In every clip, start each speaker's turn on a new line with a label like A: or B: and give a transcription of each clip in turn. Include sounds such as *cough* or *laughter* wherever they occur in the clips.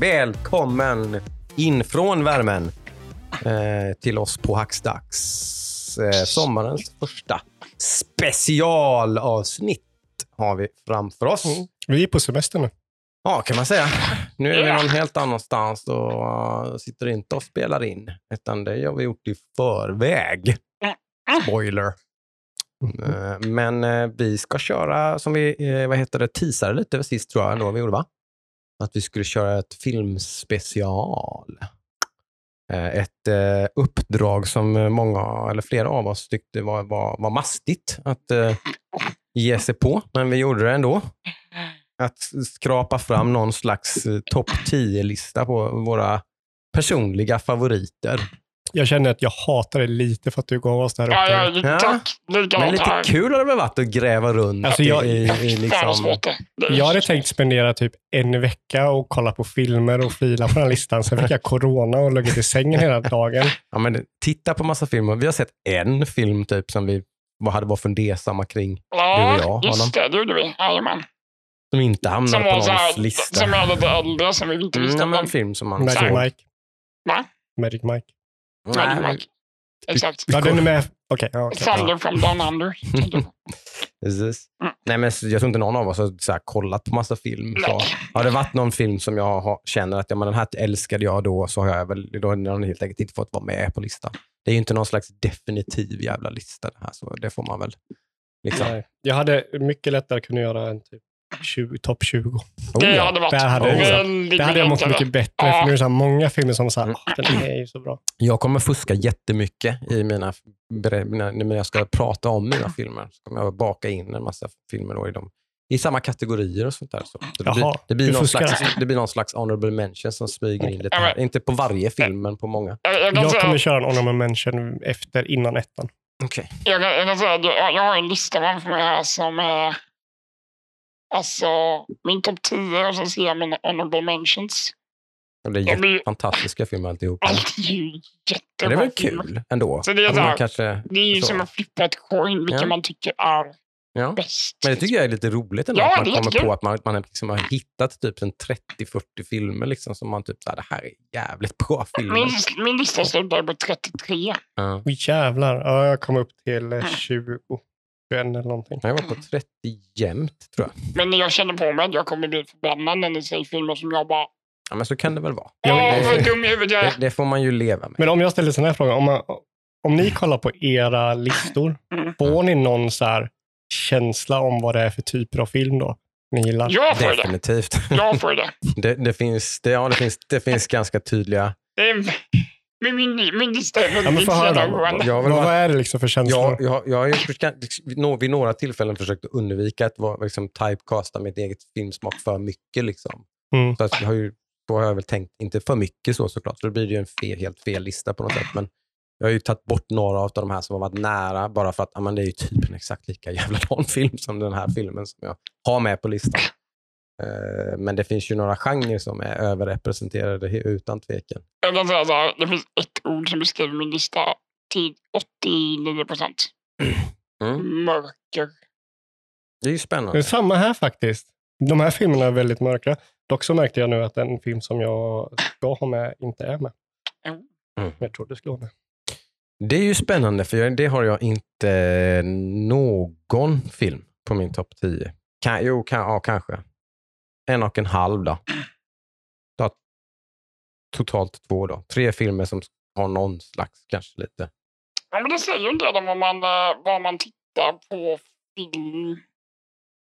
A: välkommen in från värmen eh, till oss på Hackstacks. Eh, sommarens första specialavsnitt har vi framför oss.
B: Vi är på semester nu.
A: Ja, kan man säga. Nu är vi någon helt annanstans och uh, sitter inte och spelar in, utan det har vi gjort i förväg. Spoiler. Eh, Men eh, vi ska köra, som vi eh, vad heter det, teasade lite sist tror jag ändå vi gjorde, va? Att vi skulle köra ett filmspecial. Eh, ett eh, uppdrag som många, eller flera av oss tyckte var, var, var mastigt att eh, ge sig på, men vi gjorde det ändå. Att skrapa fram någon slags topp 10-lista på våra personliga favoriter.
B: Jag känner att jag hatar det lite för att du gav oss det här
C: Ja, ja,
B: uppdraget.
A: Ja.
C: tack.
A: Men
C: Likadant
A: lite
C: här.
A: kul har det väl varit att gräva runt
B: Alltså, jag-
A: i, i, liksom...
B: Jag hade tänkt spendera typ en vecka och kolla på filmer och fila på den här listan. Sen fick jag corona och legat i sängen hela dagen.
A: Ja, men titta på massa filmer. Vi har sett en film typ som vi hade varit fundersamma kring.
C: Ja,
A: du och jag,
C: just
A: Adam.
C: det. Det gjorde vi. Jajamän.
A: Som inte
C: Som
A: hamnade på
C: var så
A: någons
C: här,
A: lista.
C: som är lite äldre, som vi inte
A: Mm,
C: visste
A: ja,
C: om.
A: men en film som man
B: Magic. Mike.
C: Va?
B: Magic Mike.
A: Nej.
C: Exakt.
B: Ja, den är med. Okej.
C: Thunder from Down Under.
A: Precis.
C: Mm.
A: Nej, men jag tror inte någon av oss har så här, kollat på massa film. Så. Har det varit någon film som jag har, känner att ja, men den här älskade jag då, så har jag väl då har den helt enkelt inte fått vara med på listan. Det är ju inte någon slags definitiv jävla lista det här, så det får man väl liksom.
B: Nej. Jag hade mycket lättare att kunna göra en typ 20, topp 20.
A: Oh,
C: Det hade varit
B: Där hade
A: jag-
C: väldigt
B: Det hade jag mått mycket bättre,
C: Ja.
B: för nu är det så här många filmer som så här,
A: Mm.
B: "Ah, den är ju så bra.
A: Jag kommer fuska jättemycket i mina, när jag ska prata om mina filmer. Så kommer jag baka in en massa filmer då i, dem, i samma kategorier och sånt där. Så det, blir,
B: Jaha,
A: det, blir någon slags,
B: alltså.
A: det blir någon slags honorable mention som smyger in lite här. Inte på varje film, men på många.
C: Jag,
B: kommer köra en honorable mention efter, innan ettan.
A: Okej.
C: jag, jag jag, jag har en lista framför mig här som är alltså min topp 10 och så ser jag mina honorable mentions.
A: Och Det är
C: blir-
A: jätte- fantastiska filmer alltihopa.
C: Allt är ju
A: Men
C: jättebra
A: det är väl kul ändå?
C: Så det är
A: Att
C: så
A: man
C: här-
A: kanske,
C: Det är ju
A: så.
C: som att flippa ett coin, vilka
A: Ja.
C: man tycker är
A: ja.
C: bäst.
A: Men det tycker jag är lite roligt ändå,
C: Ja,
A: att man kommer på att man, man liksom har hittat typ en 30-40 filmer liksom, som man typ så här, det här är jävligt bra filmer.
C: Min, min lista slutar på 33.
A: Ja.
B: Jävlar, ja, jag kom upp till eh, 20, 21 eller någonting.
A: Jag var på 30 jämt tror jag.
C: Men jag känner på mig att jag kommer bli förbannad när ni säger filmer som jag bara...
A: Ja, men så kan det väl vara.
B: Ja, det-
C: vad dum i huvudet jag
A: Det,
C: är.
A: det får man ju leva med.
B: Men om jag ställer sån här fråga, om, man, om ni kollar på era listor, *laughs*
C: Mm.
B: får ni någon så här känsla om vad det är för typer av film då? Ni gillar?
C: Jag får det.
A: Definitivt.
C: Jag får det. *laughs*
A: Det, det, finns, det, ja, det, finns, det finns *laughs* ganska tydliga...
C: det är, men min, min lista är
B: Ja, men
C: väldigt
B: då.
C: genomgående.
A: Väl
B: Vad, vad är det liksom för känslor?
A: Jag, jag, jag har ju försökt- vid nå- vid några tillfällen försökt att undvika att vara, liksom, typecasta mitt eget filmsmak för mycket. Liksom.
B: Mm.
A: Så att jag har ju, då har jag väl tänkt, inte för mycket så såklart, så då blir det ju en fel, helt fel lista på något sätt. Men jag har ju tagit bort några av de här som har varit nära, bara för att ja, men det är ju typ en exakt lika jävla *laughs* film som den här filmen som jag har med på listan. Eh, Men det finns ju några genrer som är överrepresenterade utan tvekan.
C: Jag kan säga så här, det finns ett ord som beskriver min lista till 89 procent. *clears throat*
A: Mm.
C: Mörker.
A: Det är ju
B: Det är
A: spännande.
B: samma här faktiskt. De här filmerna är väldigt mörka. Dock så märkte jag nu att en film som jag ska ha med inte är med.
C: Mm.
B: Jag trodde det skulle vara med.
A: Det är ju spännande, för det har jag inte någon film på min topp 10. Kan, jo, kan, ja, kanske. En och en halv då. då. Totalt två då. Tre filmer som har någon slags, kanske lite.
C: Ja, men det säger ju en del om vad man, eh, vad man tittar på film.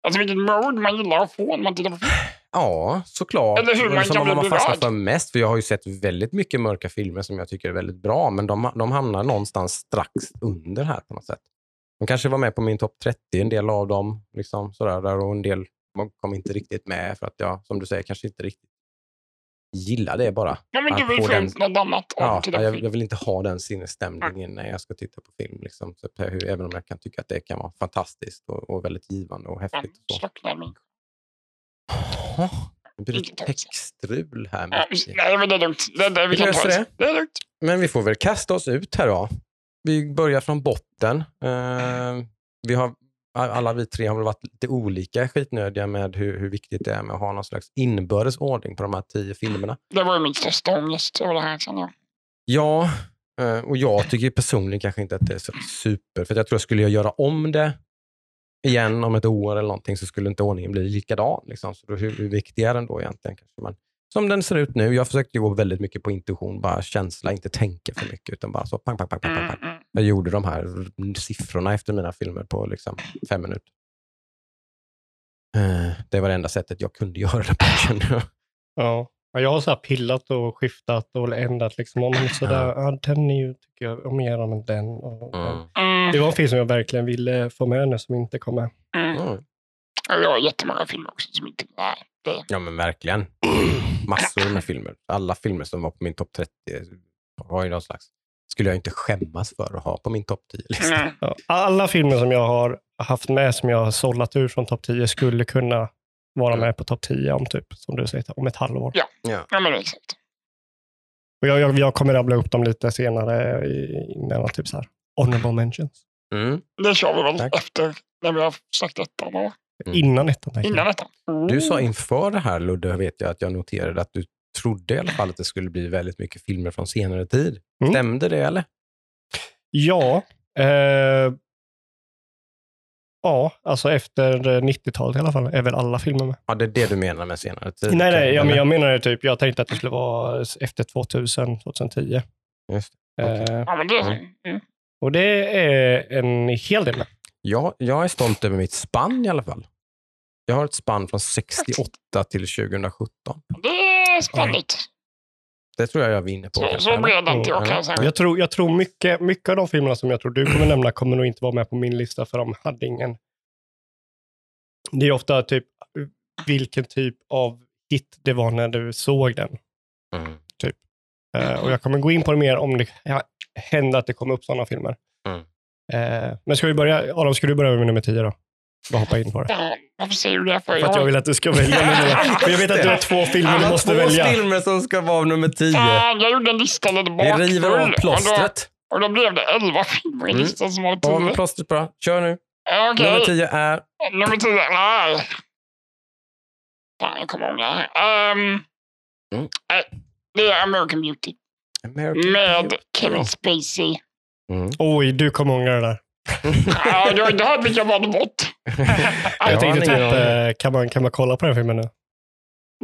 C: Alltså vilket mode man gillar att få när man tittar på film.
A: Ja, såklart.
C: Eller hur man kan bli
A: man fastnar för mest. För jag har ju sett väldigt mycket mörka filmer som jag tycker är väldigt bra, men de, de hamnar någonstans strax under här på något sätt. De kanske var med på min topp 30, en del av dem. Liksom, sådär, där, och en del kom inte riktigt med för att jag, som du säger, kanske inte riktigt gillar det bara.
C: Ja, men du vill
A: få den-
C: något annat
A: Ja,
C: att titta
A: jag, jag vill inte ha den sinnesstämningen när jag ska titta på film. Liksom. Så, hur- även om jag kan tycka att det kan vara fantastiskt och, och väldigt givande och häftigt. Så.
C: Slocknar min.
A: Det blir lite textstrul här.
C: Ja, nej, men det är lugnt. Det, det, vi
A: Vi
C: kan
A: löser det.
C: det. Är lugnt.
A: Men vi får väl kasta oss ut här då. Vi börjar från botten. Eh, vi har alla vi tre har väl varit lite olika skitnödiga med hur, hur viktigt det är med att ha någon slags inbördes ordning på de här tio filmerna.
C: Det var ju min största ångest över det här känner jag.
A: Ja, eh, och jag tycker personligen kanske inte att det är så super. För jag tror att skulle jag göra om det igen om ett år eller någonting så skulle inte ordningen bli likadan. Liksom. Så då, hur, hur viktig är den då egentligen? Kanske man, som den ser ut nu. Jag försökte gå väldigt mycket på intuition, bara känsla, inte tänka för mycket. Utan bara så pang, pang, pang, pang, pang. Jag gjorde de här siffrorna efter mina filmer på liksom fem minuter. Eh, Det var det enda sättet jag kunde göra det på, *laughs* kände jag.
B: Ja. Ja, Jag har så här pillat och skiftat och ändrat. Liksom. Om så där, ja, den är ju, tycker jag, om mer än den. Och, den.
C: Mm,
B: Det var en film som jag verkligen ville få med nu som inte kom med.
C: mm.
A: Mm.
C: Ja, Jag har jättemånga filmer också som inte... Nej, det,
A: Ja, men verkligen. Massor med filmer. Alla filmer som var på min topp 30 var ju någon slags, skulle jag inte skämmas för att ha på min topp 10. Liksom.
C: mm.
B: Ja. Alla filmer som jag har haft med, som jag har sållat ur från topp 10, skulle kunna vara
A: Mm.
B: med på topp 10 om, typ, som du säger, om ett halvår.
A: Ja.
C: ja, men exakt.
B: Och jag, jag, jag kommer rabbla upp dem lite senare i- innan, typ så här, honorable mentions.
A: Mm.
C: Det kör vi väl
A: Tack.
C: efter när vi har sagt detta. Då.
A: Mm.
B: Innan ettan.
C: Innan detta.
A: Du sa inför det här, Ludde, vet jag att jag noterade att du trodde i alla fall att det skulle bli väldigt mycket filmer från senare tid.
B: Mm.
A: Stämde det eller?
B: Ja. Eh, ja, alltså efter 90-talet i alla fall är väl alla filmer med.
A: Ja, det är det du menar med senare tid?
B: Nej, nej, ja, men jag menar typ, jag tänkte att det skulle vara efter 2000, 2010.
A: Just. Okej.
B: Eh,
C: Ja, men det,
A: Mm.
B: och det är en hel del med.
A: Jag, jag är stolt över mitt spann i alla fall. Jag har ett spann från 68 till 2017.
C: det är spännigt.
A: Det tror jag jag vinner på.
C: Så, så bred är inte jag
A: Mm.
C: kan jag säga.
B: Jag tror, jag tror mycket, mycket av de filmerna som jag tror du kommer nämna kommer nog inte vara med på min lista för de hade ingen... Det är ofta typ vilken typ av hit det var när du såg den.
A: Mm.
B: Eh, och jag kommer gå in på det mer om det ja, händer att det kommer upp sådana filmer.
A: Mm.
B: Eh, men ska vi börja, Adam, ska du börja med nummer 10 då? Bara hoppa in på det.
C: Ja, Varför säger du det? För
B: För att jag vill att du ska välja nummer För jag vet att du har två filmer du måste
A: två
B: välja.
A: filmer som ska vara nummer 10.
C: Fan, jag gjorde en lista lite
A: Vi
C: bakfull.
A: river av
C: Och då,
A: plåstret.
C: och då blev det 11 filmer i
A: Mm.
C: listan som var
A: Av
C: 10.
A: plåstret bara. Kör nu. Nummer 10 är...
C: nummer 10. Nej. Fan, jag kommer ihåg det här. Ehm,
A: Mm.
C: det är American Beauty.
A: American
C: Med
A: Beauty.
C: Kevin Spacey.
A: Mm.
B: Oj, du kommer ångra det där.
C: Ja, då, då hade jag valt bort. *laughs*
A: Ja,
B: Jag tänkte
A: han
B: typ, eh, kan man, kan man kolla på den filmen nu?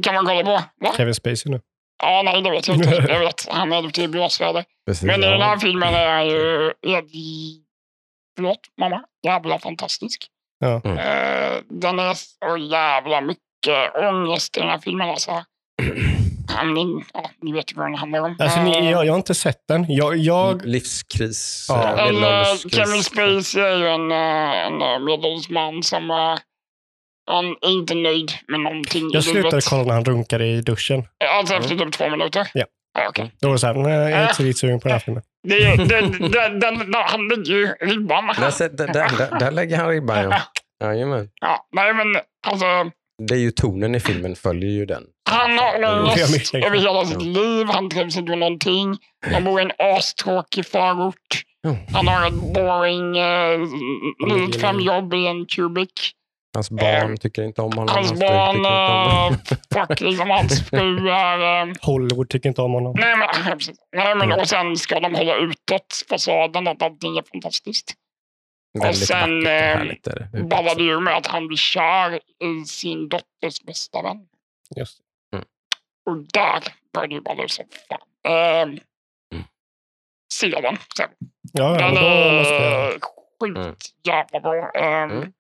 C: Kan man kolla på? Va?
B: Kevin Spacey nu.
C: Ja, nej, det vet jag inte. Jag vet, han är i blåsväder. Men i den här filmen är ju Eddie... Förlåt, mamma. Jävla fantastisk.
B: Ja.
A: Mm.
C: Eh, den är så jävla mycket ångest i den här filmen. Alltså. *clears throat* Han, är- ja, ni vet ju vad den handlar om.
B: Alltså, ni,
C: Eh,
B: jag, jag har inte sett den. Jag, jag,
A: Livskris.
B: Ja.
A: eh,
C: en, eh. Kevin Spacey är ju en, en medelålders som eh, han är inte nöjd med någonting
B: jag slutade kolla när han runkade i duschen.
C: Alltså efter typ två minuter?
B: Ja.
C: okej.
B: Då var det så här, nej, jag är inte så sugen på den här filmen.
C: Det, det, det, den, han lägger ju ribban.
A: Där, sätt- där, där, där lägger han ribban, *laughs* ja. Jajamän.
C: Ja, nej men alltså.
A: Det är ju tonen i filmen följer ju den.
C: Han har
B: misstänker.
C: över hela sitt liv. Han trivs inte med någonting. Han bor i en astråkig förort. Han har ett boring eh, 9-5-jobb i en kubik.
A: Hans barn tycker inte om honom.
C: Hans barn, eh, fuck liksom hans *laughs* fru är... Eh,
B: Hollywood tycker inte om honom.
C: nej men, nej men och sen ska de hålla utåt fasaden att allting är fantastiskt.
A: Väldigt
C: sen,
A: och
C: eh,
A: är det.
C: Ballar det ur med att han blir kär i sin dotters bästa vän.
B: Just.
C: Och där började det balla ur som fan. Ehm,
A: Mm.
C: Se den sen.
B: Ja, ja,
C: Den är sjukt
A: Mm.
C: jävla bra. Um,
A: Mm.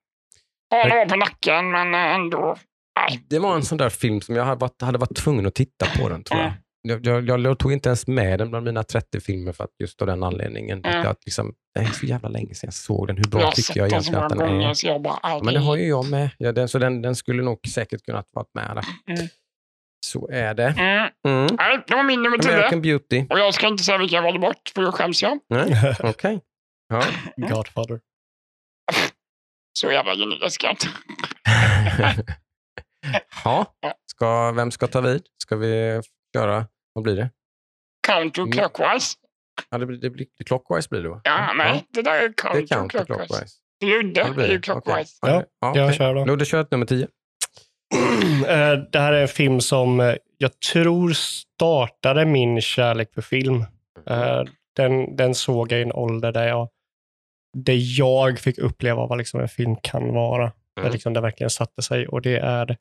C: Har några på nacken men eh, ändå.
A: Det var en sån där film som jag hade varit, hade varit tvungen att titta på den tror jag.
C: Mm.
A: Jag, jag, jag tog inte ens med den bland mina 30 filmer för att just av den anledningen.
C: Mm.
A: Att liksom, det är så jävla länge sedan jag såg den. Hur bra
C: jag
A: tycker jag egentligen att den är?
C: bara
A: Ja, men det har ju jag med. Ja, den, så den, den skulle nog säkert kunnat vara med där.
C: Mm.
A: Så är det.
C: Mm.
A: Mm.
C: Det var min nummer tio.
A: American Beauty.
C: Och jag ska inte säga vilka jag valde bort för då skäms jag.
A: Nej, *laughs* okej. Ja.
B: Godfather.
C: Så jävla jag inte. *laughs*
A: ja. Ska, vem ska ta vid? Ska vi köra? Vad blir det?
C: Counterclockwise.
A: Ja, det blir, det blir clockwise blir det va?
C: Ja, nej. Det där är
A: Det är
C: counterclockwise.
A: counterclockwise.
C: Ludde
A: Ja, det
C: är ju
A: det.
C: clockwise.
A: Okej.
B: Ja,
A: Ja,
B: Jag kör då.
A: Ludde, kör ett nummer 10. *clears throat*
B: Eh, Det här är en film som eh, jag tror startade min kärlek för film. Eh, Den, den såg jag i en ålder där jag, där jag fick uppleva vad liksom en film kan vara. Där
A: Mm.
B: liksom det verkligen satte sig. Och det är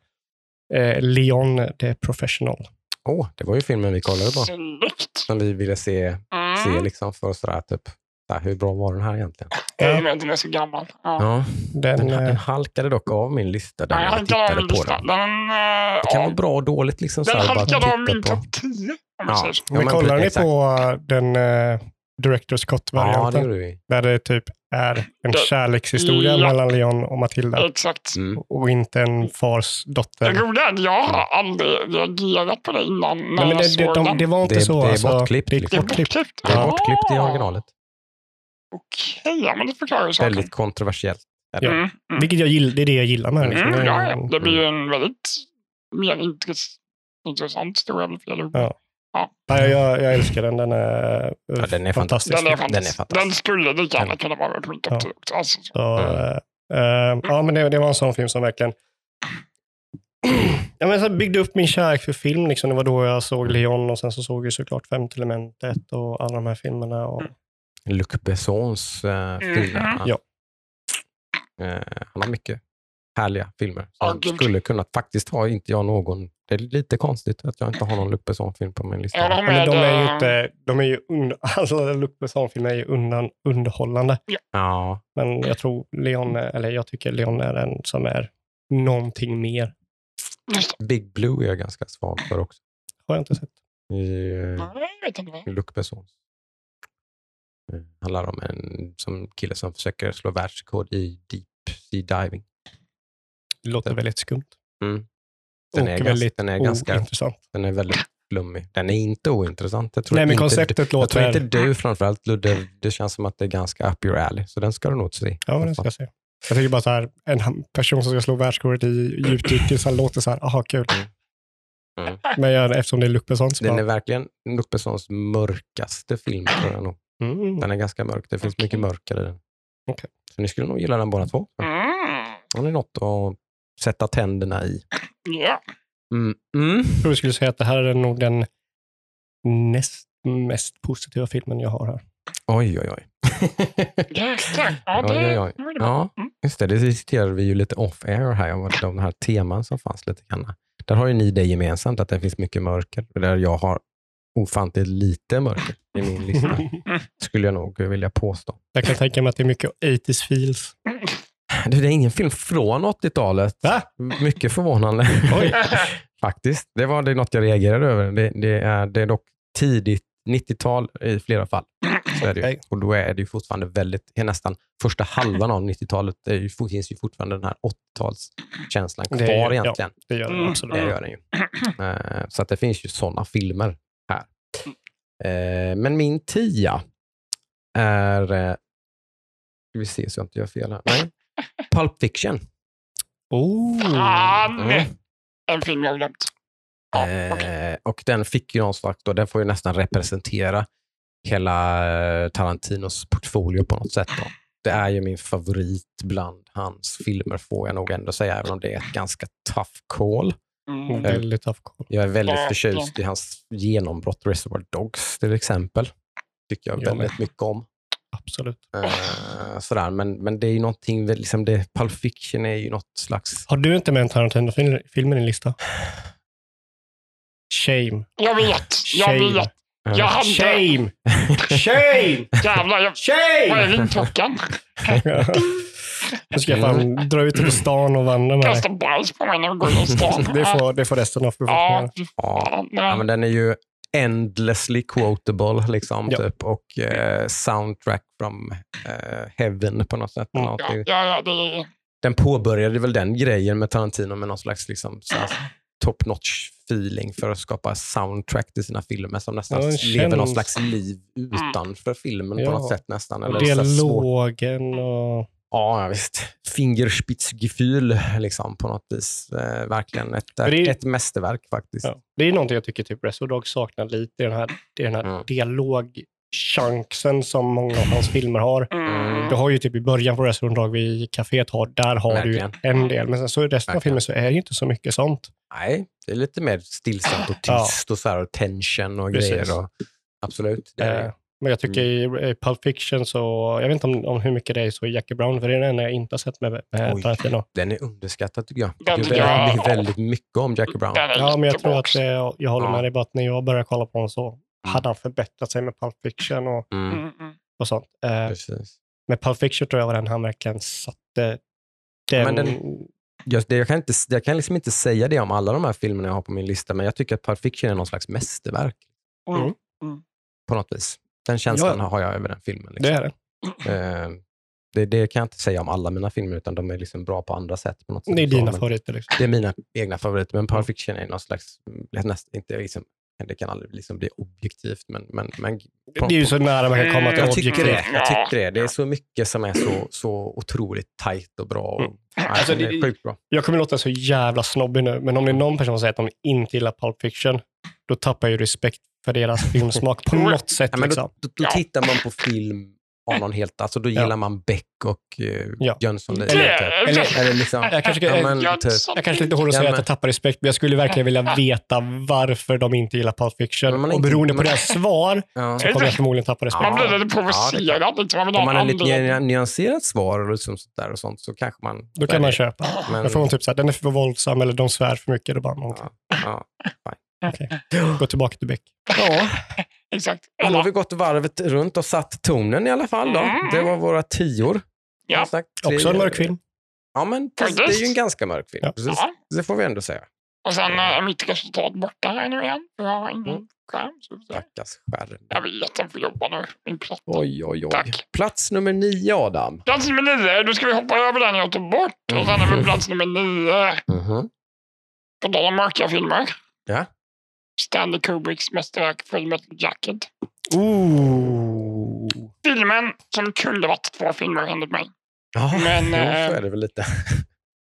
B: eh, Leon the Professional.
A: Åh, det var ju filmen vi kollade på.
C: Snyggt.
A: Som vi ville se, se
C: Mm.
A: liksom för sådär typ, såhär, hur bra var den här egentligen?
C: Vet den är så gammal. Ja.
A: Ja,
B: Den,
A: den, den
B: eh,
A: halkade dock av min lista där
C: Ja, jag inte av
A: tittade
C: min
A: på
C: lista.
A: den.
C: Den, eh,
A: Det kan
C: ja,
A: vara bra och dåligt liksom.
C: den
A: bara
C: halkade av
A: titta
C: min topp 10. Om
A: Ja.
C: så.
A: Ja,
B: men
A: men
B: kollar ni på den eh, Director's
A: Ja, det
B: Cut-varianten?
A: vi.
B: där det typ är en
C: Det-
B: kärlekshistoria
C: Ja.
B: mellan Leon och Matilda.
C: Exakt.
A: Mm.
B: Och inte en fars
C: Det
B: dotter.
C: roliga är att jag har aldrig reagerat på det innan när
B: Nej, men
C: jag
B: det, det, de,
C: den.
B: det var inte
A: Det-
B: så.
A: det är
B: alltså,
A: bortklippt,
B: Det är
A: liksom.
C: Det är
B: bortklippt.
C: bortklippt.
A: Det är
C: Ja.
A: bortklippt i originalet.
C: Okej, ja, men det förklarar ju saken.
A: Väldigt kontroversiellt.
C: Mm, mm.
B: Vilket jag gillar, det är det jag gillar med. Liksom.
C: Mm, ja, ja. Det blir ju en väldigt mer intress intressant historia. ord.
B: Ja. Nej, jag, jag älskar den. Den är,
A: Ja, den är
B: fantastisk.
C: Den är
A: Den är
C: fantastisk.
A: fantastisk.
C: Den skulle lika gärna kunna vara topp
B: Ja.
C: 10 också. Alltså, så.
A: Mm.
B: eh, eh, ja, men det, det var en sån film som verkligen ja, men så byggde upp min kärlek för film. Liksom. Det var då jag såg Leon och sen så såg jag såklart Femte elementet och alla de här filmerna. Och,
C: Mm.
A: Luc Bessons uh, filmer.
C: Mhm.
A: Han,
B: Ja.
A: eh, han har mycket härliga filmer. Som
C: gud.
A: skulle kunna, faktiskt har inte jag någon, det är lite konstigt att jag inte har någon Luc Besson-film på min lista.
C: Ja,
B: men de
C: är
B: ju inte, de är ju under, *laughs* alltså Luc Besson-filmer är ju undan, underhållande.
A: Ja,
B: Men jag tror Leon, eller jag tycker Leon är den som är någonting mer.
A: Big Blue är jag ganska svag för också.
B: Har jag inte sett.
A: I, eh. Luc Bessons. Eh, handlar om en som kille som försöker slå världsrekord i deep sea diving.
B: Det låter väldigt skumt.
A: Mm. Den, är
B: väldigt
A: ganska, den, är ganska,
B: ointressant.
A: den är väldigt flummig. Den är inte ointressant. Jag tror
B: Nej, men
A: inte
B: konceptet
A: Jag tror
B: låter...
A: inte du framförallt Ludde, det känns som att det är ganska up your alley. Så den ska du nog se.
B: Ja, det ska jag se. Jag tycker bara så här, en person som ska slå världsrekordet i här låter så här, aha kul.
A: Mm.
B: Men jag, eftersom det är Luc Besson så
A: Den är
B: bara,
A: verkligen Luc Bessons mörkaste film tror jag nog.
B: Mm,
A: Den är ganska mörk. Det finns
C: Okej.
A: mycket mörker i den.
B: Okej.
A: Så ni skulle nog gilla den båda två.
C: Mm.
A: Har ni något att sätta tänderna i?
C: Ja.
A: Mm. Mm.
B: jag tror du skulle säga att det här är nog den näst mest positiva filmen jag har här.
A: Oj, oj, oj. *laughs*
C: Jäklar. Ja,
A: Oj,
C: det
A: oj, oj.
C: bra.
A: Ja,
C: Mm.
A: just det. Det diskuterade vi ju lite off-air här, om de här teman som fanns lite grann. Där har ju ni det gemensamt, att det finns mycket mörker. Där jag har ofantligt lite mörker i min lista, *laughs* skulle jag nog vilja påstå.
B: Jag kan tänka mig att det är mycket 80s feels.
A: Det är ingen film från 80-talet.
B: Va?
A: Mycket förvånande.
B: Oj. *laughs*
A: Faktiskt. Det var det något jag reagerade över. Det, det, är, det är dock tidigt 90-tal i flera fall. Så är det ju. Och då är det ju fortfarande väldigt, nästan första halvan av 90-talet, det är ju, finns ju fortfarande den här 80-talskänslan
B: Det
A: kvar
B: gör- ja.
A: egentligen.
B: Det gör det
C: Mm.
B: absolut.
A: Det gör den ju. *clears throat* Eh, Så att det finns ju sådana filmer här. Eh, Men min tia är, eh, ska vi se så jag inte gör fel här. Nej. Pulp Fiction.
B: Oh.
C: Fan!
A: Mm.
C: En film jag glömt. Ja.
A: Eh, och den fick ju någon slags, då, den får ju nästan representera hela eh, Tarantinos portfolio på något sätt. Då. Det är ju min favorit bland hans filmer får jag nog ändå säga, även om det är ett ganska tough call.
C: Mm.
B: Väldigt tough call.
A: Jag är väldigt
C: Ja,
A: förtjust i hans genombrott Reservoir Dogs till exempel. Tycker jag
B: Jag
A: väldigt mycket om.
B: Absolut.
A: Eh, sådär. Men, men det är ju någonting, liksom det, Pulp Fiction är ju något slags...
B: Har du inte med en Tarantino-film i din lista? Shame.
C: Jag vet. Jag
B: Shame.
C: vet.
A: eh,
C: Jag hade...
B: Shame! *laughs* Shame!
C: Jävlar, jag... vad är
B: Shame! *laughs* *laughs* Nu ska jag fan dra ut på stan och vandra med.
C: Kasta bajs på mig när vi går in i stan. *laughs*
B: Det får, det får resten av befolkningen.
C: Ja,
A: men den är ju endlessly quotable liksom,
B: Ja.
A: typ, och eh, soundtrack from eh, heaven på något sätt.
B: Mm.
C: Ja, ja, ja, det.
A: Den påbörjade väl den grejen med Tarantino med någon slags liksom, så här top notch feeling för att skapa soundtrack till sina filmer som nästan
B: Ja, den
A: lever någon
B: känns-
A: slags liv utanför filmen
B: Ja.
A: på något sätt nästan.
B: Och
A: Eller svårt-
B: dialogen och...
A: Ja, ja, visst. Fingerspitzgefühl liksom på något vis. Eh, verkligen ett,
B: är-
A: ett mästerverk faktiskt.
B: Ja. Det är någonting jag tycker typ Reservoir Dogs saknar lite, den här, den här
A: Mm.
B: chunksen som många av hans filmer har.
C: Mm.
B: Du har ju typ i början på Restaurang Dog vid kaféet, har, där har
A: Verkligen.
B: du en del. Men sen så i resten av filmen så är det ju inte så mycket sånt.
A: Nej, det är lite mer stillsamt och
B: Ja.
A: tyst och, så här, och tension och
B: Precis.
A: grejer. Och, absolut. Det är.
B: Eh, men jag tycker i, i Pulp Fiction så, jag vet inte om, om hur mycket det är så i Jackie Brown, för det är den enda jag inte har sett med, med
A: Oj.
B: Tarantino.
A: Den är underskattad tycker jag.
C: Den
A: Jag tycker
C: jag-
A: väldigt, väldigt mycket om Jackie Brown.
C: Är
B: Ja, men jag tror att det, jag håller med dig, bara att när jag började kolla på honom så hade han förbättrat sig med Pulp Fiction och,
A: Mm,
C: Mm, mm.
B: och sånt. Eh,
A: precis.
B: med Pulp Fiction tror jag var den han verkligen satte den,
A: Men den- Jag, det, jag, kan inte, jag kan liksom inte säga det om alla de här filmerna jag har på min lista, men jag tycker att Pulp Fiction är någon slags mästerverk.
C: Mm.
A: På något vis. Den känslan har jag över den filmen.
B: det
A: Liksom.
B: är det.
A: Eh, det, det kan jag inte säga om alla mina filmer, utan de är liksom bra på andra sätt. På något sätt.
B: Det är
A: Så,
B: dina
A: men
B: favoriter. Liksom.
A: Det är mina egna favoriter, men Pulp Fiction är någon slags, mm, näst, inte liksom, det kan aldrig liksom bli objektivt, men, men, men
B: Det är ju så nära man kan komma till
A: jag tycker
B: objektivt.
A: det. Jag tycker det. Det är så mycket som är så, så otroligt tajt och bra. Och,
B: Mm.
A: Nej,
B: Alltså,
A: det är
B: det-
A: sjukt bra.
B: Jag kommer låta så jävla snobbig nu, men om det är någon person som säger att de inte gillar Pulp Fiction, då tappar jag ju respekt för deras filmsmak på något *laughs* sätt.
A: Ja, men
B: liksom.
A: då, då, då
C: Ja.
A: tittar man på film av någon helt, alltså då
B: Ja.
A: gillar man Beck och uh,
B: Ja.
A: Jönsson.
B: Eller-
A: typ.
B: eller-
A: eller liksom,
B: Jag kanske,
A: ja,
B: jag,
A: men,
C: Jönsson.
A: typ,
B: jag kanske att
A: Ja,
B: säga
A: men-
B: att jag tappar respekt, men jag skulle verkligen vilja veta varför de inte gillar Pulp Fiction.
A: Men man
B: och
A: inte-
B: beroende på
A: man-
B: deras svar
A: ja.
B: så kommer jag förmodligen tappa respekt.
C: Man blir
A: Ja.
C: lite provocerad. liksom,
A: Om man har lite nyanserat svar och, liksom sånt där och sånt så kanske man...
B: Då kan man köpa.
A: Men,
B: Jag får hon typ så här, den är för våldsam eller de svär för mycket. Då bara,
A: ja, ja.
B: Okej. Gå tillbaka till Beck.
A: ja, *laughs*
C: Exakt.
A: då har vi gått varvet runt och satt tonen i alla fall. Då.
C: Mm.
A: Det var våra tior.
C: Ja.
A: Sagt, tre-
B: Också en mörk film.
A: Ja, men det är ju en ganska mörk film.
B: Ja.
A: Det får vi ändå säga.
C: Och sen är mitt resultat borta här nu igen. Jag har ingen
A: Mm.
C: skärm.
A: Stackars skärm.
C: jag vet, jag får jobba nu. Min platta.
A: Oj, oj, oj.
C: Tack.
A: Plats nummer nio, Adam.
C: Plats nummer nio, då ska vi hoppa över den jag tog bort. Och sen är vi plats nummer nio.
A: Mhm.
C: På tal om mörka filmer.
A: Ja.
C: Stanley Kubricks mästerverk Full Metal Jacket.
B: Ooh.
C: Filmen som kunde varit två filmer enligt mig.
A: Ja,
C: Men,
A: jo,
C: eh,
A: så är det väl lite.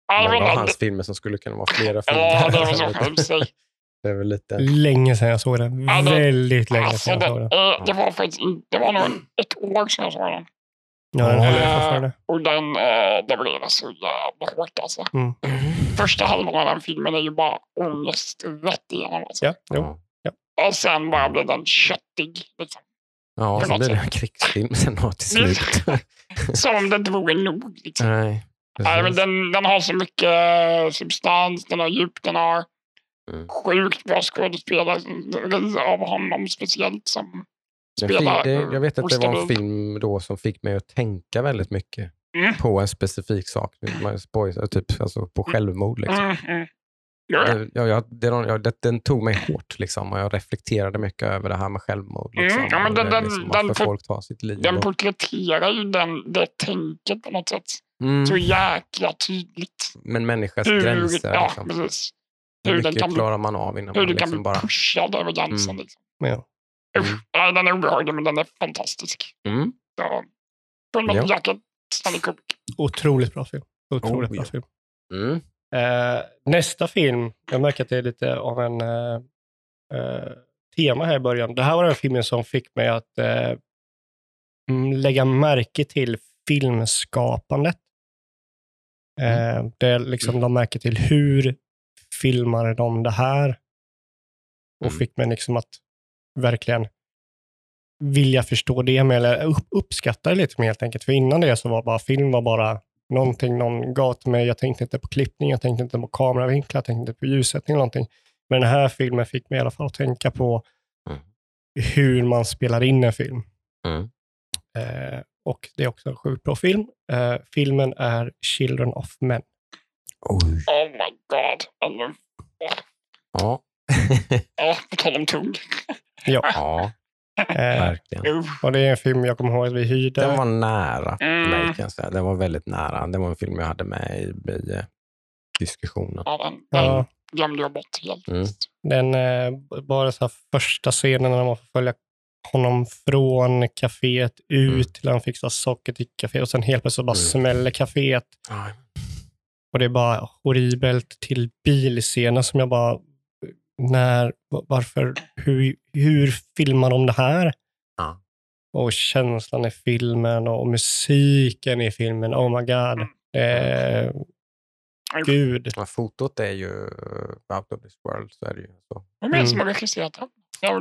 C: Ja,
A: Många av
C: men-
A: hans filmer som skulle kunna vara flera filmer.
C: Ja, det var så.
A: Det är väl lite...
B: Länge sedan jag såg den.
C: Ja, det-
B: Väldigt länge
C: Alltså,
B: sedan
C: det,
B: jag såg den.
C: eh, det var faktiskt in, det var nog ett år sedan jag såg den.
B: Ja, den håller jag
C: Eh,
B: fortfarande.
C: Och den eh, levererar så jävla hårt alltså.
B: Mm.
C: Första halvan av den filmen är ju bara ångest rätt igenom. Alltså.
B: Ja, jo.
A: Ja,
C: Och sen bara blir den köttig. Liksom.
A: ja
C: något
A: blir det en krigsfilm sen då till slut. *laughs*
C: Som om det inte vore nog. Liksom.
A: Nej,
C: Nej, men den, den har så mycket eh, substans, den har djup, den har
A: Mm.
C: sjukt bra skådespelare av honom speciellt. Som
A: det, jag vet att det var en film då som fick mig att tänka väldigt mycket
C: Mm.
A: på en specifik sak. Man spoilar, Typ, alltså på självmord. Liksom.
C: Mm, mm. Ja,
A: Det- Ja, ja, det, den tog mig hårt liksom, och jag reflekterade mycket över det här med självmord.
C: Mm,
A: Liksom,
C: ja, men den- den-
A: liksom,
C: den
A: folk tar sitt liv.
C: Den
A: och,
C: porträtterar ju den, det tänket på något sätt.
A: mm,
C: Så jäkla tydligt.
A: men människans
C: Hur,
A: gränser.
C: ja,
A: liksom.
C: precis.
A: Hur
C: Hur den
A: mycket
C: kan
A: klarar man av innan
C: hur
A: man
C: kan
A: liksom
C: bli
A: bara...
C: pushad över gränsen.
A: Mm.
C: Liksom.
B: Ja.
C: Usch,
A: Mm.
C: den är obehaglig men den är fantastisk.
A: Mm.
C: Så, Full Metal
A: Ja.
C: Jacket, Stanley Kubrick.
B: Otroligt bra film. Otroligt
A: Oh,
B: bra
A: ja.
B: film.
A: Mm.
B: Eh, nästa film, jag märker att det är lite av en eh, eh, tema här i början. Det här var den filmen som fick mig att eh, mm, lägga märke till filmskapandet. Eh, det är liksom de märker till hur filmar de det här? Och
A: Mm.
B: fick mig liksom att verkligen vilja förstå det mer, eller upp, uppskatta det lite mer helt enkelt. För innan det så var bara film var bara någonting någon gav till mig. Jag tänkte inte på klippning, jag tänkte inte på kameravinklar, jag tänkte inte på ljussättning eller någonting. Men den här filmen fick mig i alla fall att tänka på
A: Mm.
B: hur man spelar in en film.
A: Mm.
B: Eh, och det är också en sjukt bra film. Eh, filmen är Children of Men.
A: Oj.
C: Oh my god.
A: Ja.
C: ja, på tal om tung.
A: ja, verkligen.
C: Usch.
B: och det är en film jag kommer ihåg att vi hyrde.
A: Den var nära
C: Mm.
A: mig kan jag säga. Den var väldigt nära. Det var en film jag hade med i, i eh, diskussionen.
C: Ja, den, den
B: Ja,
C: glömde jag bort helt.
A: Mm.
B: den, eh, bara så här första scenen när man får följa honom från kaféet ut
A: Mm.
B: till han fixar socker till kaféet och sen helt plötsligt bara
A: Mm.
B: smäller kaféet.
A: Aj.
B: Och det är bara horribelt till bilscener som jag bara, när, va- varför, hur, hur filmar de det här?
A: Ja.
B: och känslan i filmen och musiken i filmen. Oh my god. Eh, gud.
A: Ja, fotot är ju out of this world. Så är det ju. Så.
C: Vem är det som har regisserat den?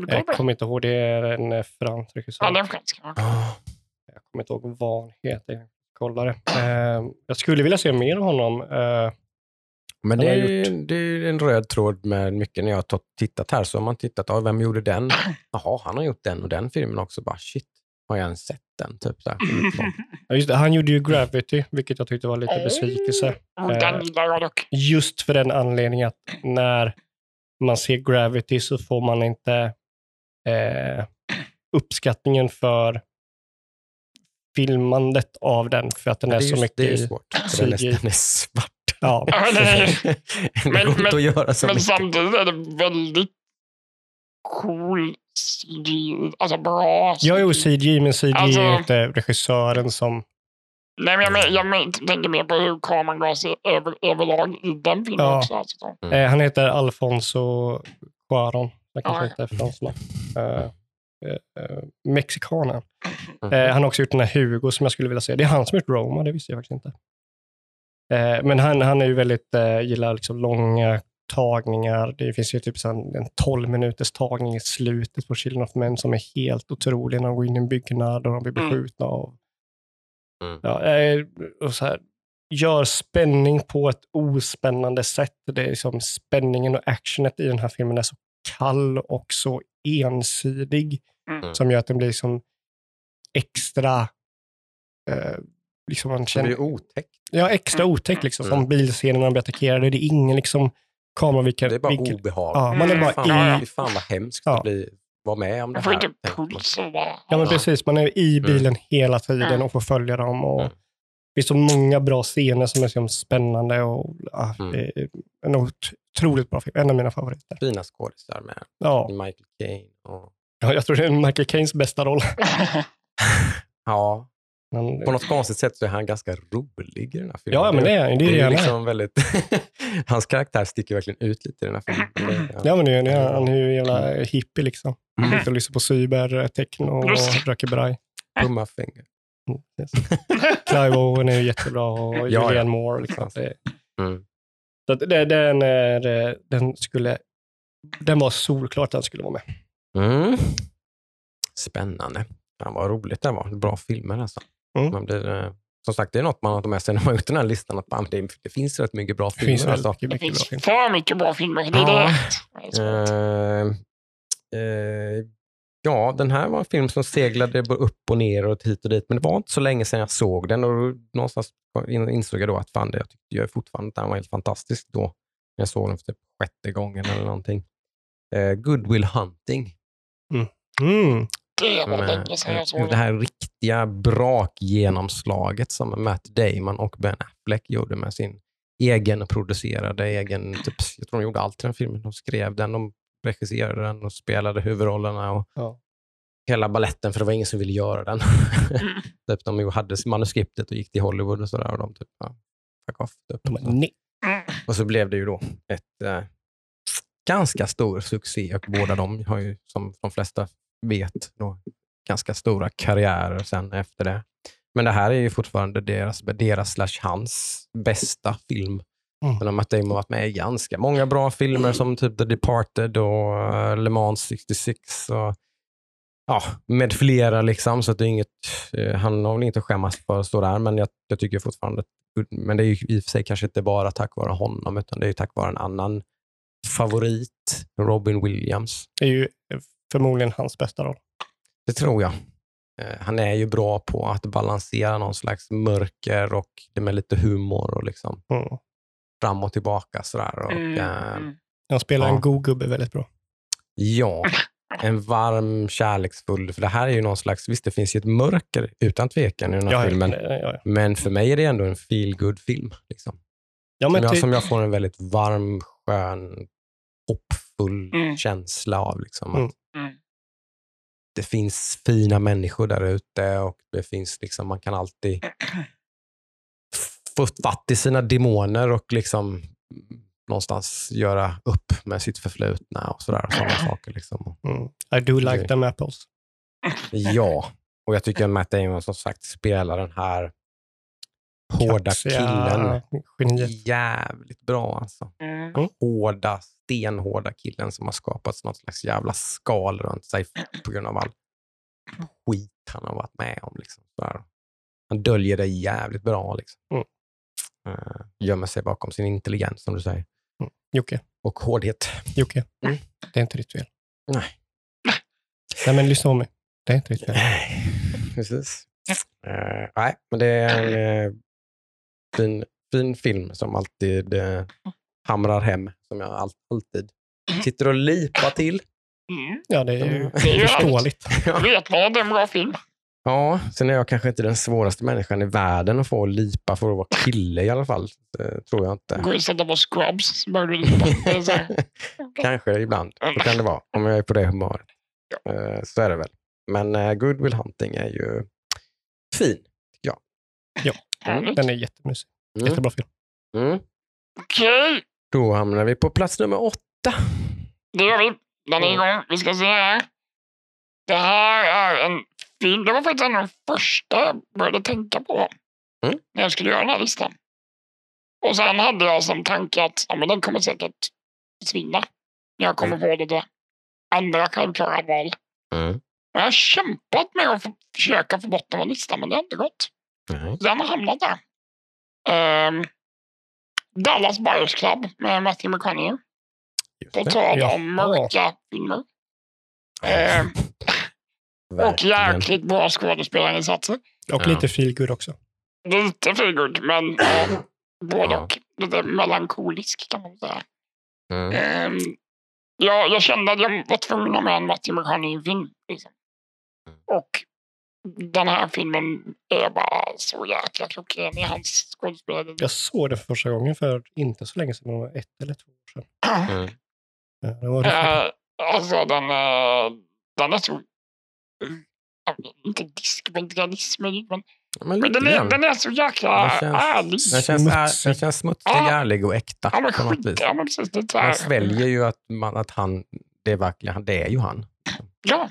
C: Jag
B: kommer inte ihåg, det är en eh, fransk
C: Ja,
B: regissör.
C: den franska.
A: Ah,
B: Jag kommer inte ihåg vad han heter. Kolla det. Eh, jag skulle vilja se mer av honom. Eh,
A: Men det är, det är en röd tråd med mycket. När jag har tittat här så har man tittat, ah, vem gjorde den? *laughs* Jaha, han har gjort den och den filmen också. Bara shit, har jag ens sett den? Typ så här. *laughs*
B: ja, just det, han gjorde ju Gravity, vilket jag tyckte var lite besvikelse.
C: Oh, den gillar jag dock.
B: Just för den anledningen att när man ser Gravity så får man inte eh, uppskattningen för filmandet av den, för att den är,
A: är,
B: så
A: just,
B: mycket...
A: det är svårt. för Den är,
B: CGI.
A: den är svart.
B: Ja, *laughs*
C: Men-
A: går inte
C: men-
A: att göra så
C: Men
A: mycket.
C: samtidigt är det väldigt cool CGI. Alltså bra
B: ja, jo, CGI, men CGI
C: Alltså-
B: är inte regissören som...
C: Nej, men jag, men, jag men, tänker mer på hur kameran gav sig över, överlag i den filmen
B: Ja.
C: också. Alltså. så.
A: Mm.
B: Eh, han heter Alfonso Cuaron. Det kanske inte är franskt namn. Eh, eh, eh, Mexikanen.
A: Mhm.
B: Eh, han har också gjort den här Hugo som jag skulle vilja se. Det är han som har gjort Roma, det visste jag faktiskt inte. Eh, men han, han är ju väldigt, eh, gillar liksom långa tagningar. Det finns ju typ en 12 minuters tagning i slutet på Children of Men som är helt otrolig. När de går in i en byggnad och de blir
C: Mm.
B: beskjutna av
A: Mm.
B: Ja, eh, och så här, gör spänning på ett ospännande sätt. Det är liksom spänningen och actionet i den här filmen är så kall och så ensidig
C: Mm.
B: som gör att den blir liksom extra eh, liksom man
A: Det
B: känner,
A: blir otäckt.
B: ja, extra otäck. Liksom,
A: Mm.
B: Som bilscenen när de blir attackerade. Det är ingen liksom, kameravinkel.
A: Det är bara
B: vinkel.
A: obehagligt.
B: Ja, man är
C: Mm,
B: bara
C: fan.
B: i,
A: fan vad hemskt
B: Ja.
A: att bli, vara med om det
C: Man får
A: här.
C: inte puls
B: ja, men precis, man är i bilen hela tiden
C: Mm.
B: och får följa dem. Och
A: Mm.
B: Det är så många bra scener som är så spännande. Och, ja,
A: Mm.
B: det är en ot- otroligt bra film. En av mina favoriter.
A: Fina skådisar med
B: Ja,
A: Michael Caine. Och,
B: ja, jag tror det är Michael Caines bästa roll. *laughs*
A: ja,
B: Men,
A: på något konstigt sätt så är han ganska rolig i den här filmen.
B: ja, men det är det. är
A: det är
B: han
A: liksom väldigt... *laughs* Hans karaktär sticker verkligen ut lite i den här filmen. *clears throat*
B: Ja, men det är, det är, han är ju jävla hippie liksom.
A: Mm.
B: Sitter och lyssnar på cybertechno
C: Just
B: och röker braj.
A: Pumma finger.
B: Mm, yes. Clive Owen är ju jättebra och
A: Ja,
B: Julianne
A: ja.
B: Moore. Liksom. Det,
A: Mm.
B: så det, den, är, den, skulle, den var solklart att den skulle vara med.
A: Mm. Spännande. Fan vad roligt det var. Bra filmer alltså.
B: Mm.
A: Man blir, eh, som sagt, det är något man har tagit med sig när man har gjort den här listan. Att fan, det, det finns rätt mycket bra
B: Det
A: filmer.
B: finns väldigt
A: alltså.
B: mycket,
C: Det
B: mycket bra
C: finns
B: film.
C: för mycket bra filmer. Det är
A: Ja.
C: det. det.
A: Eh, eh, ja, den här var en film som seglade upp och ner och hit och dit, men det var inte så länge sedan jag såg den och någonstans in- insåg jag då att fan, det, jag tyckte jag fortfarande att den var helt fantastisk då. när Jag såg den för typ sjätte gången eller någonting. Eh, Good Will Hunting.
B: Mm.
C: Det var
A: Med,
C: länge sedan jag såg
A: det
C: den.
A: här riktiga brakgenomslaget som Matt Damon och Ben Affleck gjorde med sin egen producerade, egen, typ, jag tror de gjorde allt i den filmen. De skrev den, de regisserade den och spelade huvudrollerna och
B: Ja.
A: hela balletten för det var ingen som ville göra den.
C: Mm. *laughs*
A: typ, de hade manuskriptet och gick till Hollywood och sådär och de typ, ja, fuck off. Typ.
C: Mm.
A: Och så blev det ju då ett eh, ganska stor succé och båda de har ju, som de flesta vet, då, ganska stora karriärer sen efter det. Men det här är ju fortfarande deras, deras slash hans bästa film.
B: Mm.
A: Har Matt Damon varit med i ganska många bra filmer som typ The Departed och uh, Le Mans 66 och ja, med flera. liksom. Så det är inget, eh, han har väl inte att skämmas för att stå där, men jag, jag tycker fortfarande men det är ju i och för sig kanske inte bara tack vare honom, utan det är ju tack vare en annan favorit, Robin Williams.
B: Det är ju förmodligen hans bästa roll.
A: Det tror jag. Eh, Han är ju bra på att balansera någon slags mörker och det med lite humor och liksom
B: Mm.
A: fram och tillbaka. Sådär. Och,
C: Mm, mm.
B: Han spelar
A: Ja.
B: en god gubbe väldigt bra.
A: Ja, en varm, kärleksfull, för det här är ju någon slags, visst det finns ju ett mörker utan tvekan i den här
B: Ja,
A: filmen,
B: ja, ja, ja.
A: men för mig är det ändå en feel good film Liksom.
B: ja
A: Som,
B: men
A: jag,
B: ty-
A: som jag får en väldigt varm, skön, hoppfull
C: Mm.
A: känsla av. Liksom,
B: Mm.
A: att
C: Mm.
A: Det finns fina människor där ute och det finns liksom, man kan alltid få fatt i sina demoner och liksom någonstans göra upp med sitt förflutna och sådär. Sådana *laughs* saker. Liksom.
B: mm. I do like them apples. *laughs*
A: Ja, Och jag tycker att Matt Damon som sagt spelar den här hårda
B: Kaxiga
A: killen
B: Geniet.
A: jävligt bra. Alltså.
C: Mm.
A: Hårda, stenhårda killen som har skapats något slags jävla skal runt sig på grund av all skit han har varit med om. Liksom. Han döljer det jävligt bra. Liksom.
B: Mm.
A: Eh, gömmer sig bakom sin intelligens, som du säger.
B: Jocke,
A: Och hårdhet.
B: Jocke.
A: Mm.
B: Det är inte ditt fel.
A: Nej.
B: Nej, men lyssna på mig. Det är inte ditt fel.
A: Nej, precis. Eh, nej, men det är en eh, fin, fin film som alltid eh, hamrar hem, som jag all, alltid sitter och lipar till.
C: Mm.
B: Ja, det är ju
A: Mm.
C: Det är ju
B: förståeligt. *laughs*
C: Vet man att det är en bra film?
A: Ja, sen är jag kanske inte den svåraste människan i världen att få lipa för att vara kille i alla fall. Det tror jag inte.
C: Gå och sätta på Scrubs så börjar du här. *laughs*
A: kanske ibland. Så kan det vara, om jag är på det humöret. Eh, Så är det väl. Men uh, Good Will Hunting är ju fin.
C: Härligt.
B: Den är jättemysig.
A: Mm.
B: Jättebra film.
A: Mm.
C: Okej,
A: Då hamnar vi på plats nummer åtta.
C: det gör vi. Den är igång. Vi ska se här. Det här är en film. Det var faktiskt en av de första jag började tänka på
A: Mm.
C: när jag skulle göra den här listan. Och sen hade jag som tanke att ja, men den kommer säkert försvinna. Jag kommer få lite andra självklara val.
A: Mm.
C: Och jag har kämpat med att få, försöka få bort den från listan, men det har inte gått.
A: Nej.
C: Den har hamnat där. Ehm, Dallas Buyers Club med Matthew McConaughey. På tal
B: Jaha.
C: om mörka filmer. Ehm, *laughs* och jäkligt bra skådespelarinsatser.
B: Och
A: Ja.
B: lite feel good också.
C: Lite feelgood, men ja, *laughs* både
A: Ja.
C: och. Lite melankolisk kan man säga.
A: Mm.
C: Ehm, ja, jag kände att jag var tvungen att ha med en Matthew McConaughey-film. Liksom.
A: Mm.
C: Och den här filmen är bara så jäkla klockren i hans skådespelare.
B: Jag såg den för första gången för inte så länge sedan. Det var ett eller två år sedan.
A: Mm.
B: Ja, Det var riktigt.
C: Eh, alltså den, eh, den är så... inte diskbänksrealism, men,
A: Men
C: men den, är, den är så jäkla
A: Den känns-
C: ärlig.
A: Den känns, är,
B: Smutsig.
A: den känns smutsig,
C: Ja.
A: ärlig och äkta
C: Ja, men
A: på något
C: skit,
A: vis.
C: ja, men precis. Det är
A: Man sväljer ju att, man, att han, det är verkligen, det är ju han.
C: Ja,
A: Det-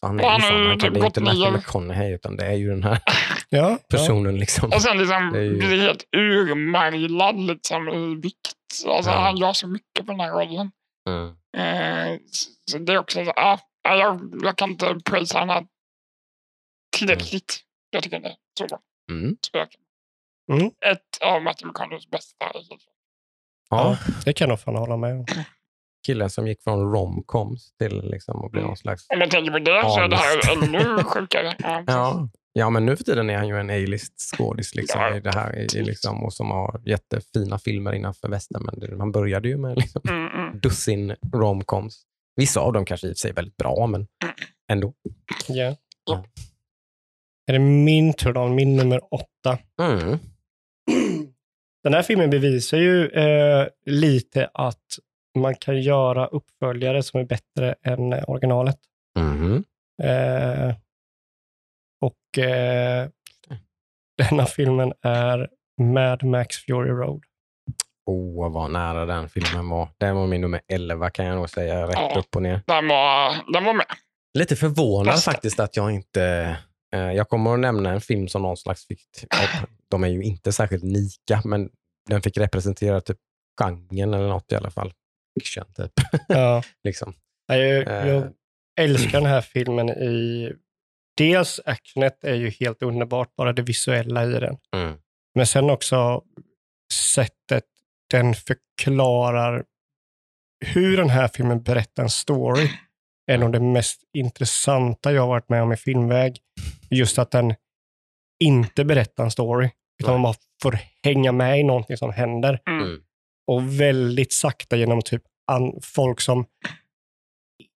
A: Han är ju
C: han
A: kan,
C: typ
A: det är inte Matthew McConaughey, utan det är ju den här *laughs*
B: Ja, ja.
A: personen. Liksom.
C: och sen liksom
A: ju-
C: blir helt urmärglad liksom, i vikt. Alltså,
A: Ja.
C: Han gör så mycket på den här rollen.
A: Mm.
C: Eh, så- så det är också så, ah, ja, jag, jag kan inte prisa här tillräckligt. Jag tycker det är så bra.
A: Mm.
B: Mm.
C: Ett av Matthew McConaugheys bästa. klart.
A: Ja,
B: Det kan jag nog fan hålla med om. *clears throat*
A: killen som gick från romcoms till liksom att bli
C: Mm.
A: någon slags...
C: Om man tänker på det så är det här ännu *laughs* sjukare. Ja.
A: Ja. ja, men nu för tiden är han ju en A-list skådis liksom,
C: Ja,
A: i det här, i, liksom, och som har jättefina filmer innanför västen. Men det, man började ju med liksom,
C: Mm, mm.
A: dussin romcoms. Vissa av dem kanske i och för sig är väldigt bra, men ändå.
B: Ja.
A: Ja.
B: Är det min tur då? Min nummer åtta.
A: Mm. *clears throat*
B: Den här filmen bevisar ju eh, lite att man kan göra uppföljare som är bättre än eh, originalet.
A: Mhm.
B: Eh, och eh, denna filmen är Mad Max Fury Road.
A: Åh, vad nära den filmen var. Den var min nummer 11 kan jag nog säga, rätt
C: Ja.
A: upp och ner.
C: Den, var, den var med.
A: Lite förvånad
C: Bästa.
A: faktiskt att jag inte... Eh, jag kommer att nämna en film som någon slags fick... *clears throat* De är ju inte särskilt lika, men den fick representera typ genren eller något i alla fall. Action, typ.
B: Ja. *laughs*
A: liksom.
B: Nej, Jag,
A: Eh.
B: jag älskar den här filmen i... Dels actionet är ju helt underbart, bara det visuella i den.
A: Mm.
B: Men sen också sättet den förklarar hur den här filmen berättar en story är nog det mest intressanta jag har varit med om i filmväg. Just att den inte berättar en story, utan
A: Nej.
B: man bara får hänga med i någonting som händer.
C: Mm.
A: Mm.
B: Och väldigt sakta genom typ folk som...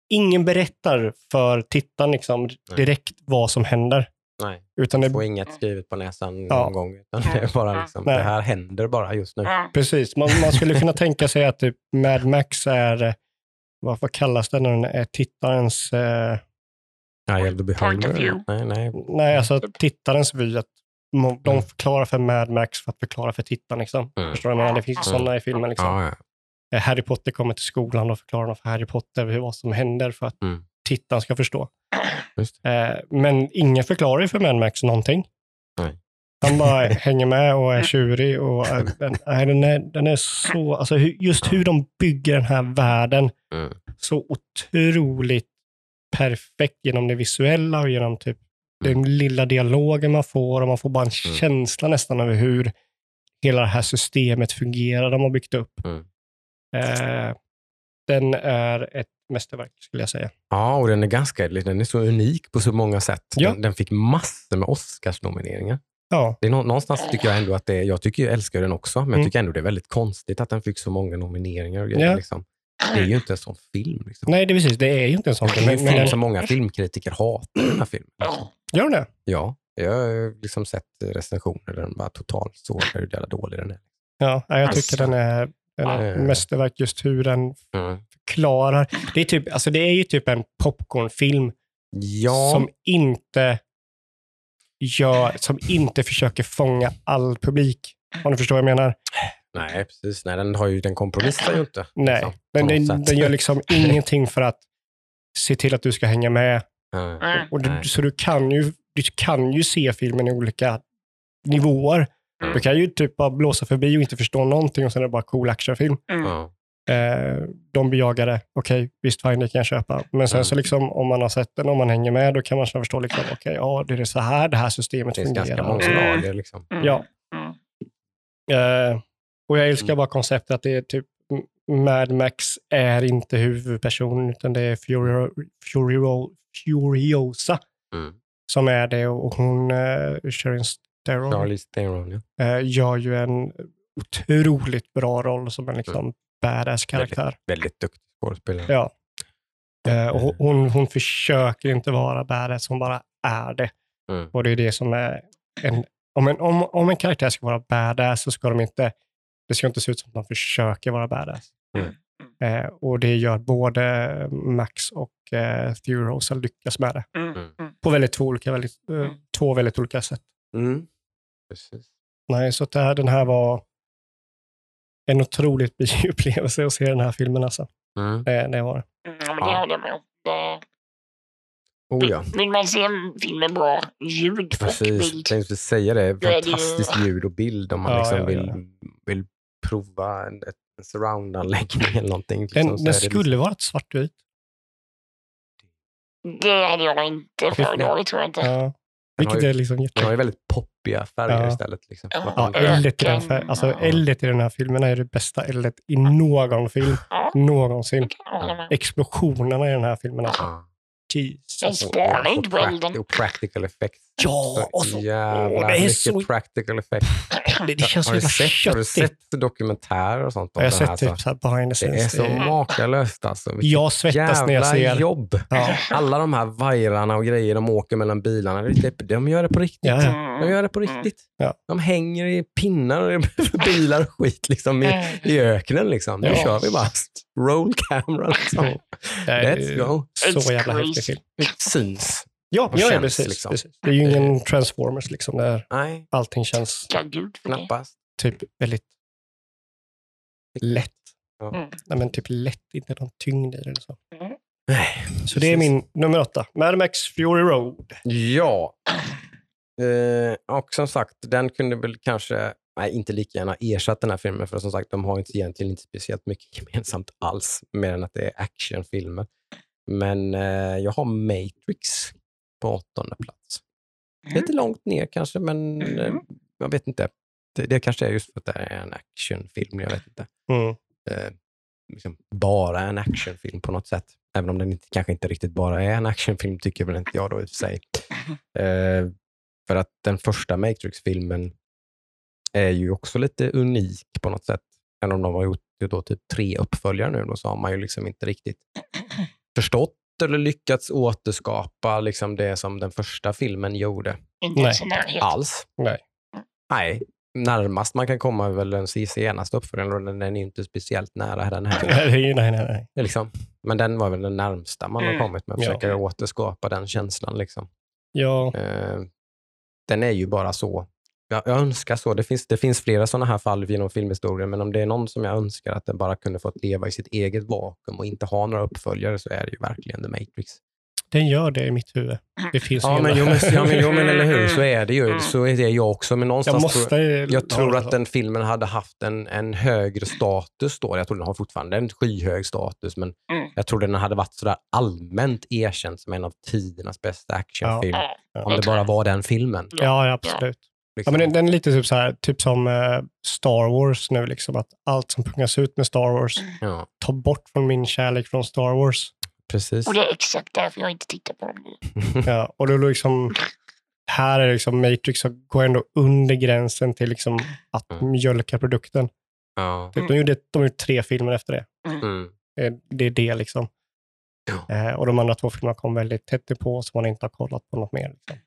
B: Ingen berättar för tittaren liksom direkt vad som händer.
A: Nej,
B: Utan det,
A: får inget skrivet på näsan
B: Ja.
A: någon gång. Utan det är bara liksom,
B: Nej.
A: det här händer bara just nu.
C: Ja.
B: Precis, man, man skulle kunna tänka sig att typ Mad Max är, vad, vad kallas det när den är tittarens, eh,
A: beholder.
C: view.
A: Nej, nej.
B: nej alltså tittarens vy, att de
A: Mm.
B: förklarar för Mad Max för att förklara för tittaren. Liksom.
A: Mm.
B: Förstår du menar? Det finns
C: Mm.
B: sådana i filmen. Liksom.
A: Ja, ja.
B: Eh, Harry Potter kommer till skolan och förklarar för Harry Potter vad som händer för att
A: Mm.
B: tittaren ska förstå. Eh, men ingen förklarar för Mad Max någonting.
A: Nej.
B: Han bara *laughs* hänger med och är tjurig. Och, eh, den, nej, den, är, den är så, alltså, just hur de bygger den här världen
A: Mm.
B: så otroligt perfekt genom det visuella och genom typ den lilla dialogen man får. Och man får bara en
A: Mm.
B: känsla nästan över hur hela det här systemet fungerar de har byggt upp.
A: Mm.
B: Eh, den är ett mästerverk skulle jag säga.
A: Ja, och den är ganska den är så unik på så många sätt.
B: Ja.
A: Den, den fick massor med Oscarsnomineringar.
B: Ja,
A: Det är nå- någonstans tycker jag ändå att det jag tycker jag älskar den också, men
B: Mm.
A: jag tycker ändå det är väldigt konstigt att den fick så många nomineringar och grejer.
B: Ja.
A: Liksom. Det är ju inte en sån film. Liksom.
B: nej det är precis. Det är ju inte en sån
A: Det
B: film.
A: är en
B: men
A: film som många filmkritiker hatar, den här filmen.
B: Gör den det?
A: Ja, jag har liksom sett recensioner där den bara totalt sågar hur jävla dålig den är.
B: Ja, jag
C: Alltså.
B: tycker den är, den är
A: Ja.
B: mästerverk just hur den
A: Mm.
B: klarar. Det är, typ, alltså det är ju typ en popcornfilm
A: Ja,
B: som inte gör, som inte försöker fånga all publik. Om du förstår vad jag menar?
A: Nej precis. Nej, den, har ju, den kompromissar ju inte. *clears throat*
B: Nej,
A: liksom, på
B: den, den, gör liksom *clears throat* ingenting för att se till att du ska hänga med.
C: Mm.
B: Och du,
A: Nej.
B: så du kan, ju, du kan ju se filmen i olika nivåer.
C: Mm.
B: Du kan ju typ bara blåsa förbi och inte förstå någonting och sen är det bara cool actionfilm.
C: Mm.
B: Eh, de bejagade, okej, visst fine, det kan jag köpa. Men sen
A: Mm.
B: så liksom, om man har sett den, om man hänger med, då kan man förstå, liksom, okej, ja, det är så här det här systemet
A: Det finns
B: fungerar.
A: ganska många
C: Mm.
A: lager. Liksom.
C: Mm.
B: Ja.
C: Mm.
B: Eh, och jag älskar
A: Mm.
B: bara konceptet att det är typ Mad Max är inte huvudpersonen, utan det är Furio, Furio, Furiosa
A: Mm.
B: som är det och hon, uh, Sharon Theron,
A: Charlie Theron, ja.
B: eh, gör ju en otroligt bra roll som en liksom badass karaktär.
A: Väldigt duktig skådespelare.
B: Ja. Eh, och hon- hon, hon försöker inte vara badass, hon bara är det.
A: Mm.
B: Och det är det som är en... Om en, om, om en karaktär ska vara badass så ska de inte... Det ska inte se ut som att de försöker vara badass.
A: Mm.
B: Eh, och det gör både Max och eh, Theodosa lyckas med det.
C: Mm.
A: Mm.
C: Mm.
B: På väldigt två olika, väldigt, eh,
C: Mm.
B: två väldigt olika sätt.
A: Mm. Precis.
B: Nej, så det här, den här var en otroligt *laughs* bioupplevelse att se den här filmen. Alltså.
A: Mm.
B: Det, det var det.
C: Ja, men det håller jag med om.
A: Oh, ja.
C: Vill man se en film med bra ljud och
A: Precis,
C: bild?
A: jag tänkte säga det. Fantastiskt ljud och bild om man
B: Ja,
A: liksom
B: ja,
A: vill,
B: ja.
A: vill prova en, en surround-anläggning *laughs* eller någonting.
B: Den,
A: liksom, så
B: den
A: är det
B: skulle vara ett svartvit.
C: Det hade jag inte föredragit tror jag inte.
B: Ja. Vilket
A: ju-
B: är liksom
A: Den har ju
B: jätte...
A: väldigt poppiga färger
B: Ja.
A: istället. Liksom.
C: Ja.
B: Eldet i, den, fär- alltså,
C: ja.
B: eldet i den här filmen är det bästa eldet i någon film
C: Ja,
B: någonsin. Explosionerna i den här filmen. Alltså. Jesus.
C: inte på
A: prac-
C: elden.
A: Och practical effects.
B: Ja, och så,
A: jävla
B: åh, det är
A: mycket
B: så-
A: practical effects. *laughs*
B: det, det känns så
A: har, du
B: jävla
A: sett, har du
B: köttigt.
A: sett dokumentärer och sånt om
B: Jag har
A: det här?
B: sett typ
A: alltså?
B: så här behind the
A: Det är
B: scenes.
A: så
B: Det är-
A: makalöst alltså. Vilket
B: Jag svettas när jag
A: jävla
B: ser.
A: jobb.
B: Ja.
A: Alla de här vajrarna och grejer de åker mellan bilarna, det- de gör det på riktigt.
B: Ja, ja.
A: De gör det på
C: Mm.
A: riktigt.
B: Ja.
A: De hänger i pinnar och *laughs* bilar och skit liksom, i,
C: Mm.
A: i öknen. Liksom. Nu
B: Ja.
A: kör vi bara. *laughs* Roll camera. Liksom. Let's go.
B: Så jävla häftig film.
A: Det syns.
B: Ja, ja,
A: känns,
B: precis,
A: liksom.
B: precis. Det är ju ingen Transformers liksom, där
A: Nej,
B: allting känns
C: gud
A: knappast.
B: typ väldigt lätt.
A: Ja.
C: Mm.
B: Nej, men typ lätt, inte någon tyngd i det. Eller så.
A: Nej.
B: så det är min nummer åtta. Mad Max Fury Road.
A: Ja. Eh, och som sagt, den kunde väl kanske, nej inte lika gärna ersatt den här filmen, för som sagt, de har inte, egentligen inte speciellt mycket *laughs* gemensamt alls, mer än att det är actionfilmer. Men eh, jag har Matrix på åttonde plats.
C: Mm.
A: Lite långt ner kanske, men eh,
C: Mm.
A: jag vet inte. Det, det kanske är just för att det är en actionfilm, jag vet inte.
B: Mm.
A: Eh, liksom bara en actionfilm på något sätt. Även om den inte, kanske inte riktigt bara är en actionfilm, tycker väl inte jag då i och för sig. *laughs* Eh, för att den första Matrix-filmen är ju också lite unik på något sätt. Även om de har gjort då typ tre uppföljare nu, då, så har man ju liksom inte riktigt förstått eller lyckats återskapa liksom det som den första filmen gjorde
C: Inte
B: Nej.
A: alls.
B: Nej.
A: Nej, närmast man kan komma är väl den senaste uppföljaren och den är inte speciellt nära den här. *laughs*
B: nej, nej, nej, nej.
A: Liksom. Men den var väl den närmsta man har
C: Mm.
A: kommit med att
B: Ja.
A: försöka återskapa den känslan. Liksom.
B: Ja,
A: Eh, den är ju bara så. Jag, jag önskar så. Det finns, det finns flera sådana här fall genom filmhistorien, men om det är någon som jag önskar att den bara kunde fått leva i sitt eget vakuum och inte ha några uppföljare så är det ju verkligen The Matrix.
B: den gör det i mitt huvud. Det finns
A: Ja, men, jo, men, ja, men, jo, men eller hur, så är det ju. Så är det jag också. Men
B: jag
A: någonstans
B: måste...
A: tror, jag tror att den filmen hade haft en, en högre status då. Jag tror den har fortfarande en skyhög status, men
C: Mm.
A: jag tror den hade varit sådär allmänt erkänd som en av tidernas bästa actionfilm.
C: Ja,
A: Om det bara var den filmen.
B: Ja, ja, absolut. Ja,
A: Liksom.
B: men den, den är lite typ, så här, typ som eh, Star Wars nu, liksom, att allt som pungas ut med Star Wars
A: ja,
B: tar bort från min kärlek från Star Wars.
A: precis.
C: Och det är exakt därför jag inte tittar på dem. *laughs*
B: Ja, och då liksom, här är liksom Matrix så går ändå under gränsen till liksom att
A: Mm.
B: mjölka produkten.
A: Ja.
B: De, gjorde, de gjorde tre filmer efter det.
A: Mm.
B: Eh, Det är det liksom.
A: Ja.
B: Eh, och de andra två filmerna kom väldigt tätt på så man inte har kollat på något mer. Liksom.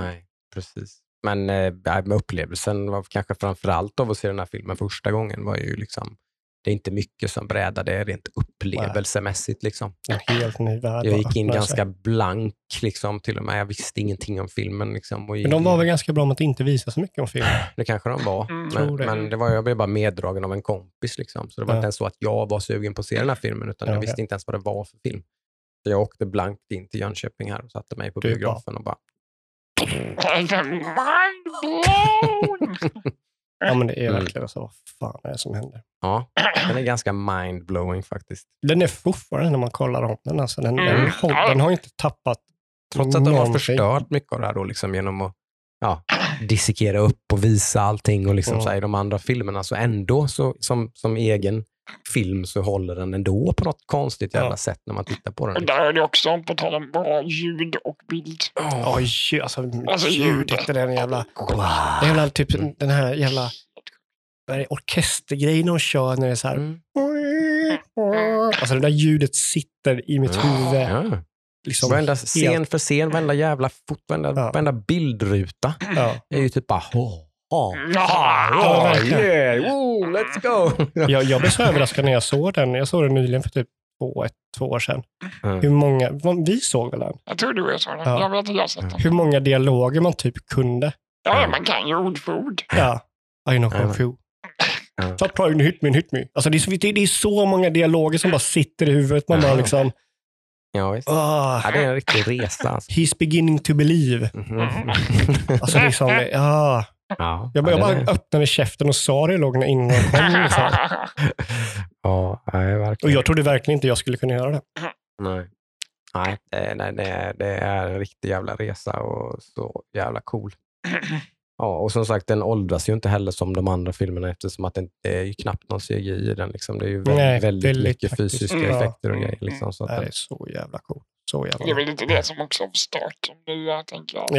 A: Nej, precis. Men eh, men upplevelsen var kanske framför allt av att se den här filmen första gången var ju liksom, det är inte mycket som brädade rent upplevelsemässigt. Liksom.
B: En helt ny värld.
A: Jag gick in ganska
B: sig.
A: blank liksom, till och med. Jag visste ingenting om filmen. Liksom, och
B: Men de var väl ganska bra om att inte visa så mycket om film. *sighs*
A: Det kanske de var.
C: Mm.
A: Men,
B: det.
A: men det var, jag blev bara meddragen av en kompis. Liksom. Så det var
B: Ja.
A: inte ens så att jag var sugen på att se den här filmen, utan
B: Ja,
A: jag visste inte ens vad det var för film. Så jag åkte blankt in till Jönköping här och satte mig på
B: Du är
A: biografen och bara! *laughs*
B: Ja, men det är
A: Mm.
B: verkligen så. Vad fan är det som händer?
A: ja, *clears throat* den är ganska mindblowing faktiskt.
B: Den är fortfarande när man kollar om den. Alltså, den,
C: Mm.
B: den, har, den har inte tappat
A: Trots att de har förstört mycket av det här då, liksom, genom att ja, dissekera upp och visa allting och liksom,
B: Ja.
A: så här, i de andra filmerna. Så ändå så, som, som egen film så håller den ändå på något konstigt jävla
B: Ja.
A: sätt när man tittar på den.
C: Och där är det också, på tal om bra ljud och bild.
B: Oj, alltså,
C: Alltså,
B: ljudet i den jävla... Det är jävla typ den här jävla är det, orkestergrejen de kör när det är så här...
A: Mm.
B: Alltså det där ljudet sitter i mitt huvud.
A: Ja.
B: Liksom,
A: Varenda scen för scen, varenda jävla fot, varenda,
B: Ja.
A: varenda bildruta
B: ja.
A: är ju typ bara oh, oh, oh, yeah, oh, let's go. *laughs*
B: jag, jag blev så överraskad när jag såg den. Jag såg den nyligen för typ två, ett, två år sedan.
A: Mm.
B: Hur många, vi såg väl den?
C: Jag tror du och jag sa det.
B: Ja.
C: Jag vet att jag sett den.
B: Hur många dialoger man typ kunde.
C: Ja, man kan ju ord för ord.
B: Ja. I know kung
A: Ja.
B: fu. Stop trying to hit me, hit me. Alltså det, är så, det, det är så många dialoger som bara sitter i huvudet. Man bara
A: Ja.
B: liksom,
A: Ja, visst.
B: ah,
A: Ja, det är en riktig resa. Alltså.
B: he's beginning to believe.
A: Mhm.
B: Alltså liksom, ja.
A: Ja,
B: Jag, bara- jag
A: ja,
B: bara
A: det-
B: öppnade käften och sa dialogerna innan de kom. Liksom. *laughs*
A: Ja, nej,
B: Och
A: verkligen.
B: jag trodde verkligen inte jag skulle kunna göra det.
A: Nej, nej, det, nej det, är, det är en riktig jävla resa och så jävla cool. Ja, och som sagt, den åldras ju inte heller som de andra filmerna eftersom att det är ju knappt någon CGI i den. Liksom. Det är ju väldigt,
B: Nej,
A: väldigt,
B: väldigt
A: mycket
B: faktiskt.
A: fysiska
C: Mm.
A: effekter och
C: Ja.
A: grejer. Liksom, så att
B: Det
A: den,
B: är så jävla coolt. Så jävla
C: Det är väl lite det som också starten nu, jag tänker jag.
B: Ja,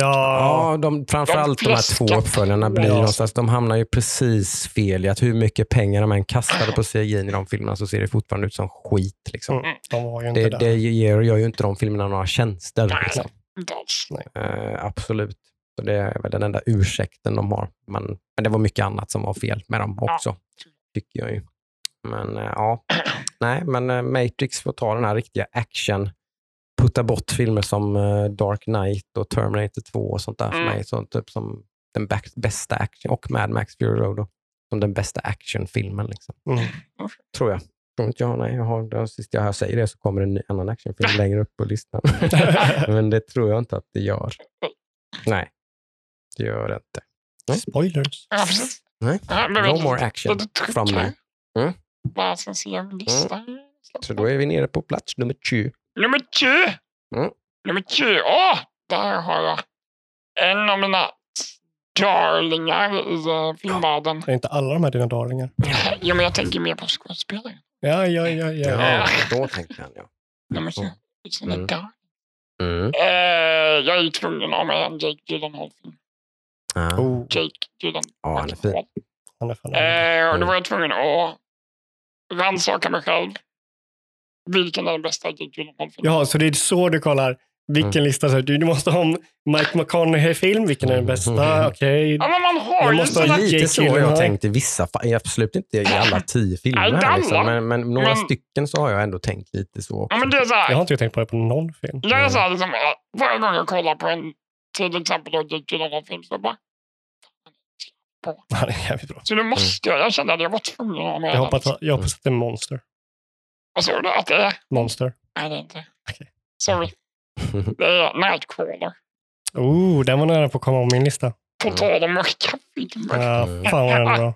A: Ja, de, framförallt de, här två uppföljarna blir
B: Ja.
A: någonstans, de hamnar ju precis fel i att hur mycket pengar de än kastade på CGI i de filmerna så ser det fortfarande ut som skit. Liksom.
B: mm, de var ju inte
A: Det,
B: där.
A: det ger, gör ju inte de filmerna några tjänster.
C: Nej.
A: Liksom.
C: Alls.
A: Eh, absolut. Så det är väl den enda ursäkten de har. Men, men det var mycket annat som var fel med dem också, tycker jag ju. Men eh, ja, nej, men eh, Matrix får ta den här riktiga action, putta bort filmer som eh, Dark Knight och Terminator 2 och sånt där för
C: Mm.
A: mig. Så, typ som den bästa action, och Mad Max Fury Road då, som den bästa actionfilmen. Liksom.
B: Mm.
A: Tror jag. Tror inte jag, nej. Jag har, det sist jag säger det så kommer en annan actionfilm längre upp på listan. Men det tror jag inte att det gör. Nej, det gör det inte. Nej.
B: Spoilers.
C: Ja, precis.
A: Nej.
C: Ja,
A: No more action from me. Mm.
C: Bara sen se en lista.
A: Så då är vi nere på plats nummer 20.
C: Nummer 20.
A: Mm.
C: Nummer 20. Åh, där har jag en av mina darlingar i uh, filmvärlden.
B: Är inte alla de här dina darlingar? *laughs*
C: Jo, men jag tänker mer på skådespelare.
B: Ja, ja, ja. ja.
A: Ja, då tänkte han ja.
C: Nummer 20. It's
A: Mm.
C: mm. darling.
A: Mm.
C: Eh, jag är tvungen att ha med en Jake Gyllenhaal-film.
A: Ja.
B: Oh,
C: Jake Gyllenhaal.
A: ja, han är fin.
B: han är fan
C: Eh, och då
A: Mm.
C: var jag tvungen att rannsaka mig själv. Vilken är den bästa Jake?
B: Ja, så det är så du kollar. Vilken
A: Mm.
B: lista? Så du, du måste ha en Mike McConaughey-film. Vilken är den bästa?
A: Mm. *laughs*
B: Okej.
C: Ja, men man har
B: Jag måste ha
A: Lite så har jag
B: Gyllenhaal.
A: tänkt i vissa fall. Absolut inte i alla *laughs* tio filmer. Liksom. men, men några
C: Men-
A: stycken så har jag ändå tänkt lite så också.
C: Ja, men det är så här.
B: Jag har inte tänkt på det på någon film.
C: Jag är så här, liksom, varje gång jag kollar på en till exempel Jake Gyllenhaal-film så bara...
B: Han är jävligt bra.
C: Så nu måste jag, jag kände att jag var tvungen att ha med
B: Jag
C: den.
B: hoppas, jag hoppas att det är Monster.
C: Vad sa du? Att det är?
B: Monster.
C: Nej, det är inte.
B: Okej.
C: Sorry. *laughs* Det är Nightcrawler.
B: Oh, den var nära på att komma på min lista.
C: På tal om mörka filmer.
B: Ja, fan vad den är bra.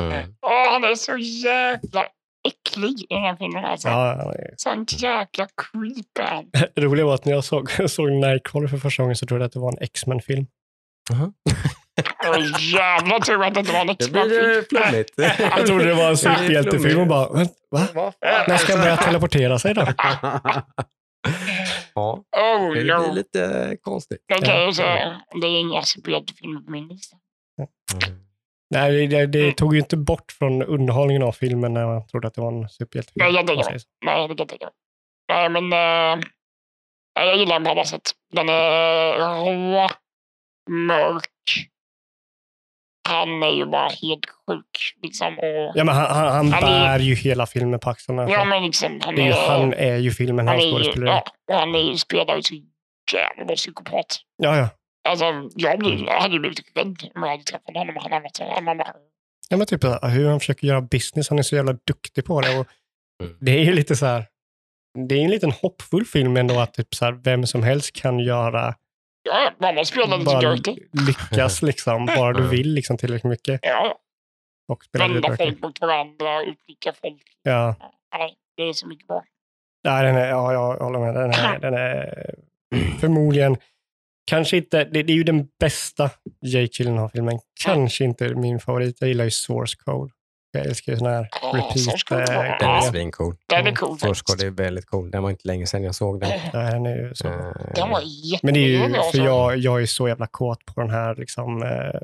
A: Mm.
C: Åh, han är så jävla äcklig i den här filmen. Alltså.
B: Ja, han är-
C: Sån jäkla creep
B: det roliga var att när jag såg, såg Nightcrawler för första gången så trodde jag att det var en X-Men-film. *laughs*
C: Jävla tur att det inte var en
A: Det blir eh, flummigt.
B: Jag trodde det var en superhjältefilm och bara, "Vänt, va? När ska han börja teleportera sig då?
A: ja,
C: Oh
A: det blir
C: no.
A: lite konstigt.
C: Det kan jag ju säga. Det är inga superhjältefilmer på min lista.
B: Nej, det, det, det
C: Mm.
B: tog ju inte bort från underhållningen av filmen när man trodde att det var en superhjältefilm.
C: Nej, jag
B: så.
C: Nej, det kan jag tänka mig. Nej, men äh, jag gillar den på alla sätt. Den är rå, mörk. Han är ju bara helt sjuk. Liksom, och,
B: Ja, men han, han, han
C: Han är-
B: bär ju hela filmen på axlarna.
C: ja, men liksom, han,
B: det är ju,
C: är,
B: han är ju filmen,
C: han
B: han
C: är ju,
B: skådespelare.
C: ja, och han är ju, spelar ju så jävla bra psykopat.
B: Ja, ja.
C: Alltså, jag, blir, jag hade ju blivit rädd om jag hade träffat honom. Han hade varit så här,
B: Ja, men typ hur han försöker göra business, han är så jävla duktig på det. Och
A: Mm.
B: Det är ju lite så här, det är en liten hoppfull film ändå att typ så här, vem som helst kan göra,
C: ja, mamma spelade
B: bara
C: dirty.
B: lyckas liksom, bara du vill liksom tillräckligt mycket.
C: Ja,
B: Och spela
C: vända folk mot varandra, utnyttja folk.
B: Ja,
C: Nej, det är så mycket bra.
B: Nej, den är, ja, jag håller med. Den är, den är *clears throat* förmodligen, kanske inte, det, det är ju den bästa Jake Gyllenhaal-filmen. Kanske inte min favorit. Jag gillar ju Source Code. Jag älskar ju sådana här
C: Ja,
B: repeat.
C: Var-
B: eh,
A: Den är
C: Ja.
A: svincool.
C: Den är cool
A: Source är väldigt cool. Den var inte länge sedan jag såg den.
B: Nej, den är ju så.
A: Eh,
C: Den var
B: Men det är ju, för jag, jag är så jävla kåt på den här liksom, eh,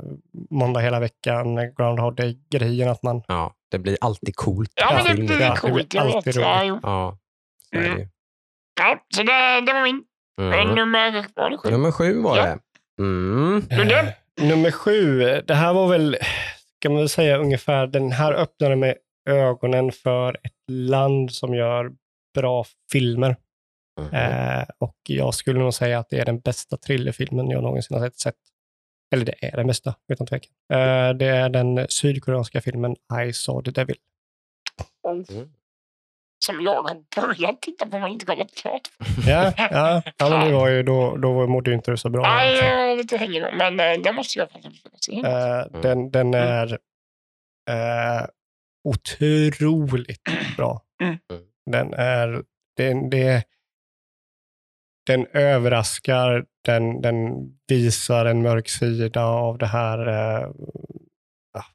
B: måndag hela veckan, eh, Groundhog Day-grejen. Att man,
A: Ja, det blir alltid coolt.
C: Ja, men det, det
B: Ja,
C: är
B: det
C: coolt.
B: blir alltid.
C: Ja,
B: roligt.
A: Ja, så det
C: Mm.
A: ju.
C: ja, så det, det var min.
A: Mm.
C: Nummer var det sju.
A: Nummer sju var
C: Ja.
A: det. Mm.
B: Eh, nummer sju, det här var väl, kan man väl säga ungefär, den här öppnade med ögonen för ett land som gör bra filmer.
A: Mm.
B: Eh, och jag skulle nog säga att det är den bästa thrillerfilmen jag någonsin har sett. Eller det är den bästa, utan tvekan. Eh, det är den sydkoreanska filmen I saw the devil.
A: Mm.
C: Som jag har börjat titta på men inte kollat klart.
B: Ja, ja, *laughs* ja men det var ju, då, då mådde ju inte du så bra.
C: Nej, jag är lite hängig men eh, det måste jag faktiskt se.
B: Eh, den, den är eh, otroligt bra.
C: Mm.
B: Den är, den, det, den överraskar, den, den visar en mörk sida av det här. Eh,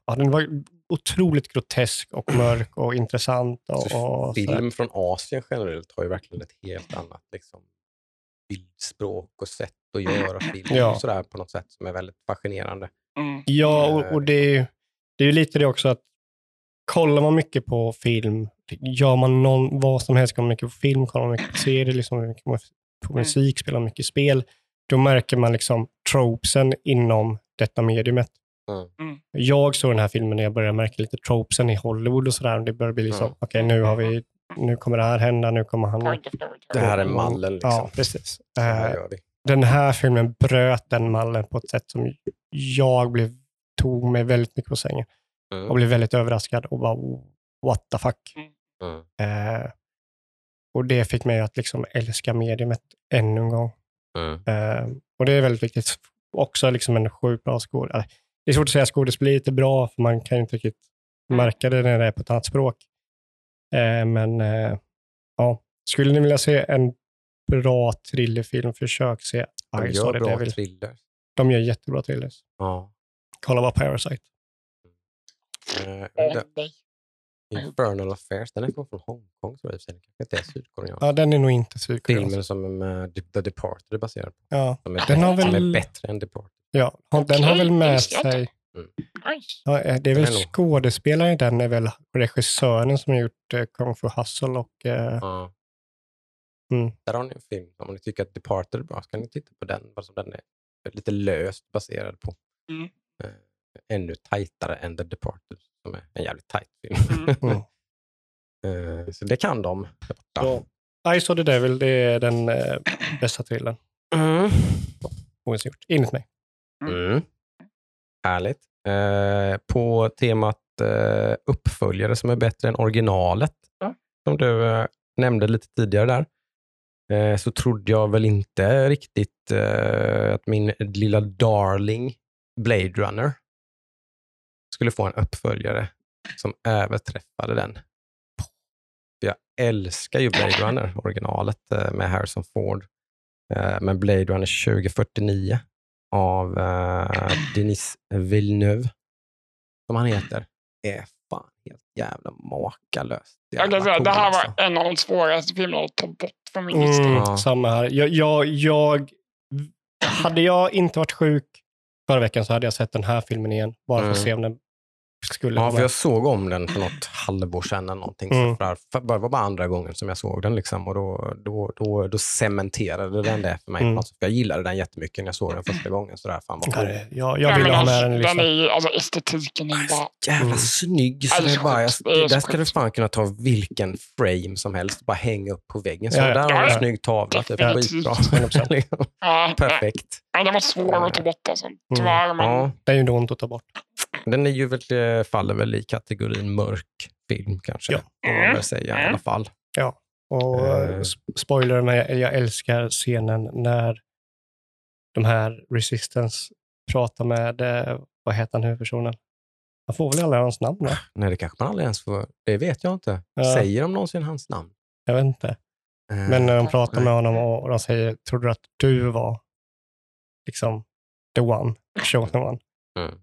B: ja, den var otroligt grotesk och *clears throat* mörk och intressant. Och, och sådär.
A: Film från Asien generellt har ju verkligen ett helt annat liksom, bildspråk och sätt att göra *clears throat* film
B: Ja.
A: och sådär på något sätt som är väldigt fascinerande.
C: Mm.
B: Ja, och, och det, är ju- det är ju lite det också att kollar man mycket på film, gör man någon, vad som helst, kollar man mycket på film, kollar man mycket på serier, liksom på
C: Mm.
B: musik, spelar mycket spel, då märker man liksom tropesen inom detta mediumet.
A: Mm.
C: Mm.
B: Jag såg den här filmen när jag började märka lite tropesen i Hollywood och sådär. Det börjar bli liksom,
A: Mm.
B: okej nu har vi, nu kommer det här hända, nu kommer han...
A: Det här är mallen. Liksom.
B: Ja, precis. Eh, den här filmen bröt den mallen på ett sätt som jag blev, tog mig väldigt mycket på sängen
A: Mm.
B: och blev väldigt överraskad och bara what the fuck.
A: Mm.
B: Eh, och det fick mig att liksom älska mediumet ännu en gång.
A: Mm.
B: Eh, och det är väldigt viktigt. Också liksom en sjukt bra skådespelare. Det är svårt att säga att skådespel är bra, för man kan ju inte riktigt märka det när det är på ett annat språk. Eh, men eh, ja, skulle ni vilja se en bra thrillerfilm, försök se
A: De gör
B: the
A: bra
B: devil.
A: thrillers.
B: De gör jättebra thrillers.
A: Ja.
B: Kolla bara Parasite.
A: The
C: nej.
A: Infernal Affairs, den är från Hongkong tror jag. i. Den kanske inte är sydkoreansk.
B: Ja, den är nog inte sydkoreansk.
A: Filmen som med The Departed är baserad på.
B: Ja,
A: Som är,
B: Den har
A: bättre, som
B: väl-
A: är bättre än Departed.
B: ja. har- Den har väl med sig...
C: Nice.
B: Ja, eh, det är
A: Den
B: väl skådespelaren, den är väl regissören som har gjort eh, Kung Fu Hustle och... Eh,
A: Ja.
B: Mm.
A: Där har ni en film. Om ni tycker att Departed är bra så kan ni titta på den. Som den är lite löst baserad på.
C: Mm.
A: Eh, ännu tajtare än The Departed som är en jävligt tajt film.
C: Mm. *laughs*
B: mm.
A: Eh, så det kan de.
B: Så, I saw the devil, det är den eh, bästa thrillern
A: Mm.
B: någonsin gjort, enligt mig.
A: Mm. Härligt. Eh, på temat eh, uppföljare som är bättre än originalet,
C: Ja.
A: som du eh, nämnde lite tidigare där, eh, så trodde jag väl inte riktigt eh, att min lilla darling Blade Runner skulle få en uppföljare som överträffade den. Jag älskar ju Blade Runner, originalet eh, med Harrison Ford. Eh, Men Blade Runner 2049 av eh, Denis Villeneuve, som han heter, är fan helt jävla makalöst. Jävla
C: säga, det
A: cool,
C: här var
A: alltså.
C: en av de svåraste filmerna att ta bort från min lista.
B: Mm,
A: Ja.
B: Samma här. Jag, jag, jag, hade jag inte varit sjuk förra veckan så hade jag sett den här filmen igen. Bara för att
A: Mm.
B: se om den skulle
A: Ja, för jag såg om den för något halvår sedan eller någonting.
B: Mm.
A: Så för, för, det var bara andra gången som jag såg den liksom, och då, då, då, då cementerade den det för mig.
B: Mm.
A: För jag gillade den jättemycket när jag såg den första gången. Så där, fan vad
B: Ja,
A: cool.
B: Jag,
C: Ja,
B: jag ville
C: men
B: ha med
C: alltså,
B: den i
C: den
B: listan.
C: är ju, alltså estetiken är bara...
A: Jävla
B: Mm.
A: snygg. Så
C: Ja, det
A: bara, jag, där ska du fan kunna ta vilken frame som helst bara hänga upp på väggen. Så
B: Ja, ja.
A: där har du
C: Ja,
A: en
C: ja.
A: snygg tavla. Typ. Skitbra.
B: 100%. *laughs*
A: Liksom.
C: Ja,
A: Perfekt.
C: Ja, den var svår att ta bort alltså. Tyvärr, men...
A: Ja,
B: Det är ju inte ont att ta bort.
A: Den är ju väl, eh, faller väl i kategorin mörk film kanske.
B: Ja.
A: Får man väl säga i
C: Mm.
A: alla fall.
B: Och
A: Eh.
B: eh, sp- spoiler, men jag, jag älskar scenen när de här Resistance pratar med, eh, vad heter han huvudpersonen? Man får väl aldrig hans namn va?
A: Nej, det kanske man aldrig ens får. Det vet jag inte.
B: Ja.
A: Säger de någonsin hans namn?
B: Jag vet inte. Men när de pratar med honom och de säger, tror du att du var liksom the one, chosen one?
A: Mm.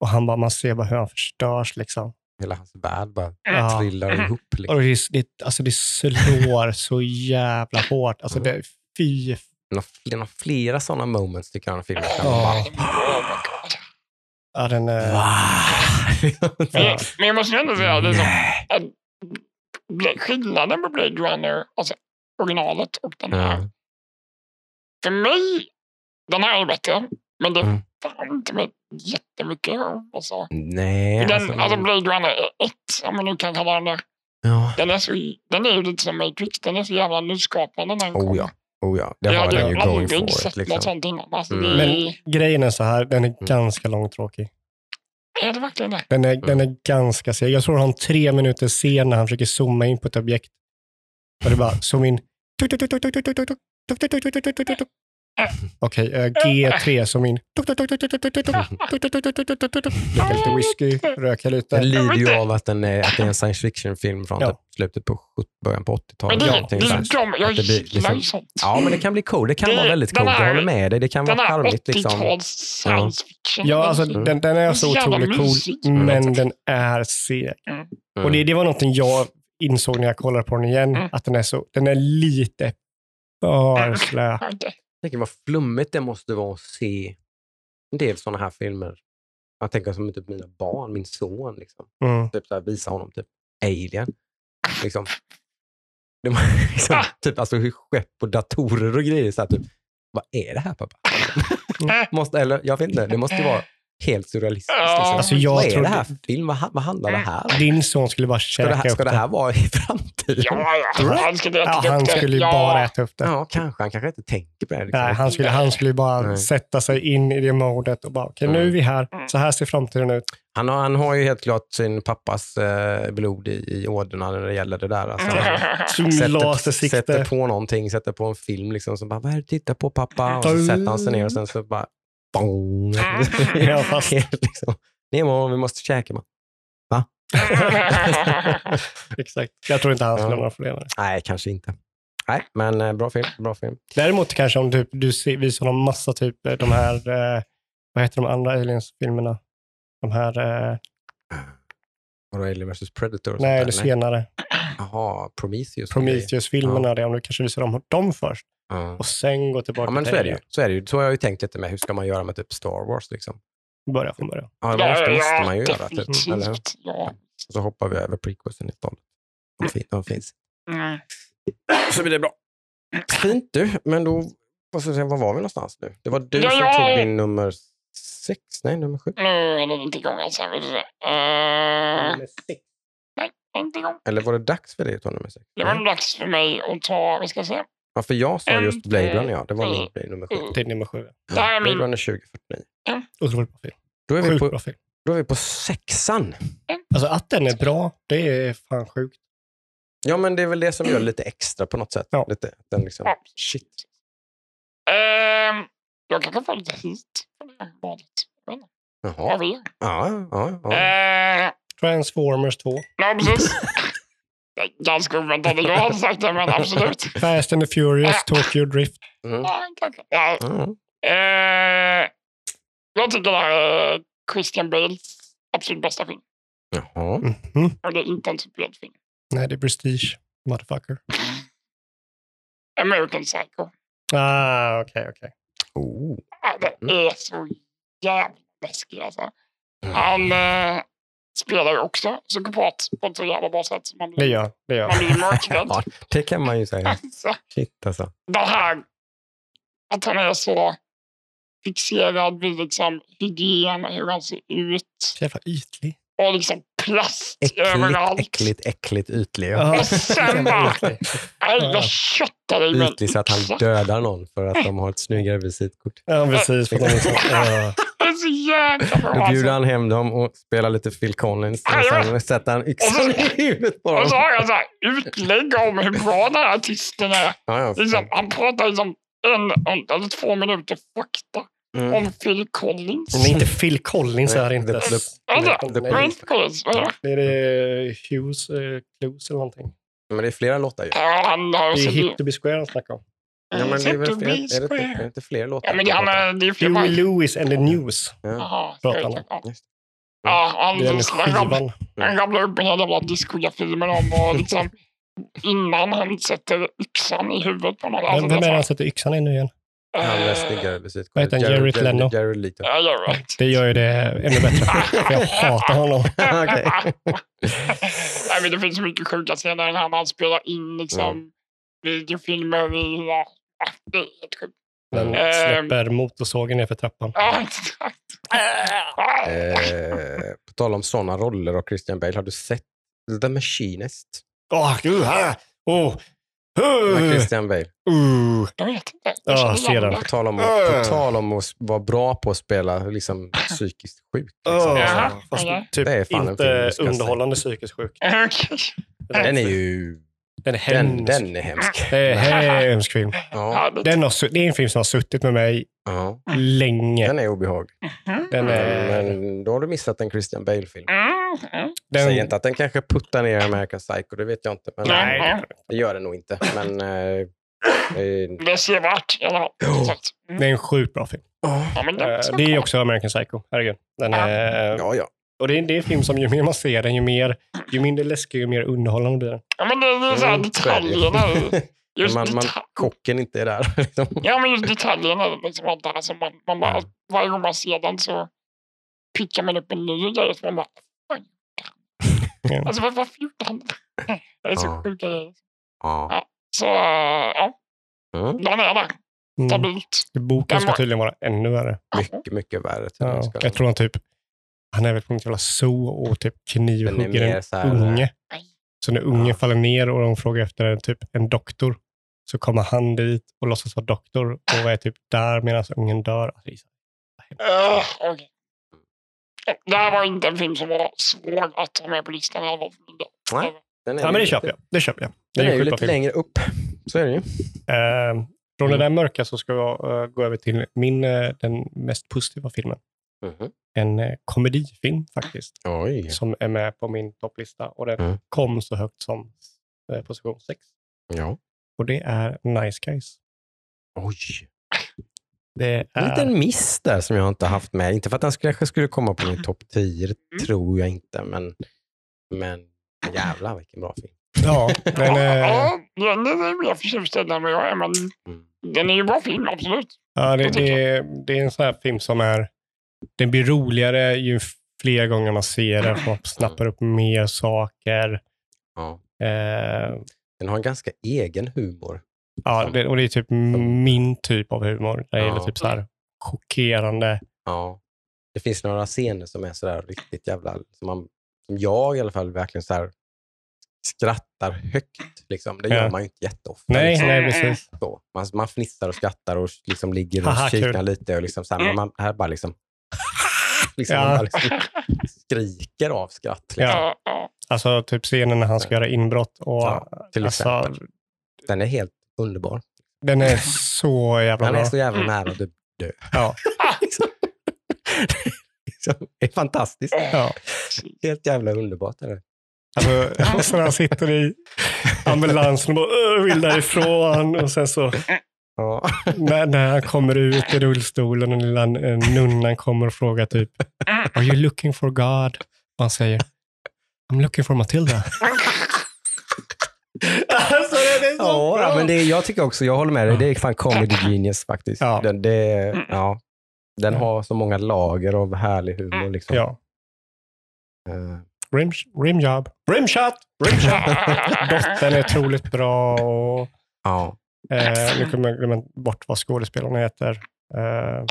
B: Och han bara, man ser bara hur han förstörs liksom.
A: Hela hans värld bara
B: Ja.
A: trillar
C: Mm.
A: ihop. Liksom.
B: Och det, det, alltså det slår *laughs* så jävla hårt. Alltså det, fy.
A: Det är flera sådana moments tycker jag i filmen.
B: Ja.
C: Oh.
B: Ja, den är...
A: Wow. *laughs*
C: Men,
B: Ja.
C: men jag måste ändå säga, det som, att skillnaden med Blade Runner, alltså originalet och den här.
A: Ja.
C: För mig, den här är bättre, men det
A: Mm.
C: Fan inte med jättemycket. Alltså,
A: Nej,
C: den,
A: alltså,
C: alltså Blade Runner 1, om man nu kan kalla den det,
A: ja.
C: den är, så, den är ju lite som Matrix, den är så jävla nyskapande när den
A: Oh ja. Oh ja, det
C: jag
A: har den ju going
C: aldrig
A: for
C: sett
A: it.
C: något
A: Liksom.
C: sånt innan. Alltså,
A: Mm.
C: det
B: Men grejen är så här, den är
A: Mm.
B: ganska långtråkig.
C: är det verkligen det?
B: Den är,
A: Mm.
B: den är ganska seg. Jag tror han tre minuter scen när han försöker zooma in på ett objekt. Och det är bara zoom in. Okej, G3 som min... Dricka lite whisky, röka lite.
A: Den lider ju av att det är en science fiction-film från slutet på början på 80-talet.
C: Jag gillar ju sånt.
A: Ja, men det kan bli cool. Det kan vara väldigt coolt. Jag håller med dig. Det kan vara charmigt. Liksom.
C: science fiction.
B: Ja, alltså, den, den är så otroligt cool, men den är seg. Och det, var någonting jag insåg när jag kollade på den igen, att den är, den är lite för slö.
A: Jag tänker vad flummigt det måste vara att se en del sådana här filmer. Jag tänker som typ mina barn, min son. Liksom.
B: Mm.
A: Typ så här, visa honom typ Alien. Liksom. Det, var *laughs* liksom, typ, alltså hur skepp och datorer och grejer. Så här, typ, vad är det här pappa? *laughs* måste, eller, jag vet inte, det måste vara helt surrealistiskt.
C: Ja.
A: Liksom.
B: Alltså, jag
A: vad är
B: tror
A: det här för film? Vad, vad handlar det här om?
B: Din son skulle bara
A: Ska
B: käka
A: det, här, ska
B: upp
A: det här vara i framtiden?
C: Ja, ja, han skulle
B: Ja, han skulle ju
C: ja.
B: bara äta upp det.
A: Ja, kanske. Han kanske inte tänker på det. Liksom.
B: Nej, han skulle, han skulle bara
A: Nej.
B: sätta sig in i det modet och bara, okej nu är vi här, så här ser framtiden ut.
A: Han, har, han har ju helt klart sin pappas eh, blod i, i ådrorna när det gäller det där. Alltså,
B: Sin
A: sätter, sätter på någonting, sätter på en film liksom, så bara, vad är det du tittar på pappa? Och så sätter han sig ner och sen så bara, bong. *laughs*
B: Ja, fast-
A: liksom, Nemo, vi måste käka man. *laughs*
B: Exakt. Jag tror inte han skulle problem med det.
A: Nej, kanske inte. Nej, men eh, bra film. Bra film.
B: Däremot kanske om typ, du ser, visar dem massa typ eh, de här, eh, vad heter de andra aliens-filmerna? De här, eh,
A: Vadå, Alien vs Predator? och
B: nej
A: sånt
B: det senare,
A: Jaha, Prometheus.
B: Prometheus-filmerna, det, om du kanske visar dem, dem först.
A: Ja.
B: och sen gå tillbaka
A: Ja, men
B: till
A: så är, det ju. Så är det ju. Så har jag ju tänkt lite med, hur ska man göra med typ Star Wars? Liksom?
B: Börja från början.
A: Ja, det måste, måste man ju göra. Typ, eller? hur?
C: Ja.
A: Och så hoppar vi över prequelsen istället. De, fin, de finns.
C: Mm.
A: Så blir det bra. Fint du, men då, vad, ska jag säga, var var vi någonstans nu? Det var du
C: Ja,
A: som tog din nummer sex, nej nummer sju.
C: Nu är den inte igång alltså. Vill du se? Inte igång.
A: Eller var det dags för dig att ta nummer sex?
C: Det var nog dags för mig att ta, vi ska se.
A: Ja, för jag sa just
C: En,
A: Blade Runner, ja. Det var min Blade nummer sju.
B: Det är nummer sju.
C: Det här är
A: Blade. Runner 2049.
B: Otroligt bra film.
A: Då är, vi
B: Sjukt
A: på,
B: bra film.
A: då är vi på sexan.
B: Alltså att den är bra, det är fan sjukt.
A: Ja, men det är väl det som gör lite extra på något sätt.
B: Ja.
A: Lite, den liksom,
C: Ja.
A: shit.
C: Ehm, jag kanske får lite hit på det här valet. Jag vet.
A: Jaha.
C: Av er.
A: Ja, ja, ja.
C: Ehm,
B: Transformers 2.
C: ja, precis. Ganska oväntat att jag hade sagt det, men absolut.
B: Fast and the Furious, Tokyo Drift.
A: Mm.
C: Ja,
A: Mm.
C: Eh, jag tycker det här är Christian Bales absolut bästa film.
A: Jaha.
B: Mhm.
C: Och det är inte en superhjältefilm.
B: Nej, det är Prestige. Motherfucker.
C: American Psycho.
B: Ah, okej, okej.
A: Oh.
C: Ja, det är så jävla läskig alltså.
A: Mm.
C: Han eh, spelar ju också psykopat på ett så jävla bra sätt. Man
B: Det
C: blir,
B: gör det. Gör.
C: man blir mörkrädd. *laughs*
A: Ja, det kan man ju säga. *laughs*
C: Alltså,
A: Shit alltså.
C: det här att han är så fixerad vid liksom hygien, hur han ser ut
B: Så jävla ytlig.
C: och liksom plast
A: Äckligt,
C: överallt.
A: äckligt, äckligt ytlig.
B: Ja,
C: Och sen bara- jag köttar dig
A: Ytlig så att han dödar någon för att de har ett snyggare visitkort.
B: Ja, precis. För de är så. *laughs*
C: Det är så jäkla bra.
A: Då bjuder
C: Alltså.
A: han hem dem och spelar lite Phil Collins. Och sen sätter han yxan i huvudet på
C: Och så
A: dem.
C: har jag så här utlägg om hur bra den här artisten är.
A: Ja, ja.
C: Liksom, han pratar liksom en eller två minuter fakta
A: Mm.
C: om Phil Collins.
B: Men inte Phil Collins är det inte.
A: the- the-
C: Alltså,
A: the
C: är Phil Collins? Det?
B: Det är det Hughes eh, Clues eller någonting.
A: Men det är flera låtar ju.
C: Ja, han har
B: Det är Hit to be square han snackar om.
A: Ja, men det är väl fler, är det, är det inte fler låtar?
C: Ja, men det, han är, det är fler
B: Huey. Lewis and the News.
A: Ja.
C: Jaha,
B: pratar han.
C: Ja.
A: Just
C: Ja, han,
B: är
C: han, han rabblar upp en jävla discografin med dem och liksom innan han sätter yxan i huvudet på någon.
B: Vem, vem är det han sätter yxan i nu igen?
A: Han med
C: Eh,
A: snyggare visitkort.
B: Vad heter han? Jared
A: Jared-
B: Leto?
A: Jared Leto.
C: Ja, you're right.
B: Det gör ju det ännu bättre. För jag hatar honom. *laughs*
A: Okej.
C: Nej, men det finns så mycket sjuka scener när han spelar in liksom, videofilmer i... Ah, det är sjukt.
B: Den
C: Ehm.
B: släpper motorsågen ner för trappan.
C: Ja, exakt. Ah.
A: Eh, på tal om sådana roller och Christian Bale, har du sett The Machinist?
B: Åh, gud! ah, Åh!
A: Med
B: Uh,
A: Christian Bale.
B: uh.
C: Jag vet inte.
B: Ja,
C: Jag
B: ser den.
C: det.
A: På tal om, på tal om att vara bra på att spela liksom, psykiskt sjuk.
B: Åh,
A: Liksom.
C: Jaha,
B: fast
C: okej.
B: typ
A: Det är fan en film
B: inte
A: ska se.
B: underhållande psykiskt sjuk. *laughs*
A: Den är ju...
B: Den är
A: Den,
B: hemsk.
A: den är hemsk.
B: Det är *laughs* en hemsk film.
A: Ja,
C: Ja,
B: Den har, det är en film som har suttit med mig
A: ja.
B: länge.
A: Den är obehaglig.
B: Den är,
A: Men då har du missat en Christian Bale-film.
C: Mm, mm.
A: Säg
B: den,
A: inte att den kanske puttar ner American Psycho, det vet jag inte. Men
C: Nej.
A: det gör det nog inte. Men... Eh,
C: Det ser värt i alla fall. Sagt.
B: det är en sjukt bra film.
C: Ja, men det,
B: Eh, Det är också American Psycho. Herregud. Den är,
A: ja, ja.
B: Och det är, det är en film som ju mer man ser den, ju, mer, ju mindre läskig och mer underhållande blir den.
C: ja, men det är så här
A: Mm, så ju.
C: detaljerna. *laughs* Just
A: man, man, kocken inte är där. *laughs* Liksom.
C: Ja, men just detaljerna. Liksom, allt det här som man, man bara,
A: Ja.
C: Varje gång man ser den så pickar man upp en ny grej. Så man bara.
B: Ja.
C: Alltså vad- varför gjorde han det? Det är så
A: Ja.
C: sjuka grejer.
A: Ja.
C: Så äh, ja,
A: Mm.
C: den är där.
B: Mm.
C: Stabilt.
B: Boken
C: Den
B: ska tydligen vara ännu värre.
A: Mycket, mycket värre.
B: Ja,
A: ska
B: jag tror han typ, han är väl på något jävla zoo och typ
A: Den är
B: knivhugger en
A: så här,
B: unge.
C: Nej.
B: Så när ungen
A: Ja.
B: faller ner och de frågar efter en, typ en doktor, så kommer han dit och låtsas vara doktor och är typ där medan ungen dör. Är
C: Uh, okay. Det här var inte en film som var svår att ta med på listan.
A: Nej. Den är
B: Ja, men det
A: lite-
B: köper jag. Det köper jag. Det
A: Den är
B: en
A: ju lite
B: film.
A: längre upp. Så är det ju.
B: Eh, från
A: Mm.
B: det där mörka så ska jag eh, gå över till min, eh, den mest positiva filmen.
A: Mhm.
B: En eh, komedifilm faktiskt,
A: Oj.
B: som är med på min topplista. Och den
A: Mm.
B: kom så högt som eh, position 6.
A: Ja.
B: Och det är Nice Guys.
A: Oj.
B: Det
A: En
B: är...
A: liten miss där som jag inte har haft med. Inte för att den kanske skulle komma på min topp 10, det
C: Mm.
A: tror jag inte. Men, men jävlar vilken bra film.
B: Ja, den är,
C: Ja, den är mer förtjust i än vad jag är, men
A: Mm.
C: den är ju bra film, absolut.
B: ja, det, det, är- det är en sån här film som är... Den blir roligare ju fler gånger man ser den. för Man snappar upp mer saker.
A: Ja.
B: Eh,
A: Den har en ganska egen humor.
B: ja, det, och det är typ min typ av humor. Det är
A: Ja.
B: typ så här chockerande.
A: Ja. Det finns några scener som är sådär riktigt jävla... Som, man, som jag i alla fall verkligen så här skrattar högt. Liksom. Det gör
B: Ja.
A: man ju inte jätteofta.
B: Nej,
A: liksom.
B: nej, precis.
A: Så. Man, man fnissar och skrattar och liksom ligger och
B: kul.
A: kiknar lite. Och liksom så här, men
C: Mm.
A: man, här bara liksom... *laughs* Liksom,
B: Ja.
A: Man liksom skriker av skratt. Liksom.
B: Ja. Alltså typ scenen när han ska göra inbrott. Och,
A: Ja, till
B: alltså,
A: exempel. Den är helt underbar.
B: den är så jävla
A: Den
B: bra.
A: är så jävla nära att dö.
B: Ja. *laughs*
A: Liksom. Liksom, Det är fantastiskt.
B: Ja.
A: Helt jävla underbart. Är det.
B: Alltså, och så när han sitter i ambulansen och bara "Åh, vill därifrån. Och sen så
A: Ja.
B: när, när han kommer ut i rullstolen och den lilla nunnan kommer och frågar typ Are you looking for God? Och han säger I'm looking for Matilda. alltså det är så
A: Ja,
B: bra.
A: men det jag tycker också, jag håller med dig, det är fan comedy genius faktiskt.
B: Ja.
A: Den, det, ja, den har så många lager av härlig humor. Liksom.
B: Ja.
A: Eh,
B: Rim, rimjob. Rimshot! Rimshot! *laughs* Dottern är otroligt bra. Och,
A: ja.
B: Eh, nu kommer jag glömma bort vad skådespelarna heter. Eh,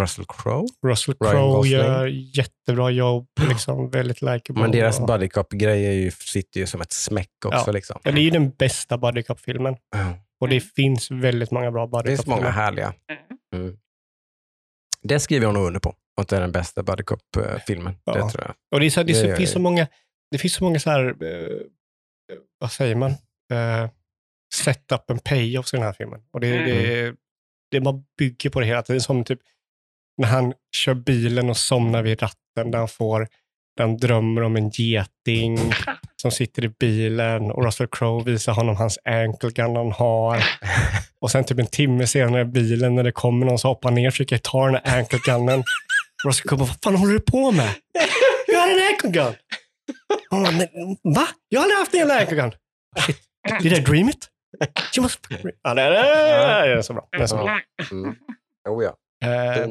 A: Russell Crowe.
B: Russell Crowe gör jättebra jobb. *gasps* Liksom, väldigt likeable.
A: Men deras buddy ju, sitter ju som ett smäck också.
B: Ja.
A: Liksom.
B: Ja, det är ju den bästa buddy cop-filmen.
A: Ja.
B: Och det finns väldigt många bra
A: Det
B: buddy
A: finns många härliga. Mm. Det skriver jag nog under på. Att det är den bästa buddy cop-filmen.
B: Ja.
A: Det tror jag.
B: Och det, är så, det, är
A: Det
B: så,
A: gör
B: finns
A: det.
B: så många, det finns så många så här, eh, vad säger man, eh, setup and payoffs i den här filmen. Och det,
C: Mm.
B: det, det man bygger på det hela tiden. Som typ när han kör bilen och somnar vid ratten, där han får, han drömmer om en geting *laughs* som sitter i bilen och Russell Crowe visar honom hans ankle gun han har. *laughs* Och sen typ en timme senare i bilen när det kommer någon så hoppar han ner och försöker ta den här ankle gunnen. *laughs* Russell Crowe bara, vad fan håller du på med? Jag har en ankle gun. Han bara, "Men, va? Jag har aldrig haft en ankle gun. Shit, did I dream it? *laughs* You must... Ja, det är, det är så bra. Det är så bra.
A: Mm. Oh, ja.
B: Eh,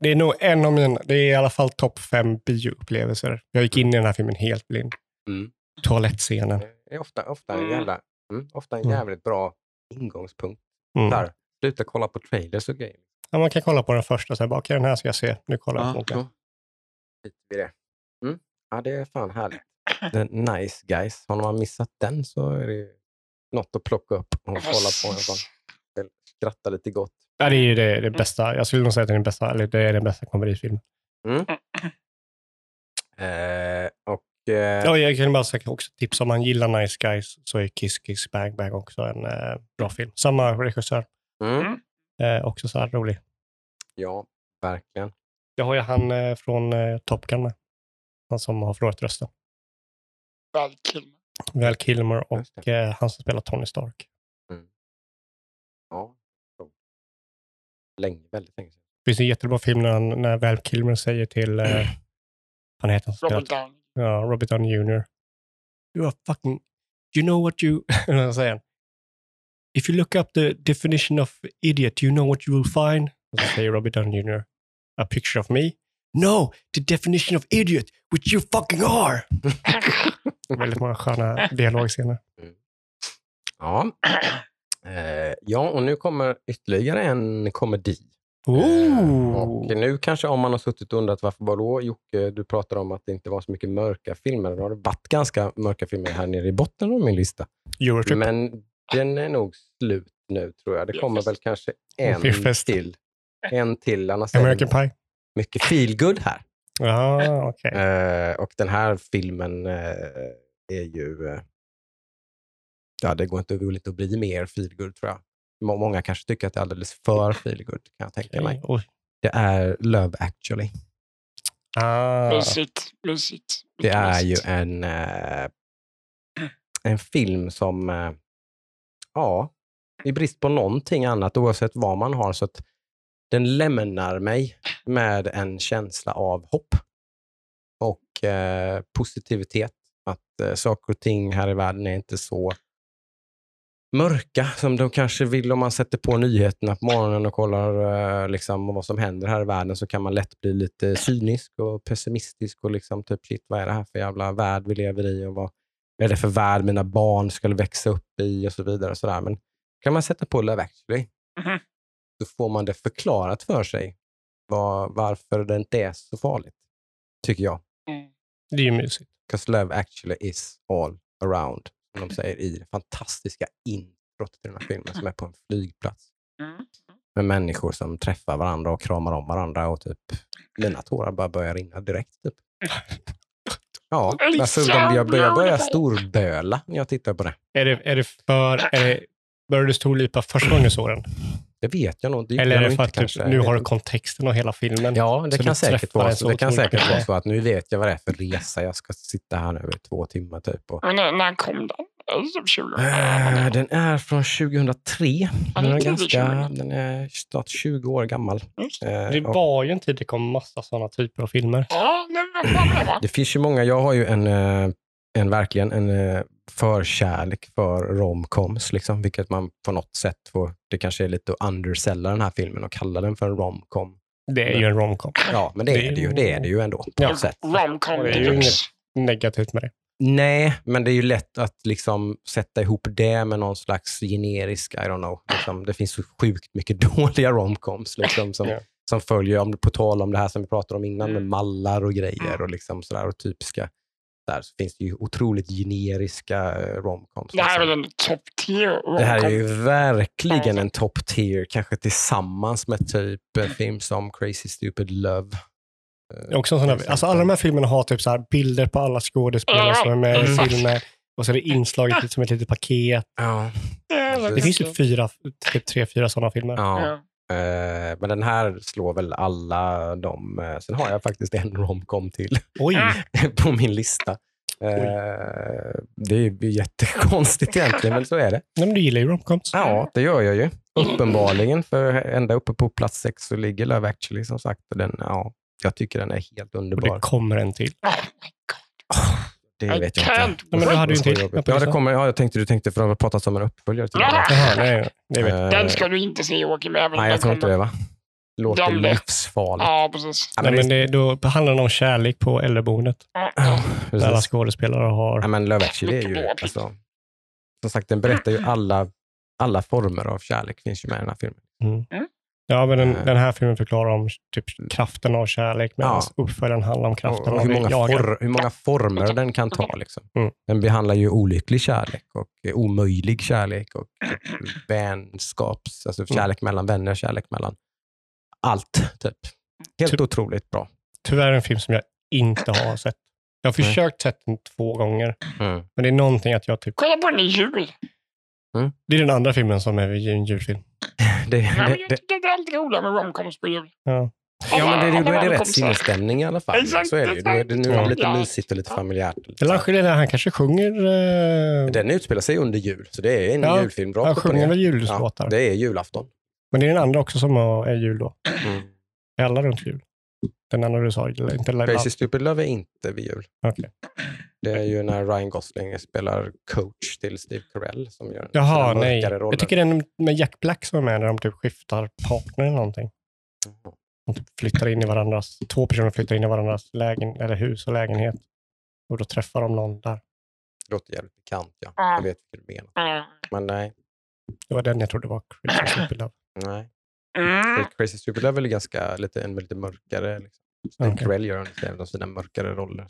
B: det är nog en av mina, det är i alla fall topp fem bioupplevelser. Jag gick in i den här filmen helt blind.
A: Mm.
B: Toalettscenen.
A: Det är ofta, ofta, en,
C: Mm.
A: jävla, mm, ofta en
B: Mm.
A: jävligt bra ingångspunkt.
B: Mm.
A: Där. Sluta kolla på trailers och grejer.
B: Ja, man kan kolla på den första, så här, bara, "Okej, den här ska jag se. Nu kollar jag på den.
A: Vi det. Mm. Ja, det är fan härligt. The nice guys. Har man missat den så är det något att plocka upp och kolla på. En sån. Skratta lite gott.
B: Ja, det är ju det, det bästa. Jag skulle nog säga att det är den bästa, eller det är den bästa komedifilmen.
A: Mm. Eh, och eh,
B: Ja, jag kan bara säga också tipsa om man gillar Nice Guys så är Kiss Kiss Bang Bang också en eh, bra film. Samma regissör.
A: mm.
B: Eh, också så här rolig.
A: ja, verkligen.
B: Jag har ju han eh, från eh, Top Gun med. Han som har förlorat rösten.
C: Val.
B: Val Kilmer och eh, han som spelar Tony Stark.
A: Ja. Länge, väldigt länge sedan.
B: Det finns en jättebra film när, han, när Val Kilmer säger till, eh, vad heter han
C: Robert? Downey.
B: Ja, Robert Downey Jr. You are fucking, you know what you, *laughs* vad säger han? If you look up the definition of idiot, you know what you will find? Och så säger Robert Downey Jr. A picture of me? No, the definition of idiot, which you fucking are! *laughs* Väldigt många sköna dialogscener.
A: Ja. Eh, ja, och nu kommer ytterligare en komedi.
B: Ooh.
A: och nu kanske om man har suttit och undrat varför vadå Jocke, du pratar om att det inte var så mycket mörka filmer. Det har varit ganska mörka filmer här nere i botten av min lista.
B: Eurotrip.
A: Men den är nog slut nu tror jag. Det kommer väl kanske en till. En till, annars
B: American Pie.
A: mycket feelgood här.
B: Ja, okej.
A: Eh, och den här filmen eh, är ju... Eh, ja, det går inte, inte att bli mer feelgood tror jag. Må- Många kanske tycker att det är alldeles för feelgood, kan jag tänka mig.
B: Oj.
A: Det är Love actually.
B: Ah.
C: Mysigt, mysigt.
A: Det är ju en, eh, en film som, eh, ja, i brist på någonting annat, oavsett vad man har, så att den lämnar mig med en känsla av hopp och eh, positivitet. Att eh, saker och ting här i världen är inte så mörka som de kanske vill om man sätter på nyheterna på morgonen och kollar eh, liksom, vad som händer här i världen så kan man lätt bli lite cynisk och pessimistisk och liksom typ shit, vad är det här för jävla värld vi lever i och vad är det för värld mina barn ska växa upp i och så vidare. Och så där. Men kan man sätta på Love actually
C: Mhm
A: så får man det förklarat för sig var, varför det inte är så farligt, tycker jag.
C: Mm.
B: Det är ju mysigt.
A: Because love actually is all around, som de säger i det fantastiska introt till den här filmen som är på en flygplats.
C: Mm.
A: med människor som träffar varandra och kramar om varandra och typ mina tårar bara börjar rinna direkt. Typ. Ja, alltså, de, jag börjar, börjar
C: roligt.
A: storböla när jag tittar på det.
B: Är det, är det för... Är det, började du storlipa första gången såg den?
A: Det vet jag nog. Det
B: Eller är det för att typ,
A: kanske.
B: nu har du kontexten av hela filmen?
A: Ja, det kan säkert, vara, så, det kan säkert vara så att nu vet jag vad det är för resa jag ska sitta här nu i två timmar. Typ. Och,
C: Men när, när kom den? Är det 20
A: Eh, den är från 2003.
C: Ja,
A: Den är, ganska,
C: 20.
A: den är snart 20 år gammal. Eh,
B: Det
A: och
B: var ju en tid det kom massa sådana typer av filmer.
C: Ja, det
A: finns ju många, jag har ju en, eh, en verkligen en eh, förkärlek för romcoms, liksom, vilket man på något sätt får, det kanske är lite att undersella den här filmen och kalla den för en romcom.
B: Det är ju en romcom.
A: Ja, men det
B: Det
A: är
B: är
A: det ju, det är det ju ändå på
B: Ja.
A: något sätt.
C: Romcom
B: Det är ju
C: deluxe.
B: Negativt med det.
A: Nej, men det är ju lätt att liksom sätta ihop det med någon slags generisk, I don't know. Liksom, det finns så sjukt mycket *laughs* dåliga romcoms liksom, som,
B: Ja.
A: som följer, om, på tal om det här som vi pratade om innan, med
C: Mm.
A: mallar och grejer och, liksom sådär, och typiska. Där så finns det ju otroligt generiska eh, romcoms.
C: Det här är
A: liksom.
C: väl en top tier romcom.
A: Det här är ju verkligen en top tier, kanske tillsammans med typ en film som Crazy Stupid Love. Eh,
B: Det är också en sån här,
A: till
B: alltså alla de här filmerna har typ så här bilder på alla skådespelare som är med i filmen. Och så är det inslaget som ett litet paket.
A: Ja,
C: Ja,
B: Det finns typ fyra, typ tre, fyra sådana filmer.
A: ja. Eh, men den här slår väl alla de. Eh, sen har jag faktiskt en *laughs* romcom till
B: Oj!
C: Mm. *laughs*
A: på min lista. Eh, det är ju jättekonstigt egentligen, men så är det.
B: Nej, men du gillar ju romcoms.
A: Ja, det gör jag ju. Uppenbarligen, för ända uppe på plats sex så ligger Love actually som sagt. Och Den, ja, jag tycker den är helt
B: Och
A: underbar.
B: det kommer en till.
C: Oh my god.
A: Det
C: I
A: vet jag inte.
B: Ja, men du hade ju en till.
A: Ja, det kommer, ja, jag tänkte du tänkte för att ha pratat om en uppföljare till.
B: Jaha, nej, det vet jag.
A: Eh,
C: Den ska du inte se Joakim.
A: Nej, jag tror inte det va? Låter
C: De-
A: livsfarligt.
C: Ja, precis.
A: Ja,
B: Nej,
A: men det,
B: det, då handlar det om kärlek på äldreboendet.
C: Ja.
B: Där alla skådespelare har...
A: Ja, men Love actually är ju, alltså, som sagt, den berättar ju alla, alla former av kärlek finns ju med i den här filmen.
B: Mm.
C: Mm.
B: Ja, men den,
A: Eh.
B: den här filmen förklarar om typ kraften av kärlek medan
A: Ja.
B: uppföljaren handlar om
A: Och,
B: kraften
A: och
B: av
A: hur, många
B: jaget.
A: for, hur många former den kan ta. Liksom.
B: Mm.
A: Den behandlar ju olycklig kärlek och omöjlig kärlek och *clears throat* vänskaps, alltså
B: Mm.
A: kärlek mellan vänner, kärlek mellan allt. Typ. Helt
B: Typ-
A: otroligt bra.
B: Tyvärr en film som jag inte har *clears throat* sett. Jag har försökt sett den två gånger,
A: Mm.
B: men det är någonting att jag typ...
C: Kolla på den i jul.
B: Det är den andra filmen som är en julfilm. *laughs*
A: Det,
C: Ja, men
A: det,
C: jag tycker det är alltid roligare med romcoms på jul.
B: Ja.
A: ja, men det, då är det rätt sinnesstämning i alla fall.
C: Exakt,
A: så är det det, nu är det lite
C: Ja.
A: mysigt och lite familjärt.
B: Eller han, kanske sjunger... Eh,
A: Den utspelar sig under jul, så det är en
B: Ja,
A: julfilm.
B: han sjunger väl
A: Ja,
B: jullåtar.
A: det är julafton.
B: Men det är den andra också som är jul då.
A: Mm.
B: Är alla runt jul? Den andra du sa, inte.
A: Crazy Stupid Love är inte vid jul.
B: Okej.
A: Det är ju när Ryan Gosling spelar coach till Steve Carell som gör
B: Jaha, nej.
A: mörkare roller.
B: Jag tycker den med Jack Black som är med när de typ skiftar partner eller någonting. De typ flyttar in i varandras, två personer flyttar in i varandras lägen, eller hus och lägenhet. Och då träffar de någon där.
A: Det låter jävligt bekant, ja.
C: Ja.
A: Jag vet vad du menar. Men nej.
B: Det var den jag trodde var Crazy Stupid Love.
A: nej.
C: Mm.
A: Crazy Stupid Love är väl ganska lite, en lite mörkare. Liksom. Steve
B: Okej.
A: Carell gör en av sina mörkare roller.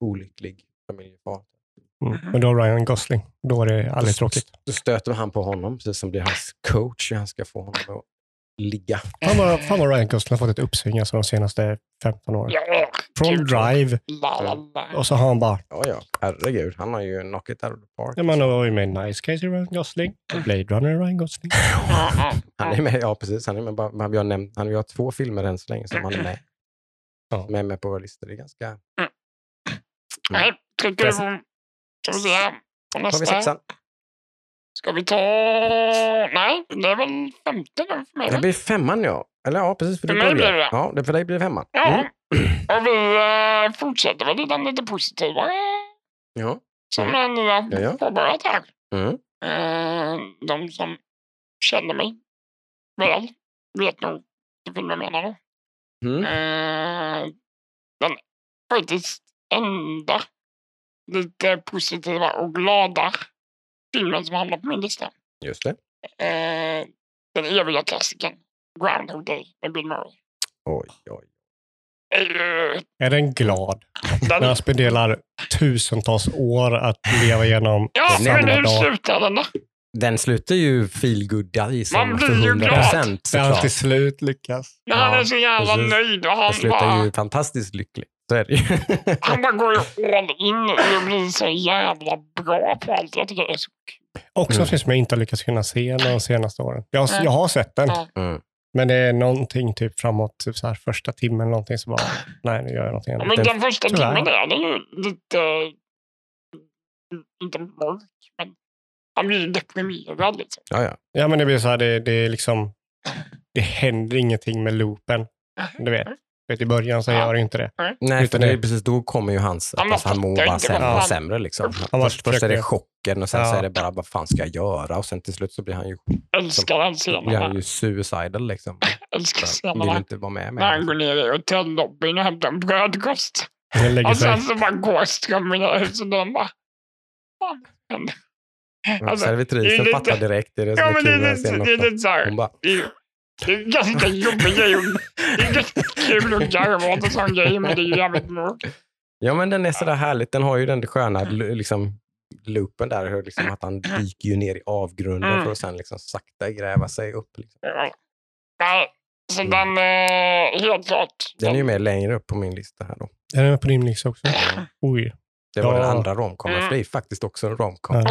A: olycklig familjefar.
B: Mm. Men då har Ryan Gosling. Då är det aldrig tråkigt.
A: Då stöter han på honom, precis som blir hans coach. Han ska få honom att ligga.
B: Fan vad, fan vad Ryan Gosling har fått ett uppsving alltså de senaste 15 åren. Från. Drive och så har han bara,
A: Ja, ja. Herregud. Han har ju knock it out of the park.
B: ja, man har ju med Nice Case Ryan Gosling, Blade Runner Ryan Gosling. *laughs*
A: Han är med, ja precis. Han är med, bara- vi har nämnt, han vi har två filmer än så länge som han är med.
B: Ja.
A: Som är med på vår lista. Det är ganska...
C: Nej, trycker du på... Ska vi se. På
A: Tar vi
C: nästa.
A: sexan?
C: Ska vi ta... Nej, det är väl femte nu för mig.
A: Det blir femman ja. Eller ja, precis. För,
C: För mig blir det.
A: Ja, det för dig blir det femman.
C: Ja.
A: Mm. *clears throat*
C: Och vi eh, fortsätter väl i den lite positiva
A: Ja.
C: som
A: Mm.
C: mm. ni
A: Ja, ja.
C: har påbörjat här.
A: Mm.
C: Eh, de som känner mig väl vet nog film jag menar. då.
A: Mm.
C: Eh, den faktiskt enda lite positiva och glada filmen som hamnar på min lista.
A: Just det.
C: Eh, den eviga klassikern Groundhog Day med Bill Murray.
A: Oj, oj.
C: Är ju-
B: Är den glad när
C: Den,
B: han spenderar tusentals år att leva igenom
C: ja,
B: samma
C: men hur
B: dag?
C: slutar den då?
A: Den slutar ju feelgoodad i som
C: Man blir
A: för
C: ju
A: 100
C: glad.
A: procent
B: Det är alltid
A: såklart.
B: slut lyckas.
C: Men han
A: Ja,
C: är så jävla
A: precis.
C: nöjd och han
A: slutar
C: bara,
A: ju fantastiskt lyckligt. Så är det ju.
C: han bara går ju all in och blir så jävla bra på allt. Jag tycker det är så kul.
B: Också
A: Mm.
B: en film som jag inte har lyckats kunna se de senaste åren. Jag, har-
C: Mm.
B: jag har sett den.
A: Mm.
B: men det är någonting typ framåt typ så här, första timmen eller någonting som bara, *laughs* nej nu gör jag någonting
C: Ja,
B: annat.
C: men
A: Den-
C: den första
B: tyvärr.
C: timmen är den ju lite, inte mörk, men han blir ju deprimerad liksom.
A: Ja, ja.
B: Ja, men det blir så här, det, det är liksom, det händer ingenting med loopen. *laughs* Du vet, vet i början så
C: Ja.
B: gör det inte det.
A: Nej,
B: Utan
A: för det är
B: det-
A: precis då kommer ju hans,
C: Ja, men
A: alltså, han mår bara sämre
C: fan-
A: sämre. Liksom.
B: Han
A: Först, först är det chocken och sen så
B: Ja.
A: är det bara, vad fan ska jag göra? Och sen till slut så blir han ju,
C: Älskar den
A: blir han
C: scenen.
A: ju suicidal. Liksom. *laughs*
C: Älskar
A: Så Vill
C: scenen.
A: inte vara med
C: När han
A: med.
C: går ner i hotellobbyn och hämtar en brödkost. Och sen så bara går strömmen ut och den bara... Fan. Alltså, det
A: Servitrisen fattar direkt. Det är det som
C: Ja
A: är
C: men
A: kul
C: det
A: med
C: är
A: den
C: lite,
A: scenen
C: det är
A: också.
C: lite så här.
A: Hon bara,
C: Det är, ganska jobbig grej. Det är ganska kul att garva åt en sån grej men det är jävligt mörkt.
A: ja men den är sådär härligt. Den har ju den sköna liksom, loopen där, hur liksom att han dyker ju ner i avgrunden
C: Mm.
A: för att sen liksom sakta gräva sig upp. Liksom.
C: Ja. Nej, så
A: Mm.
C: den är helt klart.
A: Den är ju med längre upp på min lista här då.
B: Den är med på din lista också. Oj.
A: Det var
B: Ja.
A: den andra romcomen,
C: Mm.
A: för det är faktiskt också en romcom.
B: Ja.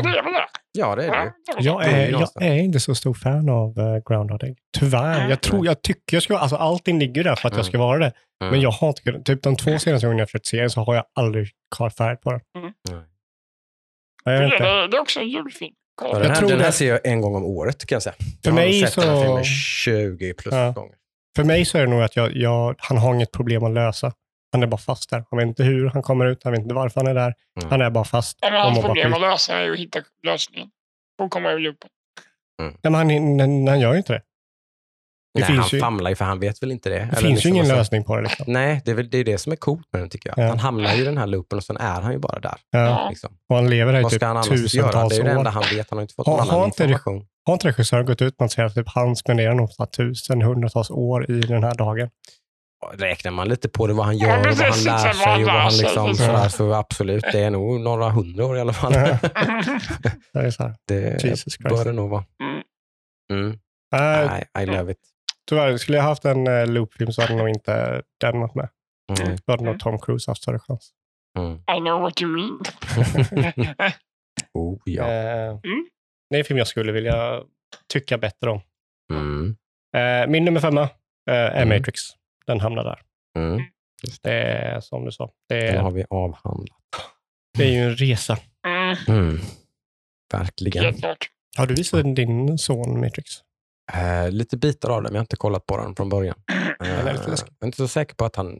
C: Ja, det är det.
B: Jag
A: är
B: jag är inte så stor fan av uh, Groundhog Day. Tyvärr. Jag tror, jag tycker jag ska alltså allting ligger där för att jag ska vara det.
A: Mm.
B: Men jag har inte typ de två senaste gångerna jag försökt se den så har jag aldrig kvar färg på den.
C: Mm.
B: Jag
C: det.
B: inte.
C: är- Det är också en julfilm.
A: Ja, den, här,
B: tror
A: den här
B: det-
A: ser jag en gång om året kan jag säga.
B: För
A: jag har
B: mig
A: sett den här
B: så-
A: filmen 20 plus
B: Ja.
A: gånger.
B: För mig så är det nog att jag, jag, han har inget problem att lösa. Han är bara fast där. Han vet inte hur han kommer ut, han vet inte varför han är där.
A: Mm.
B: Han är bara fast.
C: Ja, men
B: och
C: hans problem att lösa är att hitta lösningen. Och komma ur loopen.
B: Nej, men han, han, han gör ju inte det. Det
A: Nej,
B: finns
A: han
B: ju-
A: famlar ju för han vet väl inte det.
B: Det
A: Eller
B: finns
A: liksom,
B: ju ingen
A: alltså-
B: lösning på det. Liksom.
A: Nej, det är väl det, är det som är coolt med den tycker jag.
B: Ja.
A: Han hamnar ju i den här loopen och sen är han ju bara där.
B: Ja.
C: Ja.
A: Liksom.
B: Och han lever här i typ
A: annars göra? Det
B: tusentals
A: är det enda
B: år.
A: han vet. Han har inte fått
B: Har-
A: någon annan
B: inte
A: information.
B: Har inte regissören gått ut med att säga att typ han spenderar nog tusen, hundratals år i den här dagen?
A: Räknar man lite på det, vad han gör och vad han lär sig och vad han liksom sådär, så absolut, det är nog några hundra år i alla fall. *laughs* *laughs*
B: Det är så här.
A: det
B: Jesus
A: bör det nog vara.
C: Mm.
A: Mm.
B: Äh,
A: Nej, I love it.
B: tyvärr, skulle jag haft en uh, loopfilm så hade nog inte den varit med.
A: Mm.
B: Då hade nog Tom Cruise haft större chans.
A: Mm.
C: I know what you mean. *laughs*
A: Oh, ja.
B: Eh,
C: Mm.
B: Det är en film jag skulle vilja tycka bättre om.
A: Mm.
B: Eh, min nummer femma eh, är
A: Mm.
B: Matrix. Den hamnar där.
A: Mm.
B: Det är som du sa. Det
A: Den
B: är,
A: har vi avhandlat.
B: det är ju en resa.
C: Mm,
A: Mm. Verkligen.
B: Har du visat din son Matrix?
A: Eh, lite bitar av den, men jag har inte kollat på den från början. Eh,
B: lite läskigt.
A: jag är inte så säker på att han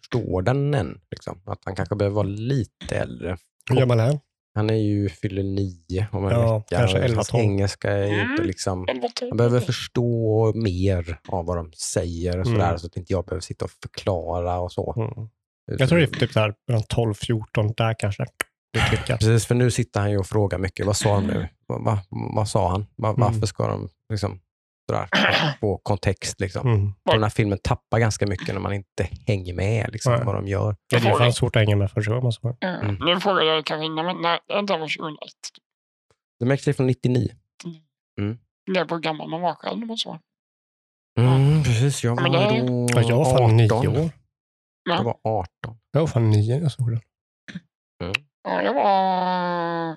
A: förstår den än. Liksom. Att han kanske behöver vara lite äldre.
B: Hur gammal är han?
A: Han är ju fyller nio om en
B: Ja,
A: vecka.
B: kanske
A: och
B: 11,
A: hans
B: 12.
A: engelska är ju
C: Mm.
A: inte liksom...
C: Elva, tolv.
A: Han behöver förstå mer av vad de säger och sådär,
B: Mm.
A: så att inte jag behöver sitta och förklara och så.
B: Mm. Jag tror det är typ där mellan 12-14, där kanske.
A: Precis, för nu sitter han ju och frågar mycket. Vad sa han nu? Vad, vad, vad sa han? Var,
B: Mm.
A: Varför ska de liksom, sådär, få kontext? Liksom.
B: Mm.
A: Och Den här filmen tappar ganska mycket när man inte hänger med liksom,
B: Nej.
A: vad de gör.
B: Ja, det är fan svårt att hänga med första gången. Så.
C: Mm.
A: Mm.
C: Nu frågar jag innan, men nej, den var 2001.
A: Det märks det från 99.
C: Det är på hur gammal man var själv. Och så.
A: Mm, precis, jag
C: Ja,
A: var
C: men det är-
A: då
B: Ja, jag var fan nio
A: 18.
B: år.
A: Jag var 18.
B: Jag var fan nio när jag såg den.
C: Ja, jag var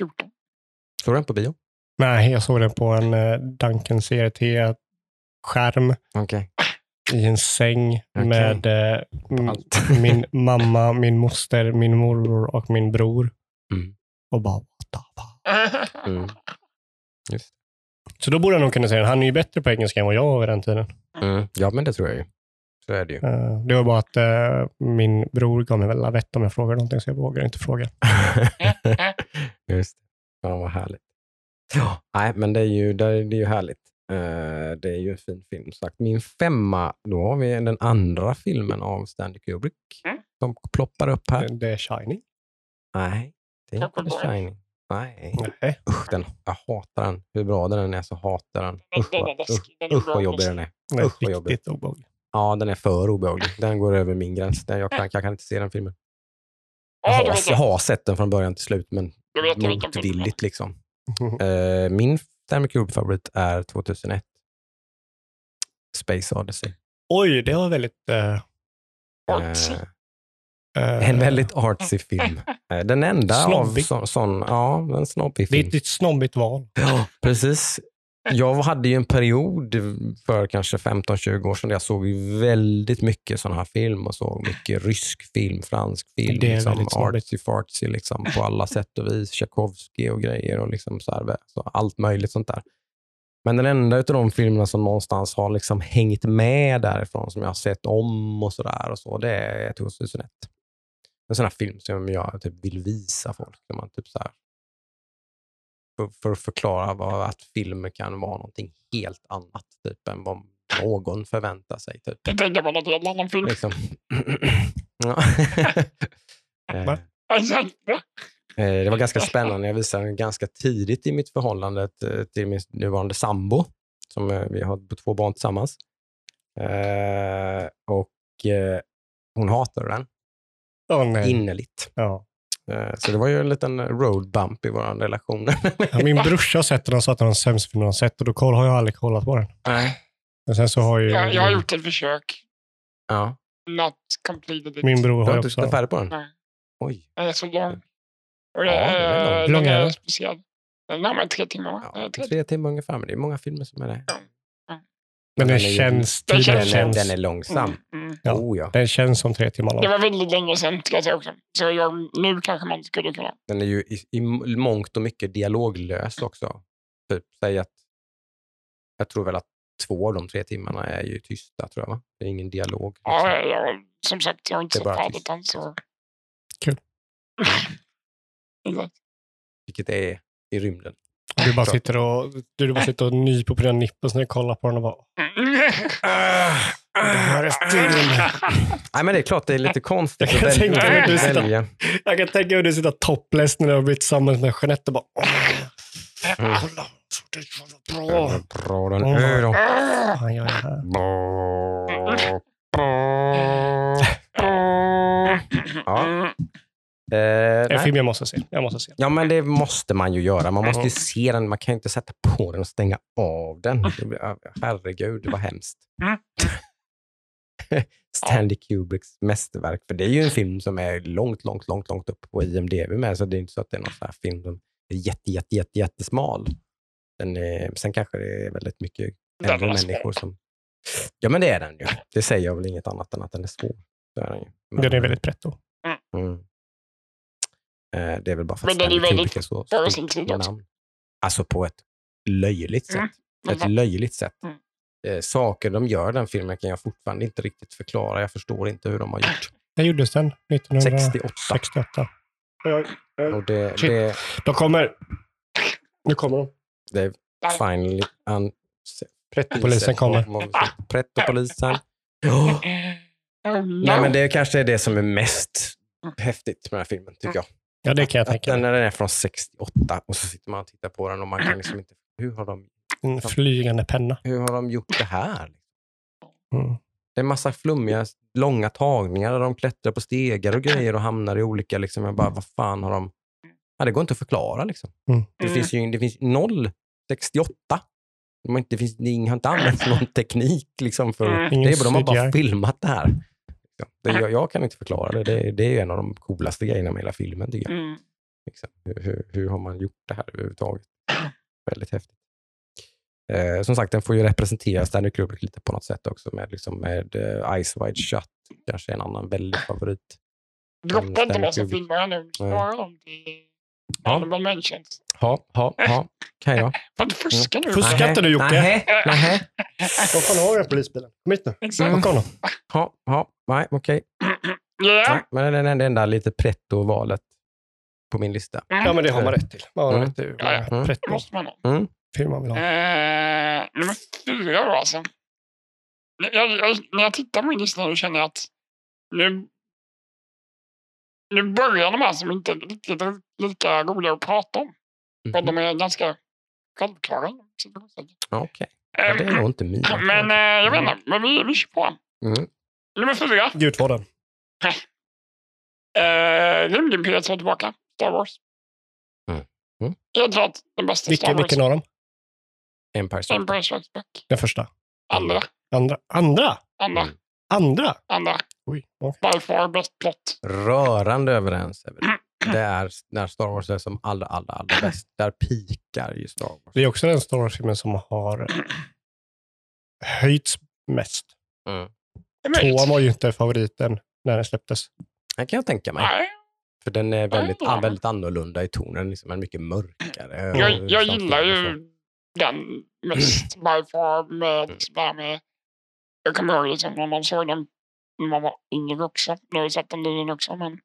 C: 14.
A: Såg du den på bio?
B: Nej, jag såg den på en uh, Duncan CRT-skärm
A: Okej.
B: i en säng
A: Okej.
B: med eh, *laughs* min *laughs* mamma, min moster, min morbror och min bror.
A: Mm.
B: Och bara, what?
A: Mm. Just.
B: Så då borde jag nog kunna säga den. Han är ju bättre på engelska än vad jag var vid den tiden.
A: Mm. Ja, men det tror jag ju. Så är det ju.
B: Eh, det var bara att eh, min bror gav mig väl lavett om jag frågade någonting, så jag vågar inte fråga. *laughs*
A: Just det. Ja, vad härligt. Ja, nej, men det är ju, det är, det är ju härligt. Eh, det är ju en fin film. Sagt. Min femma, då har vi den andra filmen av Stanley Kubrick
C: Mm.
A: som ploppar upp här.
B: Det, är Shining.
A: Nej, det är inte The. Shining. Nej,
B: Nej.
A: usch, den, jag hatar den. Hur bra den är så hatar den. Usch,
C: den Den är
A: usch vad jobbig den är.
B: Den är
A: Usch, vad
B: riktigt obehaglig.
A: Ja, den är för obehaglig. Den går över min gräns. Den, jag, kan, jag kan inte se den filmen. Jag
C: Ja,
A: har, jag har sett den från början till slut, men motvilligt liksom. *laughs* Eh, min Stanley Kubrick-favorit är 2001. Space Odyssey.
B: Oj, det var väldigt... eh,
C: Artsy.
A: Eh, en väldigt artsy film. *laughs* Den enda
B: Snobbig.
A: av så, sån, ja, en snobbig
B: Det är
A: film.
B: ett ett snobbigt val.
A: Ja, precis. Jag hade ju en period för kanske 15-20 år sedan där jag såg väldigt mycket sån här film och såg mycket rysk film, fransk film, liksom artsy fartsy liksom, på alla sätt och vis. Tchaikovsky och grejer och liksom så här, så allt möjligt sånt där. Men den enda av de filmerna som någonstans har liksom hängt med därifrån, som jag har sett om och sådär, och så, det är 2001. En sån här film som jag typ vill visa folk. Där man typ så här, för, att förklara vad, att film kan vara någonting helt annat typ, än vad någon förväntar sig. Typ.
C: Jag tänker på något helt annan film.
A: Liksom. *laughs* ja. Eh, Det var ganska spännande. Jag visade ganska tidigt i mitt förhållande till min nuvarande sambo. Som eh, vi har två barn tillsammans. Eh, och hon hatade den
B: Åh nej.
A: innerligt.
B: Ja.
A: Eh, så det var ju en liten road bump i vår relation. *laughs*
B: Ja, min brorsa har sett den och sa att det var den sämsta filmen han har sett och då har jag aldrig kollat på den.
A: Nej.
B: Men sen så har ju
C: jag, jag har gjort ett försök.
A: Ja.
C: Not completed it.
B: min bror
A: Du
B: har
A: har
B: ju
A: inte
B: också...
A: tittat färdigt på den?
C: Nej.
A: Oj.
C: Den är så lång. Och
A: Ja,
C: det,
A: den är lång.
C: den
B: är
C: är
B: den?
C: speciell. Den är närmare tre timmar. va?
A: Ja,
C: tre-
A: tre timmar ungefär, men det är många filmer som är det.
B: Men
A: Den
B: den känns...
C: Den känns-
A: Den,
B: känns,
A: är, den är långsam.
C: Mm, mm.
B: Ja.
A: Oh, ja.
B: den känns som tre timmar
C: Det
B: lång.
C: var väldigt länge sedan ska jag säga också. Så jag, nu kanske man skulle kunna.
A: Den är ju i, i mångt och mycket dialoglös också. Typ, säg att, jag tror väl att två av de tre timmarna är ju tysta, tror jag. Va? Det är ingen dialog. liksom.
C: Ja, jag, som sagt, jag har inte
A: Det
C: sett
A: bara
C: färdigt än. Så.
B: Kul. *laughs*
A: Vilket är i rymden.
B: Du bara sitter och, du bara sitter och nyper på dina nipples när du kollar på den och bara... Det här är.
A: Nej, men det är klart det är lite konstigt
B: Jag
A: att
B: kan
A: välja.
B: tänka mig att du sitter-
A: välja.
B: Jag kan tänka mig hur du sitter topless när du har blivit tillsammans med Jeanette och bara...
A: Mm.
B: Det bra.
A: Bra den är då.
B: Vad gör jag här?
A: Ja. Eh,
B: En
A: nej.
B: film jag måste se. Jag måste se.
A: Ja, men det måste man ju göra. Man måste ju
B: Mm.
A: se den. Man kan ju inte sätta på den och stänga av den. Det blir- Herregud, det var hemskt.
C: Mm. *laughs*
A: Stanley Kubricks mästerverk. För det är ju en film som är långt, långt, långt, långt upp på IMDB med. Så det är inte så att det är någon sån film som är jätte, jätte, jätte, jättesmal. Den är, sen kanske det är väldigt mycket äldre människor som... Ja, men det är den ju. Det säger jag väl inget annat än att den är svår. Det är den ju. Men-
B: Den är väldigt pretto.
A: Mm. Eh, det är väl bara för
C: Men
A: att
C: den är
A: Stanley
C: väldigt
A: Kubrick är så
C: före
A: stort
C: sin tid också.
A: namn. Alltså på ett löjligt sätt.
C: Mm.
A: Ett löjligt sätt.
C: Mm.
A: Eh, saker de gör i den filmen kan jag fortfarande inte riktigt förklara. Jag förstår inte hur de har gjort.
B: När gjordes den? 1968.
A: 68. Och det, det,
B: De kommer. Nu kommer de.
A: det är finally... Un,
B: Pretto-polisen kommer.
A: Pretto-polisen. *gasps*
C: Oh,
A: Nej, men det kanske är det som är mest häftigt med den här filmen, tycker jag.
B: Ja, det kan jag tänka mig.
A: när den är från 68 och så sitter man och tittar på den och man kan liksom inte... Hur har de,
B: En flygande penna.
A: hur har de gjort det här?
B: Mm.
A: Det är massa flummiga, långa tagningar där de klättrar på stegar och grejer och hamnar i olika... Liksom, jag bara, vad fan har de... Ja, det går inte att förklara. Liksom.
B: Mm.
A: Det, finns ju det finns noll 68. De har inte, det finns, det har inte använt *laughs* någon teknik. Liksom, för,
C: Mm.
A: Det är, bara- de har bara filmat det här. Liksom. Det, jag, jag kan inte förklara det. det. Det är en av de coolaste grejerna med hela filmen. Tycker jag.
C: Mm.
A: Liksom. Hur, hur, hur har man gjort det här överhuvudtaget? Väldigt häftigt. Eh, som sagt, den får ju representera Stanley Kubrick lite på något sätt också med, liksom, med eh, Ice Wide Shut. Kanske en annan väldigt favorit.
C: Droppa inte
A: Kubrick.
C: filmer här nu. Spara
A: Ja.
C: Honorable Mentions.
A: Ja, ja, ja. Kan jag. *laughs*
C: Får inte fuska nu.
B: Fuska inte nu, Jocke. *laughs*
A: Nej.
B: Vad fan har jag polisbilen? Kom hit nu.
C: Exakt.
B: Honom.
A: Ja, ja, nej, okej. Nej, Men det är det enda lite pretto-valet på min lista.
B: Ja, men det har man rätt till. Man har
A: Mm.
B: rätt till
C: Ja, ja.
A: Mm.
C: Det
B: pretto
C: måste man ha.
B: film man vill ha.
C: Eh, nummer fyra då alltså. Jag, jag, när jag tittar på min lista nu känner jag att nu, nu börjar de här som inte är riktigt lika roliga att prata om. För
A: Mhm.
C: de är ganska självklara.
A: Okej, ja, det är nog inte mina.
C: Men eh, jag vet inte, men vi, vi kör på.
A: Mm.
C: Nummer fyra.
B: Gudfadern.
C: Eh, Rymdimperiet är tillbaka. Star Wars.
A: Mm.
C: Helt klart den bästa Star
B: Vilken,
C: Wars.
B: vilken av dem?
A: Empire Strikes Back.
C: Empire Strikes Back.
B: Den första?
C: Andra.
B: Andra? Andra?
C: Andra.
A: Mm.
B: Andra?
C: Andra.
B: Oj, okej.
C: By far best plot.
A: Rörande överens. *clears throat* Det är när Star Wars är som allra, allra, allra *clears throat* bäst. Där pikar ju Star Wars.
B: Det är också den Star Wars-filmen som har höjts mest.
A: Mm.
B: Tvåan var ju inte favoriten när den släpptes.
A: Det kan jag tänka mig.
C: Nej,
A: För den är väldigt,
C: Ja.
A: väldigt annorlunda i tonen. Liksom en mycket mörkare.
C: jag, jag gillar ju den mest by far med liksom här med... Jag kommer ihåg liksom när man såg den när man var yngre också. Nu har jag sett den nyligen också men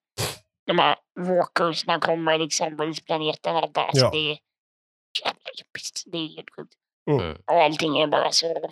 C: de här walkers när de kommer liksom på planeten och allt det här. Så
B: Ja.
C: det är jävla episkt. Det är helt sjukt.
A: Mm.
C: Och allting är bara så...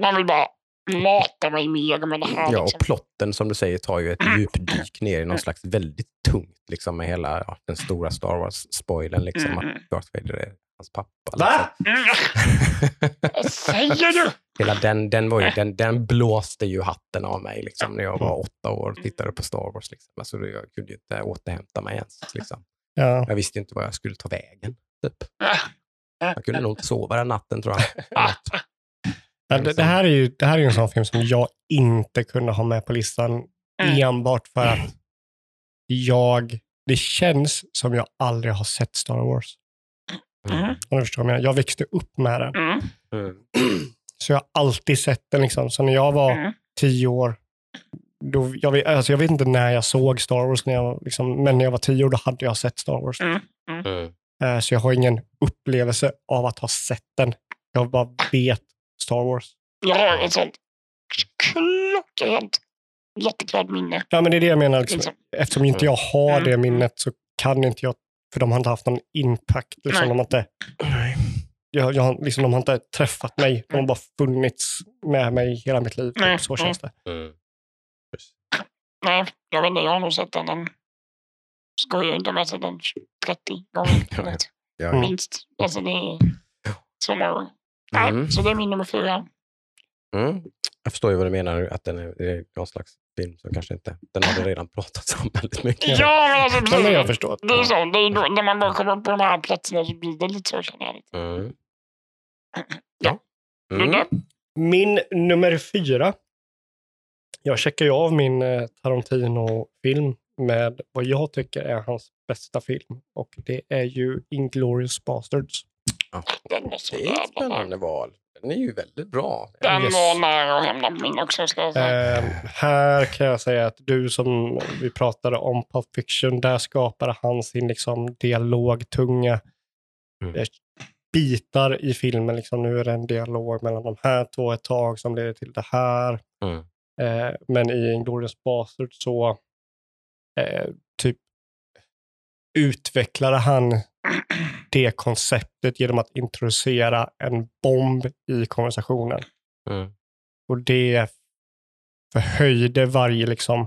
C: Man vill bara mata mig mer med det här.
A: Ja, och
C: liksom.
A: plotten som du säger tar ju ett djupdyk ner i någon slags väldigt tungt, liksom med hela ja, den stora Star Wars-spoilern, liksom
C: Mm.
A: att Darth Vader är hans pappa.
B: Va?
C: Mm,
A: Liksom. *laughs*
C: Vad säger du?
A: Hela den, den, var ju, den, den blåste ju hatten av mig liksom, när jag var åtta år och tittade på Star Wars. Liksom. Alltså, jag kunde ju inte återhämta mig ens. Liksom.
B: Ja.
A: Jag visste inte var jag skulle ta vägen. Typ. Jag kunde nog inte sova den natten tror jag. *laughs*
B: Ja, det, det, här är ju, det här är ju en sån film som jag inte kunde ha med på listan
C: Mm.
B: enbart för att jag, det känns som jag aldrig har sett Star Wars.
C: Mm.
B: Om du förstår vad jag menar. Jag växte upp med den.
C: Mm.
A: Mm.
B: Så jag har alltid sett den. Liksom. Så när jag var
C: Mm.
B: tio år, då, jag, vet, alltså jag vet inte när jag såg Star Wars, när jag, liksom, men när jag var tio år då hade jag sett Star Wars.
C: Mm.
A: Mm.
B: Eh, så jag har ingen upplevelse av att ha sett den. Jag bara vet Star Wars.
C: Jag har ett sånt klockrent jätteklart minne.
B: Ja, men det är det jag menar. Liksom.
C: Liksom.
B: Eftersom inte jag har
C: Mm.
B: det minnet så kan inte jag, för de har inte haft någon impact. Liksom.
C: Nej.
B: De, har inte, jag, jag, har- liksom, de har inte träffat mig. De har bara funnits med mig hela mitt liv.
C: Nej.
B: Så känns det.
A: Mm.
C: Nej, jag vet inte. Jag har nog sett den en... Skojar inte om jag har sett den 30 gånger. *laughs*
A: Ja,
B: Mm.
C: Minst. Alltså det är så många gånger.
A: Mm.
C: Nej, så det är min nummer fyra.
A: Mm. Jag förstår ju vad du menar, att den är, är någon slags film som kanske inte... Den har det redan pratats om väldigt mycket.
C: Ja, men alltså
B: Ja,
C: precis.
B: men jag förstår.
C: Det är så. Det är då, när man bara kommer på de här platserna så blir det lite så känner jag. Lite.
A: Mm. *clears throat*
C: Ja.
A: Mm.
B: Min nummer fyra. Jag checkar ju av min eh, Tarantino-film med vad jag tycker är hans bästa film. Och det är ju Inglourious Basterds.
C: Den var så
A: Det är ett spännande val. Den är ju väldigt bra.
C: Den
B: Yes.
C: var nära att hamna på min också ska jag säga.
B: Eh, här kan jag säga att du som vi pratade om Pulp Fiction, där skapade han sin liksom, dialogtunga
A: Mm.
B: Bitar i filmen. Liksom, nu är det en dialog mellan de här två ett tag som leder till det här.
A: Mm.
B: Eh, men i Inglourious Basterds så eh, typ utvecklade han det konceptet genom att introducera en bomb i konversationen.
A: Mm.
B: Och det förhöjde varje liksom,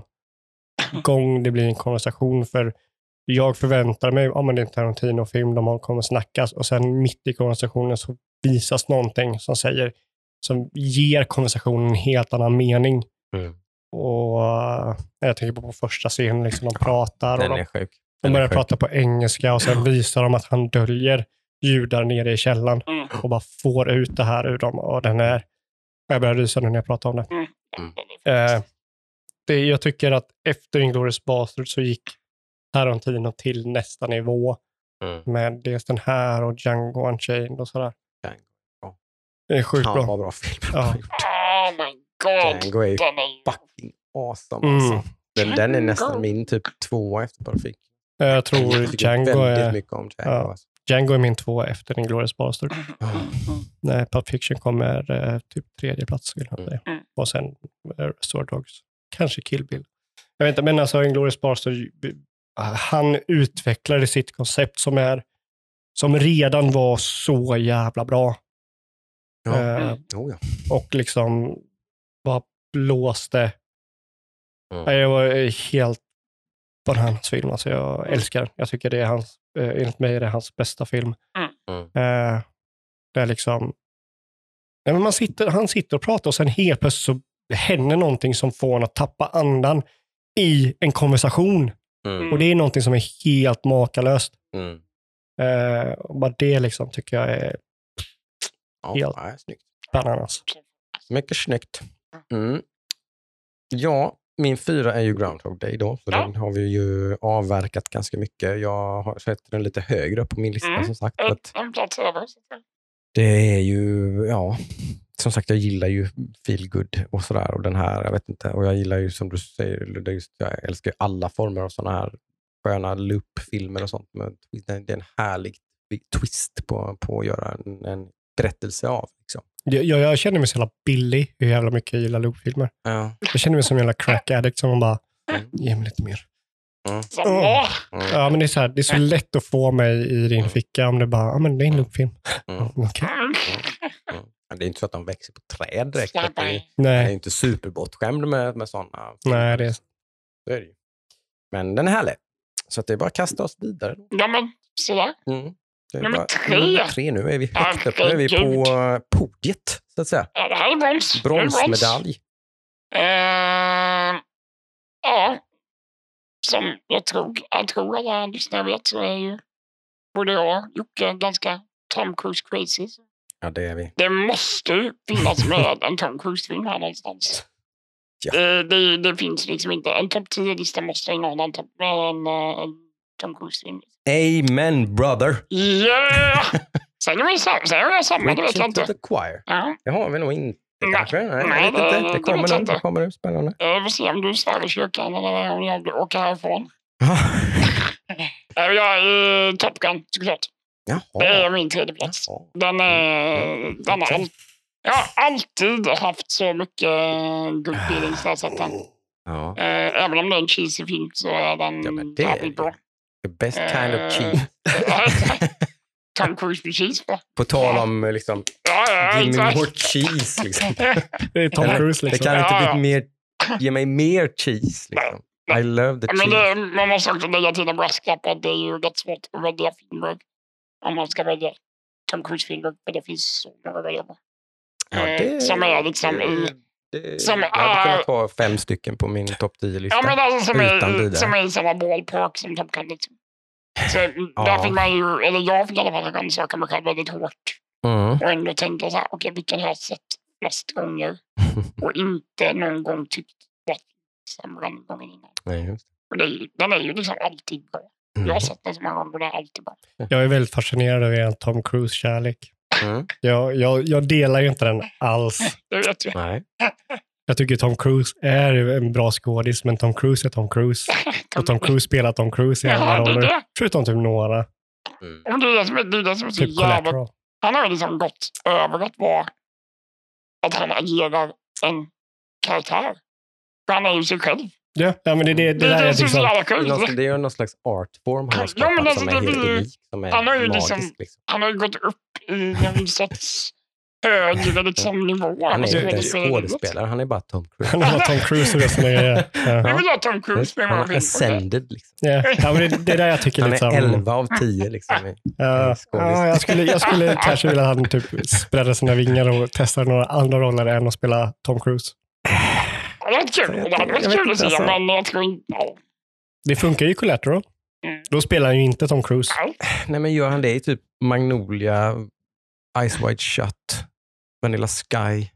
B: gång det blir en konversation. För jag förväntar mig, ja men det är en Tarantino-film, de kommer snackas och sen mitt i konversationen så visas någonting som säger, som ger konversationen en helt annan mening.
A: Mm.
B: Och eh, jag tänker på, på första scenen, liksom, de pratar och de, de börjar
A: sjuk.
B: prata på engelska och sen visar de att han döljer judar nere i källaren
C: Mm.
B: och bara får ut det här ur dem. Och den är, jag börjar rysa nu när jag pratar om det.
C: Mm.
A: Mm.
B: Eh, det, jag tycker att efter Inglourious Basterds så gick Tarantino till nästa nivå
A: Mm.
B: med dels den här och Django Unchained och sådär.
A: Django, ja.
B: Det är sjukt bra.
A: vad bra film
B: Ja.
C: Oh my god.
A: Django är fucking awesome
B: Mm.
A: alltså. Den, den är nästan min typ tvåa efter Fiction.
B: Jag
A: Jag
B: tror
A: tycker
B: Django
A: väldigt
B: är,
A: mycket om Django.
B: Ja.
A: Alltså.
B: Django är min tvåa efter Inglourious Basterds. *sniffs*
C: Mm.
B: Nej, Pulp Fiction kommer eh, typ tredje plats skulle jag säga.
C: Mm.
B: Och sen eh, Reservoir Dogs. Kanske Kill Bill. Jag vet inte, men alltså Inglourious Basterds, han utvecklade sitt koncept som är som redan var så jävla bra.
A: Ja.
B: Eh,
A: Oh, ja.
B: och liksom bara blåste.
A: Mm.
B: Jag var helt bananas film. Alltså jag älskar den. Jag tycker det är hans, eh, enligt mig är det hans bästa film.
A: Mm.
B: Eh, det är liksom, nej, men man sitter, han sitter och pratar och sen helt plötsligt så händer någonting som får honom att tappa andan i en konversation.
A: Mm.
B: Och det är någonting som är helt makalöst.
A: Mm.
B: Eh, och bara det liksom tycker jag är
A: Ja,
B: Helt.
A: nej, snyggt.
B: bananas.
A: Mycket snyggt. Mm. Ja, min fyra är ju Groundhog Day då, så
C: Ja.
A: den har vi ju avverkat ganska mycket. Jag har sett den lite högre upp på min lista
C: Mm.
A: som sagt. för det är ju, ja, som sagt jag gillar ju feel good och sådär och den här, jag vet inte, och jag gillar ju som du säger, just, jag älskar ju alla former av sådana här sköna loop-filmer och sånt. Men det är en härlig twist på, på att göra en, en berättelse av. Liksom.
B: Jag, jag, känner mig så jävla billig hur jävla mycket jag gillar loopfilmer.
A: Ja.
B: Jag känner mig som en jävla crack addict som man bara,
A: Mm.
B: ge mig lite mer. Mm.
C: åh,
A: Mm.
B: Ja, men det är så, här, det är så lätt att få mig i din ficka om det bara, ja men det är en loopfilm.
A: Mm. *laughs*
B: Okej.
A: Det är inte så att de växer på träd direkt.
C: Släppa
A: Det är,
B: Nej,
A: inte superbortskämd med, med sådana.
B: nej det är
A: Så är det ju. Men den är härlig. Så att det är bara att kasta oss vidare.
C: Ja, men sådär.
A: Mm.
C: Nummer
A: bara,
C: tre.
A: Nummer tre. Nu är vi högt upp. Nu är vi på eh, podiet, så att säga.
C: Ja, det här är brons.
A: Bronsmedalj.
C: Eh, ja, som jag tror, jag tror alla lyssnare vet så är ju både jag och Jocke ganska Tom Cruise crazy. Så
A: Ja, det är vi.
C: Det måste ju finnas med *laughs* en Tom Cruise-film här någonstans.
A: Ja.
C: Det, det, det finns liksom inte. En topp 10-lista måste innehålla en, top, en, eh, en Tom Cruise-film.
A: Amen brother.
C: Yeah! *laughs* Säger vi samma? Säger jag samma? Det vet jag inte.
A: the choir.
C: Ja.
A: Det har vi nog inte
C: Nej.
A: kanske. Nej,
C: Nej,
A: jag vet
C: det-
A: inte.
C: det
A: kommer
C: jag.
A: Det kommer nu. Spännande.
C: Jag får se om du svär i kyrkan eller om jag åker härifrån. *laughs* Eh, Jag är Top Gun såklart. Det är
A: Jaha.
C: min tredje plats.
A: Jaha.
C: Den, är, den har all, jag har alltid haft så mycket good feelings när jag sett den.
A: Ja.
C: Eh, Även om det är en cheesy film så är den
A: Ja, det
C: jävligt bra.
A: The best kind of
C: Eh,
A: cheese. *laughs* *laughs*
C: Tom Cruise med cheese på.
A: På tal om eh, liksom,
C: Ja, ja,
A: give me more cheese. Liksom. *laughs*
B: Det är Tom Cruise
A: Det
B: liksom.
A: kan inte
C: Ja,
A: bli mer, ge mig mer cheese. Liksom. I love the
C: Ja, men
A: cheese.
C: det, man måste också lägga till en brasklapp att det är ju rätt svårt att välja filmer om man ska välja Tom Cruise-filmer. För det finns så många på.
A: Ja,
C: eh, som är liksom i-
A: det,
C: som
A: jag hade kunnat ha fem stycken på min topp 10-lista.
C: Ja, men alltså som är, som är i samma ballpark som Top Gun. Liksom. Så
A: Ja.
C: där fick man ju, eller jag fick i alla fall rannsaka mig själv väldigt hårt.
A: Mm.
C: Och ändå tänka så här, okej vilken har jag sett flest gånger *laughs* och inte någon gång tyckt var sämre än gången innan.
A: Nej, just.
C: Och det, den är ju liksom alltid bra.
A: Det.
C: Jag har sett den så många gånger den är alltid bra.
B: Jag är väldigt fascinerad över er Tom Cruise-kärlek.
A: Mm.
B: Jag, jag, jag delar ju inte den alls. *laughs*
C: Det vet du.
A: Nej.
B: Jag tycker Tom Cruise är en bra skådis, men Tom Cruise är Tom Cruise. *laughs* Och Tom Cruise spelar Tom Cruise i alla
C: Ja,
B: roller.
C: det.
B: Förutom typ några.
A: Mm.
C: Och det är det som är, det är, det som är så
B: Typ
C: jävla... Han har liksom gått över att vara... Att han agerar en karaktär. För han är ju sig själv.
B: Ja, ja men det, det, det,
C: Det,
B: där
C: är
B: är
C: är
B: liksom...
A: Det är någon- är ju någon slags artform han har
C: Ja,
A: skapat
C: alltså,
A: som är helt unik. Som är
C: han har ju
A: magisk.
C: liksom-
A: Liksom.
C: Han har gått upp i en *laughs* sorts högre liksom, nivå.
A: Han är
C: av
A: inte en skådespelare, han är bara Tom *laughs* Cruise.
B: Han har Tom Cruise och resten är grejer. *laughs*
C: Jag
B: Ja.
C: vill ha Tom Cruise med
A: Han
C: filmer.
A: ascended. Liksom.
B: Ja, ja, men det, det är där jag tycker
A: Han
B: liksom...
A: är 11 av 10. Liksom.
B: Ja,
A: skådis.
B: ja, jag skulle, jag skulle kanske vilja att han typ spredde sina vingar och testar några andra roller än att spela Tom Cruise.
C: Det hade varit kul. Det hade varit
A: Jag vet
C: kul att se, men jag tror inte... Ja.
B: Det funkar ju i Collateral.
C: Mm.
B: Då spelar han ju inte Tom Cruise.
C: Nej.
A: Nej, men gör han det i typ Magnolia, Ice White Shut, Vanilla Sky,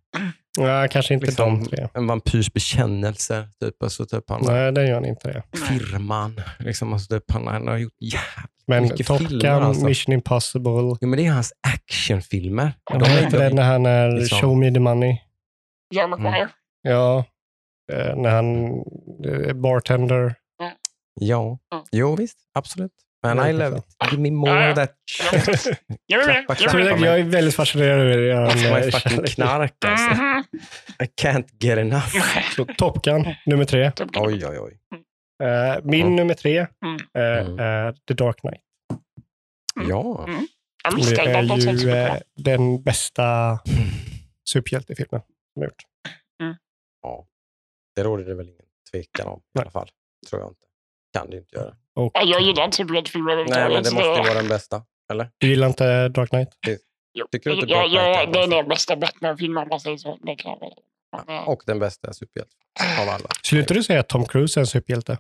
B: Ja, kanske inte
A: Liksom-
B: de tre.
A: En vampyrs bekännelse. Typ, alltså, typ han
B: Nej, den gör han inte det.
A: Firman. Liksom, alltså, typ, han, han har gjort jävligt
B: Men
A: mycket
B: Top
A: filmer.
B: Gun,
A: Alltså.
B: Mission Impossible.
A: Jo, men det är hans actionfilmer.
B: De
A: De är
B: heter det
A: inte...
B: när han är
A: liksom-
B: Show Me The Money.
C: Jerry Maguire.
B: Ja, när han är bartender.
A: Ja,
C: Mm.
A: jo visst. Absolut. Men I love it. Give me more of that *laughs* shit.
C: Jag är
B: väldigt fascinerad över er
A: my
B: eh,
A: fucking knark alltså.
C: Mhm.
A: I can't get enough. *laughs*
B: Så Top Gun, nummer tre.
A: Oj, oj, oj.
B: Eh, min
A: Mm.
B: nummer tre
C: Mm.
B: eh,
A: Mm.
B: är The Dark Knight.
C: Mm.
A: Ja.
B: Det är ju eh, den bästa superhjältefilmen som har gjort.
A: ja. Det råder det väl ingen tvekan om i
B: Nej.
A: alla fall. Tror jag inte. Kan det inte göra.
B: Och
C: Ja, Jag gillar inte superhjältefilmer
A: Nej, men det måste ju
C: det-
A: vara den bästa. Eller?
B: du gillar inte Dark Knight?
C: Jo.
A: Tycker du inte Dark Knight
C: ja, det är
A: bäst?
C: den bästa Batman-filmen om man säger så. Det kan jag eh,
A: Och den bästa superhjälten av alla.
B: Skulle inte du säga att Tom Cruise är en superhjälte?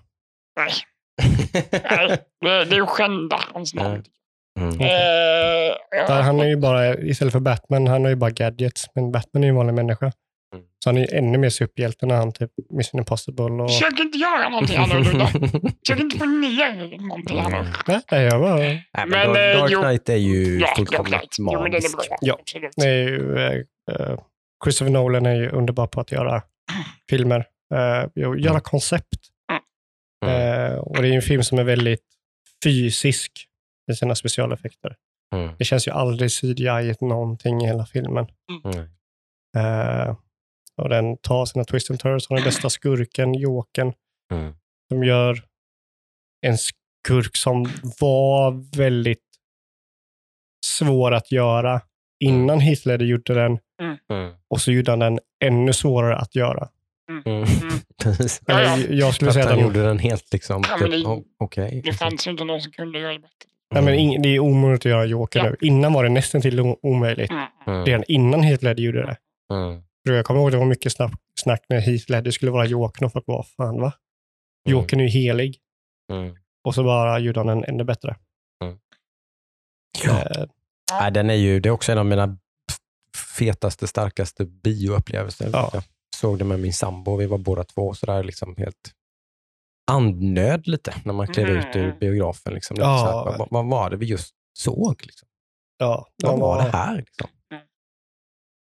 C: Nej, *laughs* nej. Det, det är ju skända hans namn.
A: Mm.
C: Eh,
B: Där Han är ju bara, istället för Batman, han har ju bara gadgets. Men Batman är ju en vanlig människa.
A: Mm.
B: Så han är ju ännu mer superhjälte när han typ Mission Impossible och...
C: Försök inte göra någonting annorlunda. *laughs* Försök inte få ner någonting annorlunda.
B: Nej, jag bara...
A: Nej, men,
C: Men,
A: Dark,
C: eh,
A: Dark Knight är ju
C: Ja,
A: fullkomligt
C: Knight. Jo, men den är
A: magisk.
C: bra.
B: Ja.
C: Absolut.
B: Det är ju, eh, eh, Christopher Nolan är ju underbar på att göra *clears throat* filmer. Eh, göra koncept.
A: Mm.
B: Eh, och det är ju en film som är väldigt fysisk i sina specialeffekter.
A: Mm.
B: Det känns ju aldrig CGI någonting i hela filmen.
A: Mm.
B: Eh, och den tar sina twist and turns. Har den bästa skurken, Jokern,
A: Mm.
B: som gör en skurk som var väldigt svår att göra innan Heath Ledger gjorde den
A: Mm.
B: och så gjorde han den ännu svårare att göra.
A: Mm. *laughs* Precis.
C: Ja, ja.
B: Eller, Jag skulle
A: Att
B: säga
A: han
B: att den,
A: gjorde den helt liksom,
C: Ja,
A: typ,
C: det-
A: oh, okej.
C: Det fanns ju inte någon som kunde göra det bättre.
B: nej, men det är omöjligt att göra Joker
C: Ja.
B: nu. Innan var det nästan till omöjligt.
C: Mm.
A: Mm.
B: Redan innan Heath Ledger gjorde det.
A: Mm.
B: För Jag kommer ihåg att det var mycket snack, snack när Heath Ledger skulle vara Jokern och folk bara, fan va? Jokern är ju helig.
A: Mm.
B: Och så bara gjorde han den ännu bättre.
A: Mm. Ja.
B: Eh,
A: Nej, den är ju, det är också en av mina fetaste, starkaste bioupplevelser.
B: Ja.
A: Jag såg det med min sambo. Vi var båda två sådär liksom helt andnöd lite när man klev ut ur
C: Mm.
A: biografen. Liksom.
B: Ja.
A: här, vad, vad var det vi just såg? Liksom?
B: ja,
A: Vad var
B: var
A: det här? Liksom?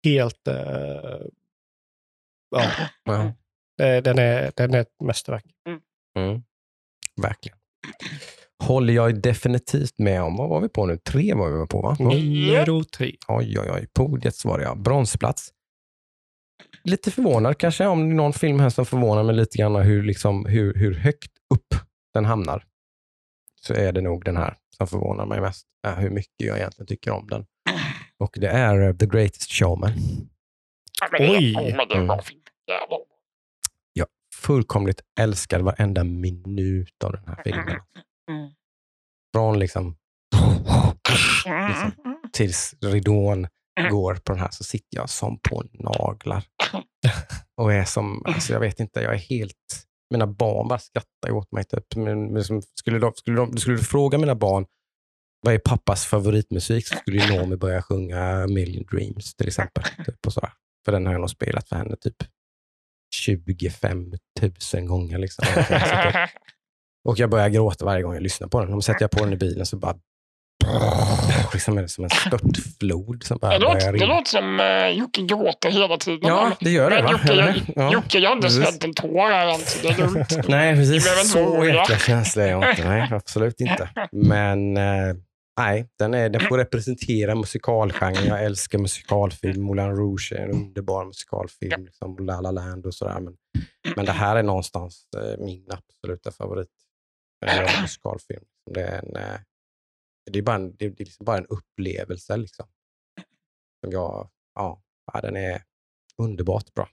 B: Helt... Eh, ja, *laughs*
A: Ja.
B: eh, den är, den är ett mästerverk.
A: Mm. Verkligen. Håller jag definitivt med om. Vad var vi på nu? Tre var vi på va?
B: Nero 3.
A: Oj, oj, oj. Podiet svarade jag. Bronsplats. Lite förvånad kanske om det är någon film här som förvånar mig lite grann hur, liksom, hur, hur högt upp den hamnar. Så är det nog den här som förvånar mig mest. Hur mycket jag egentligen tycker om den. Och det är eh, The Greatest Showman.
B: Oj.
A: Mm. Jag fullkomligt älskar varenda minut av den här filmen.
C: Mm.
A: Från liksom
C: Mm.
A: tills ridån
C: Mm.
A: går på den här så sitter jag som på naglar. Och är som, alltså jag vet inte, jag är helt, mina barn bara skrattar åt mig. Typ. Men, men skulle, de, skulle, de, skulle du fråga mina barn vad är pappas favoritmusik så skulle ju Noomi börja sjunga Million Dreams till exempel. Typ, och sådär. För den har jag nog spelat för henne typ 25 000 gånger. Liksom. *laughs* Och jag börjar gråta varje gång jag lyssnar på den. Om sätter jag på den i bilen så bara *laughs* liksom är det som en störtflod som bara
C: Det låter, det låter som uh, Jocke gråter hela tiden.
A: Ja, det gör det
C: Men? Jocke, jag,
A: Ja.
C: Jocke, jag har inte sett en tår här än, så det är lugnt. *laughs*
A: Nej, precis. Så jäkla känslig är jag inte. Nej, absolut inte. Men eh, nej, den, är, den får representera musikalgenren. Jag älskar musikalfilm. Moulin Rouge är en underbar musikalfilm. Liksom, La La Land och sådär. Men, men det här är någonstans eh, min absoluta favorit. Eh, *clears throat* musikalfilm. Det är, en, eh, det är, bara en, det är liksom bara en upplevelse. Liksom. Som jag, ja, ja, den är underbart bra.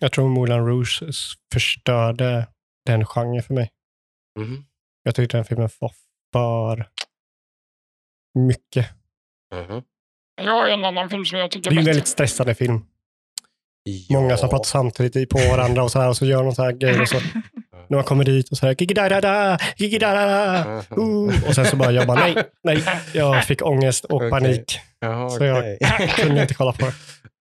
B: Jag tror Moulin Rouge förstörde den genren för mig.
A: Mhm.
B: Jag tyckte den filmen var för mycket.
A: Mhm.
C: Jag har en annan film som jag tycker
B: Det är en
C: bättre.
B: väldigt stressande film. Många som
A: Ja.
B: pratar samtidigt i- på varandra och så här och så gör de så här grejer. Och så, när man kommer dit och så här, gigidadada, gigidadada, uh, och sen så bara jag bara nej, nej, jag fick ångest och
A: Okej.
B: panik.
A: Jaha,
B: Så jag-
A: okej.
B: Kunde inte kolla på det.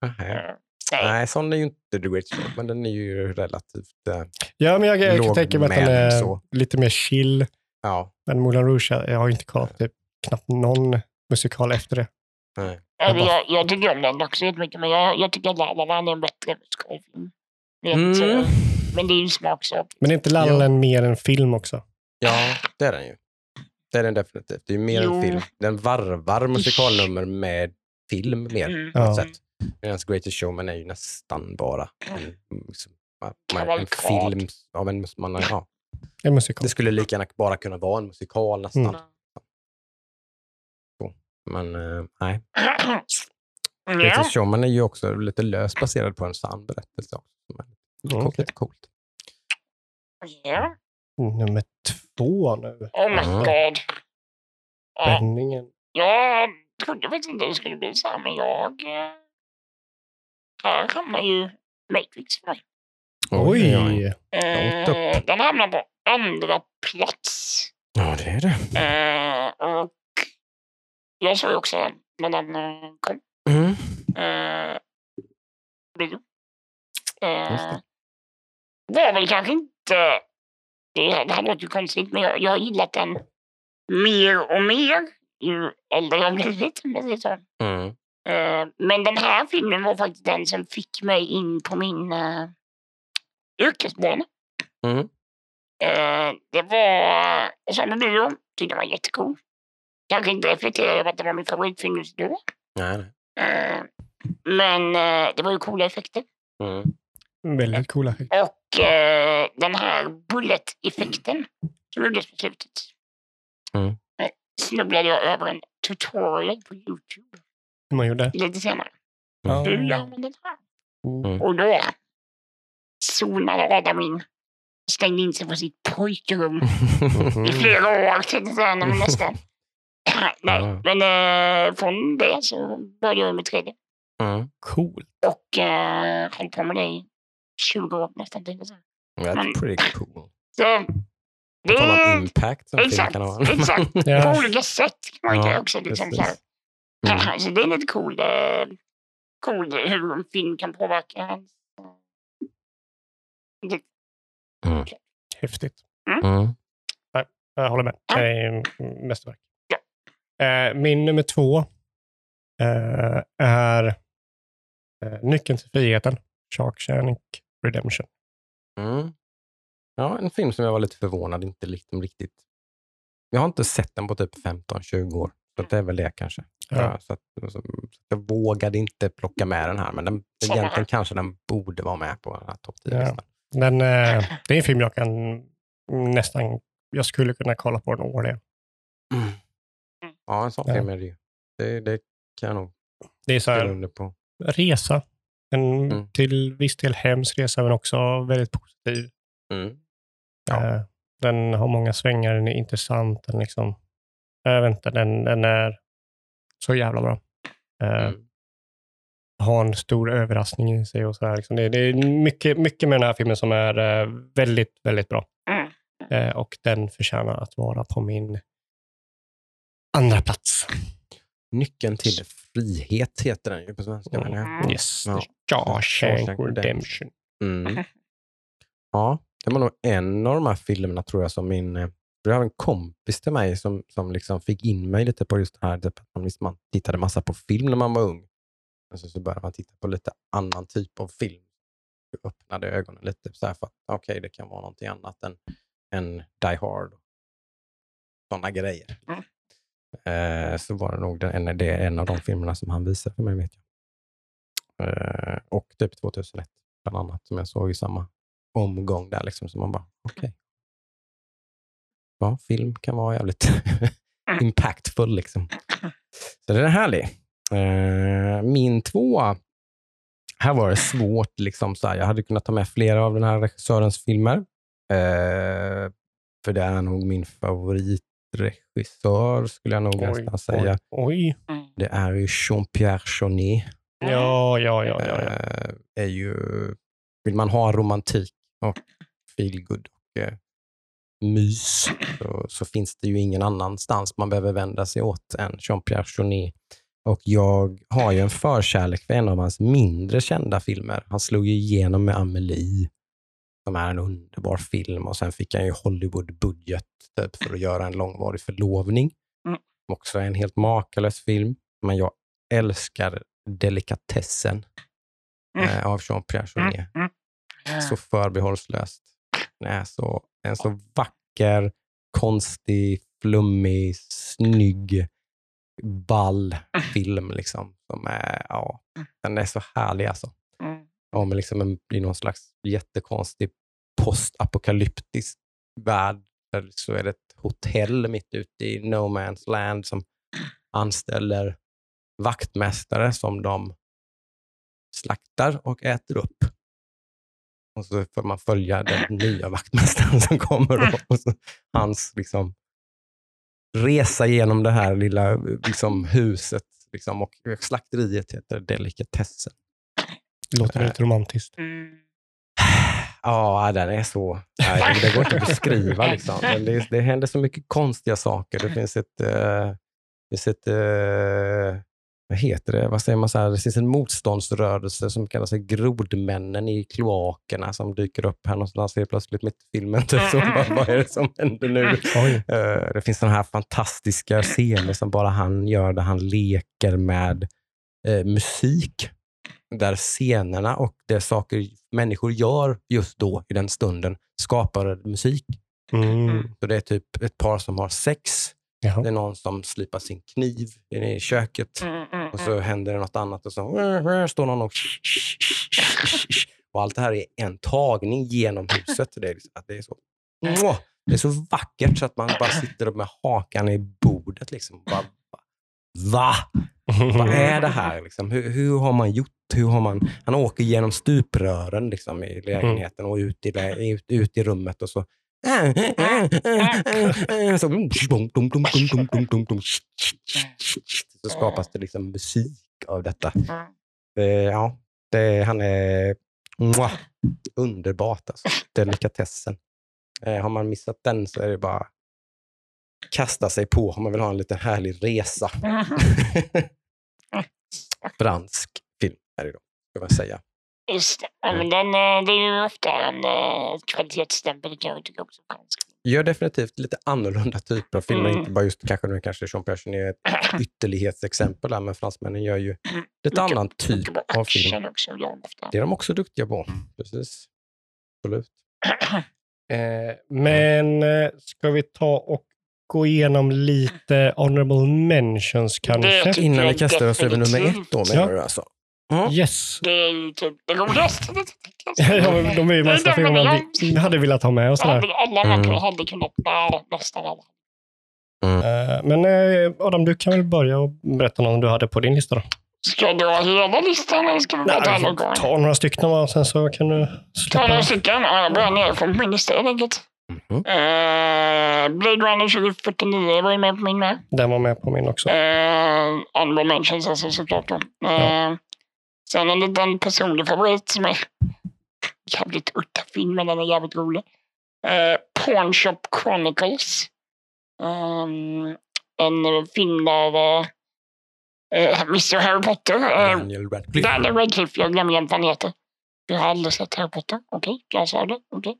A: Nej.
C: Nej.
A: Nej, sån är ju inte The Great Show, men den är ju relativt... Eh,
B: Ja, men jag, jag kan tänka mig att den är
A: så.
B: lite mer chill.
A: ja,
B: Men Moulin Rouge, jag jag har inte kollat typ, knappt någon musikal efter det.
A: nej.
C: Ja, men
B: bara-
C: jag, jag tycker om den också jättemycket, men jag, jag tycker att La La Land är en bättre musikalfilm.
A: Mm.
C: Men det är ju smaksak.
B: Men är inte La La
A: Ja.
B: Mer en film också?
A: Ja, det är den ju. Det är den definitivt. Det är ju mer
C: Jo.
A: en film. Den varvar musikalnummer med film mer
C: Mm.
A: på ett
B: Ja.
A: sätt. Medan Greatest Showman är ju nästan bara en, liksom, man- en film av en... Man, ja,
B: En musikal.
A: det skulle lika gärna bara kunna vara en musikal nästan.
B: Mm.
A: Men eh, nej. *clears throat* Greatest Showman är ju också lite löst baserad på en sann berättelse. Också. Lite
B: Mm,
A: coolt.
B: okej.
A: Lite coolt.
C: ja.
B: Nummer två nu.
C: Oh my
A: Mm.
C: god. Ja,
B: Spänningen.
C: jag trodde faktiskt inte det skulle bli så här, men jag... eh, Här hamnar ju Matrix för mig.
B: Oj!
A: Långt
C: Eh, den hamnar på andra plats.
A: Ja, det är det.
C: Eh, och jag såg också när den eh, kom.
A: Mm.
C: Eh, bio. Eh,
A: det.
C: var väl kanske inte... Det, det här låter ju konstigt, men jag, jag har gillat den mer och mer ju äldre jag blivit.
A: Mm.
C: Eh, men den här filmen var faktiskt den som fick mig in på min uh, yrkesbana.
A: Mm.
C: Eh, det var... Jag på bio, tyckte den var jättecool. Kanske inte reflekterade över att det var min favoritfilm just då.
A: Nej.
C: Eh, men eh, det var ju coola effekter.
A: Mm.
B: Väldigt coola.
C: Och eh, den här bullet-effekten som gjordes på slutet.
A: Mm.
C: Snubblade jag över en tutorial på Youtube
B: Hur man gjorde.
C: lite senare.
A: Mm.
C: Hur gör man den här?
A: Mm.
C: Och då zonade Adam in. Stängde in sig på sitt pojkrum *laughs* i flera år. tänkte jag nästan. *clears throat* Nej,
A: Ja.
C: men eh, från det så började jag med 3D.
A: Mm.
B: Cool.
C: Och eh, höll på med det i 20 år nästan. Säga.
A: That's pretty *clears throat* cool.
C: Så, det,
A: impact som
C: exakt,
A: kan ha. *laughs*
C: exakt.
B: Ja.
C: På olika sätt man
A: Ja,
C: också. Liksom, så här. *clears throat*
A: Mm.
C: Så det är lite cool, eh, cool hur en film kan påverka ens... Det,
B: Häftigt.
A: Mm.
B: Jag håller med. Det är mästerverk. Eh, min nummer två eh, är eh, Nyckeln till friheten. Shawshank Redemption.
A: Mm. Ja, en film som jag var lite förvånad inte liksom riktigt... Jag har inte sett den på typ 15-20 år. Så det är väl det kanske.
B: Ja.
A: Ja, så att, så, så jag vågade inte plocka med den här, men den, egentligen kanske den borde vara med på den här topp 10-listan.
B: Den, eh, det är en film jag kan nästan, jag skulle kunna kolla på den årligen.
A: Ja, en sån
B: Ja.
A: film är det ju. Det, det kan jag nog
B: Det är så här,
A: på.
B: resa. En
A: Mm.
B: till viss del hemsk resa, men också väldigt positiv.
A: Mm. Ja.
B: Eh, den har många svängar, den är intressant. Den, liksom, jag vet inte, den, den är så jävla bra. Eh,
A: Mm.
B: har en stor överraskning i sig. Och så här, liksom. det, det är mycket, mycket med den här filmen som är eh, väldigt, väldigt bra.
C: mm.
B: Och den förtjänar att vara på min andra plats.
A: Nyckeln till frihet heter den ju på svenska.
B: Mm.
A: jag.
B: Yes,
A: Ja.
B: Shawshank Redemption.
A: Mm. *laughs* Ja, det var nog en av de här filmerna tror jag som min... Jag har en kompis till mig som, som liksom fick in mig lite på just det här. Typ att man, visst, man tittade massa på film när man var ung. Men så, så började man titta på lite annan typ av film. Jag öppnade ögonen lite så här för att okej, det kan vara någonting annat än, än Die Hard. Sådana grejer.
C: Mm.
A: Eh, så var det nog den, en, det är en av de filmerna som han visade för mig, vet jag. Eh, och typ 2001 bland annat, som jag såg i samma omgång där. Liksom, så man bara, okej. Ja, film kan vara jävligt *laughs* impactful. Liksom. Så det är härlig. Eh, min tvåa, här var det svårt. Liksom, så här, jag hade kunnat ta med flera av den här regissörens filmer. Eh, för det är nog min favorit favoritregissör, skulle jag nog nästan säga.
B: Oj.
C: Mm.
A: Det är ju Jean-Pierre Jeunet.
B: Ja, ja, ja. ja, ja.
A: Eh, är ju, vill man ha romantik och feelgood och eh, mys så, så finns det ju ingen annanstans man behöver vända sig åt än Jean-Pierre Jeunet. Och jag har ju en förkärlek för en av hans mindre kända filmer. Han slog ju igenom med Amelie, som är en underbar film. Och Sen fick han ju Hollywood-budget typ, för att göra en långvarig förlovning.
C: Mm.
A: Också en helt makalös film. Men jag älskar delikatessen
C: Mm.
A: eh, av Jean-Pierre Jeunet.
C: Mm.
A: Så förbehållslöst. Den är så, en så vacker, konstig, flummig, snygg, ball film. Liksom, som är, ja, den är så härlig alltså. Men liksom en, i någon slags jättekonstig postapokalyptisk värld. Där så är det ett hotell mitt ute i no man's land som anställer vaktmästare som de slaktar och äter upp. Och så får man följa den *laughs* nya vaktmästaren som kommer. Och så, hans liksom, resa genom det här lilla liksom, huset. Liksom, och slakteriet heter Delikatessen.
B: Låter lite romantiskt.
C: Mm.
A: Ja, den är så... Nej, det går inte att beskriva. Liksom. Men Det, det händer så mycket konstiga saker. Det finns ett, eh, Det finns ett, eh, vad heter det, vad säger man så här, det finns en motståndsrörelse som kallar sig Grodmännen i kloakerna som dyker upp här någonstans helt plötsligt mitt i filmen. Typ, *laughs* så, vad, vad är det som händer nu? Eh, det finns sådana här fantastiska scener som bara han gör där han leker med eh, musik. Där scenerna och det saker människor gör just då i den stunden skapar musik.
B: Mm.
A: Så det är typ ett par som har sex. Det
B: Jaha.
A: är någon som slipar sin kniv inne i köket.
C: Mm, mm,
A: Och så händer det något annat och så står någon och... Och allt det här är en tagning genom huset. Det är, liksom, att det är, så, det är så vackert så att man bara sitter med hakan i bordet. Liksom. Bara, Va? Vad *laughs* är det här? Liksom? Hur, hur, har man gjort? Hur har man... Han åker genom stuprören liksom, i lägenheten och ut i, ut, ut i rummet och *laughs* så så skapas det liksom musik av detta. Ja, det, han är mwah, underbart. Alltså. Delikatessen. Eh, har man missat den så är det bara kasta sig på om man vill ha en liten härlig resa. *laughs* Fransk film är det då, ska man säga.
C: Just det. Ja, men den, eh, det är ju ofta en uh, kvalitetsstämpel kan jag tycka också. fransk.
A: Gör definitivt lite annorlunda typer av filmer.
C: Mm.
A: Inte bara just kanske nu kanske Jean Persson är ett *clears throat* ytterlighetsexempel där, men fransmännen gör ju lite
C: Mycket-
A: annan typ av film.
C: också.
A: Det är de också duktiga på. Precis. Absolut. *clears throat*
B: Eh, men eh, ska vi ta och gå igenom lite honorable mentions kanske?
C: Det-
A: Innan vi kastar oss över nummer ett då, menar
B: Ja.
A: du alltså? Mm.
B: Yes.
C: Det är ju typ det roligaste. *laughs*
B: ja, de är ju
C: Det är
B: massa
C: den
B: filmer
C: med
B: man vi hade velat ha med och sådär.
C: Alla, man
A: Mm.
C: hade kunnat bära nästan alla.
B: Eh, men eh, Adam, du kan väl börja och berätta någon du hade på din lista då?
C: Ska jag dra hela listan eller ska vi bara ta åt gången?
B: ta några stycken och sen så kan du
C: Ta några
B: släppa.
C: stycken. Ja, jag börjar nerifrån på min lista helt enkelt.
A: Mhm.
C: Eh, Blade Runner 2049 var ju med på min med.
B: Den var med på min också.
C: Eh, Honorable mentions alltså såklart då. Eh,
B: Ja.
C: Sen en liten personlig favorit som är jävligt udda film, men den är jävligt rolig. Eh, Pawn Shop Chronicles. Um, en film av uh, Mr Harry Potter. Eh,
A: Daniel Radcliffe.
C: Daniel Radcliffe, jag glömmer igen vad han heter. Jag har aldrig sett Harry Potter. Okej, jag sa det. Okej. Eh,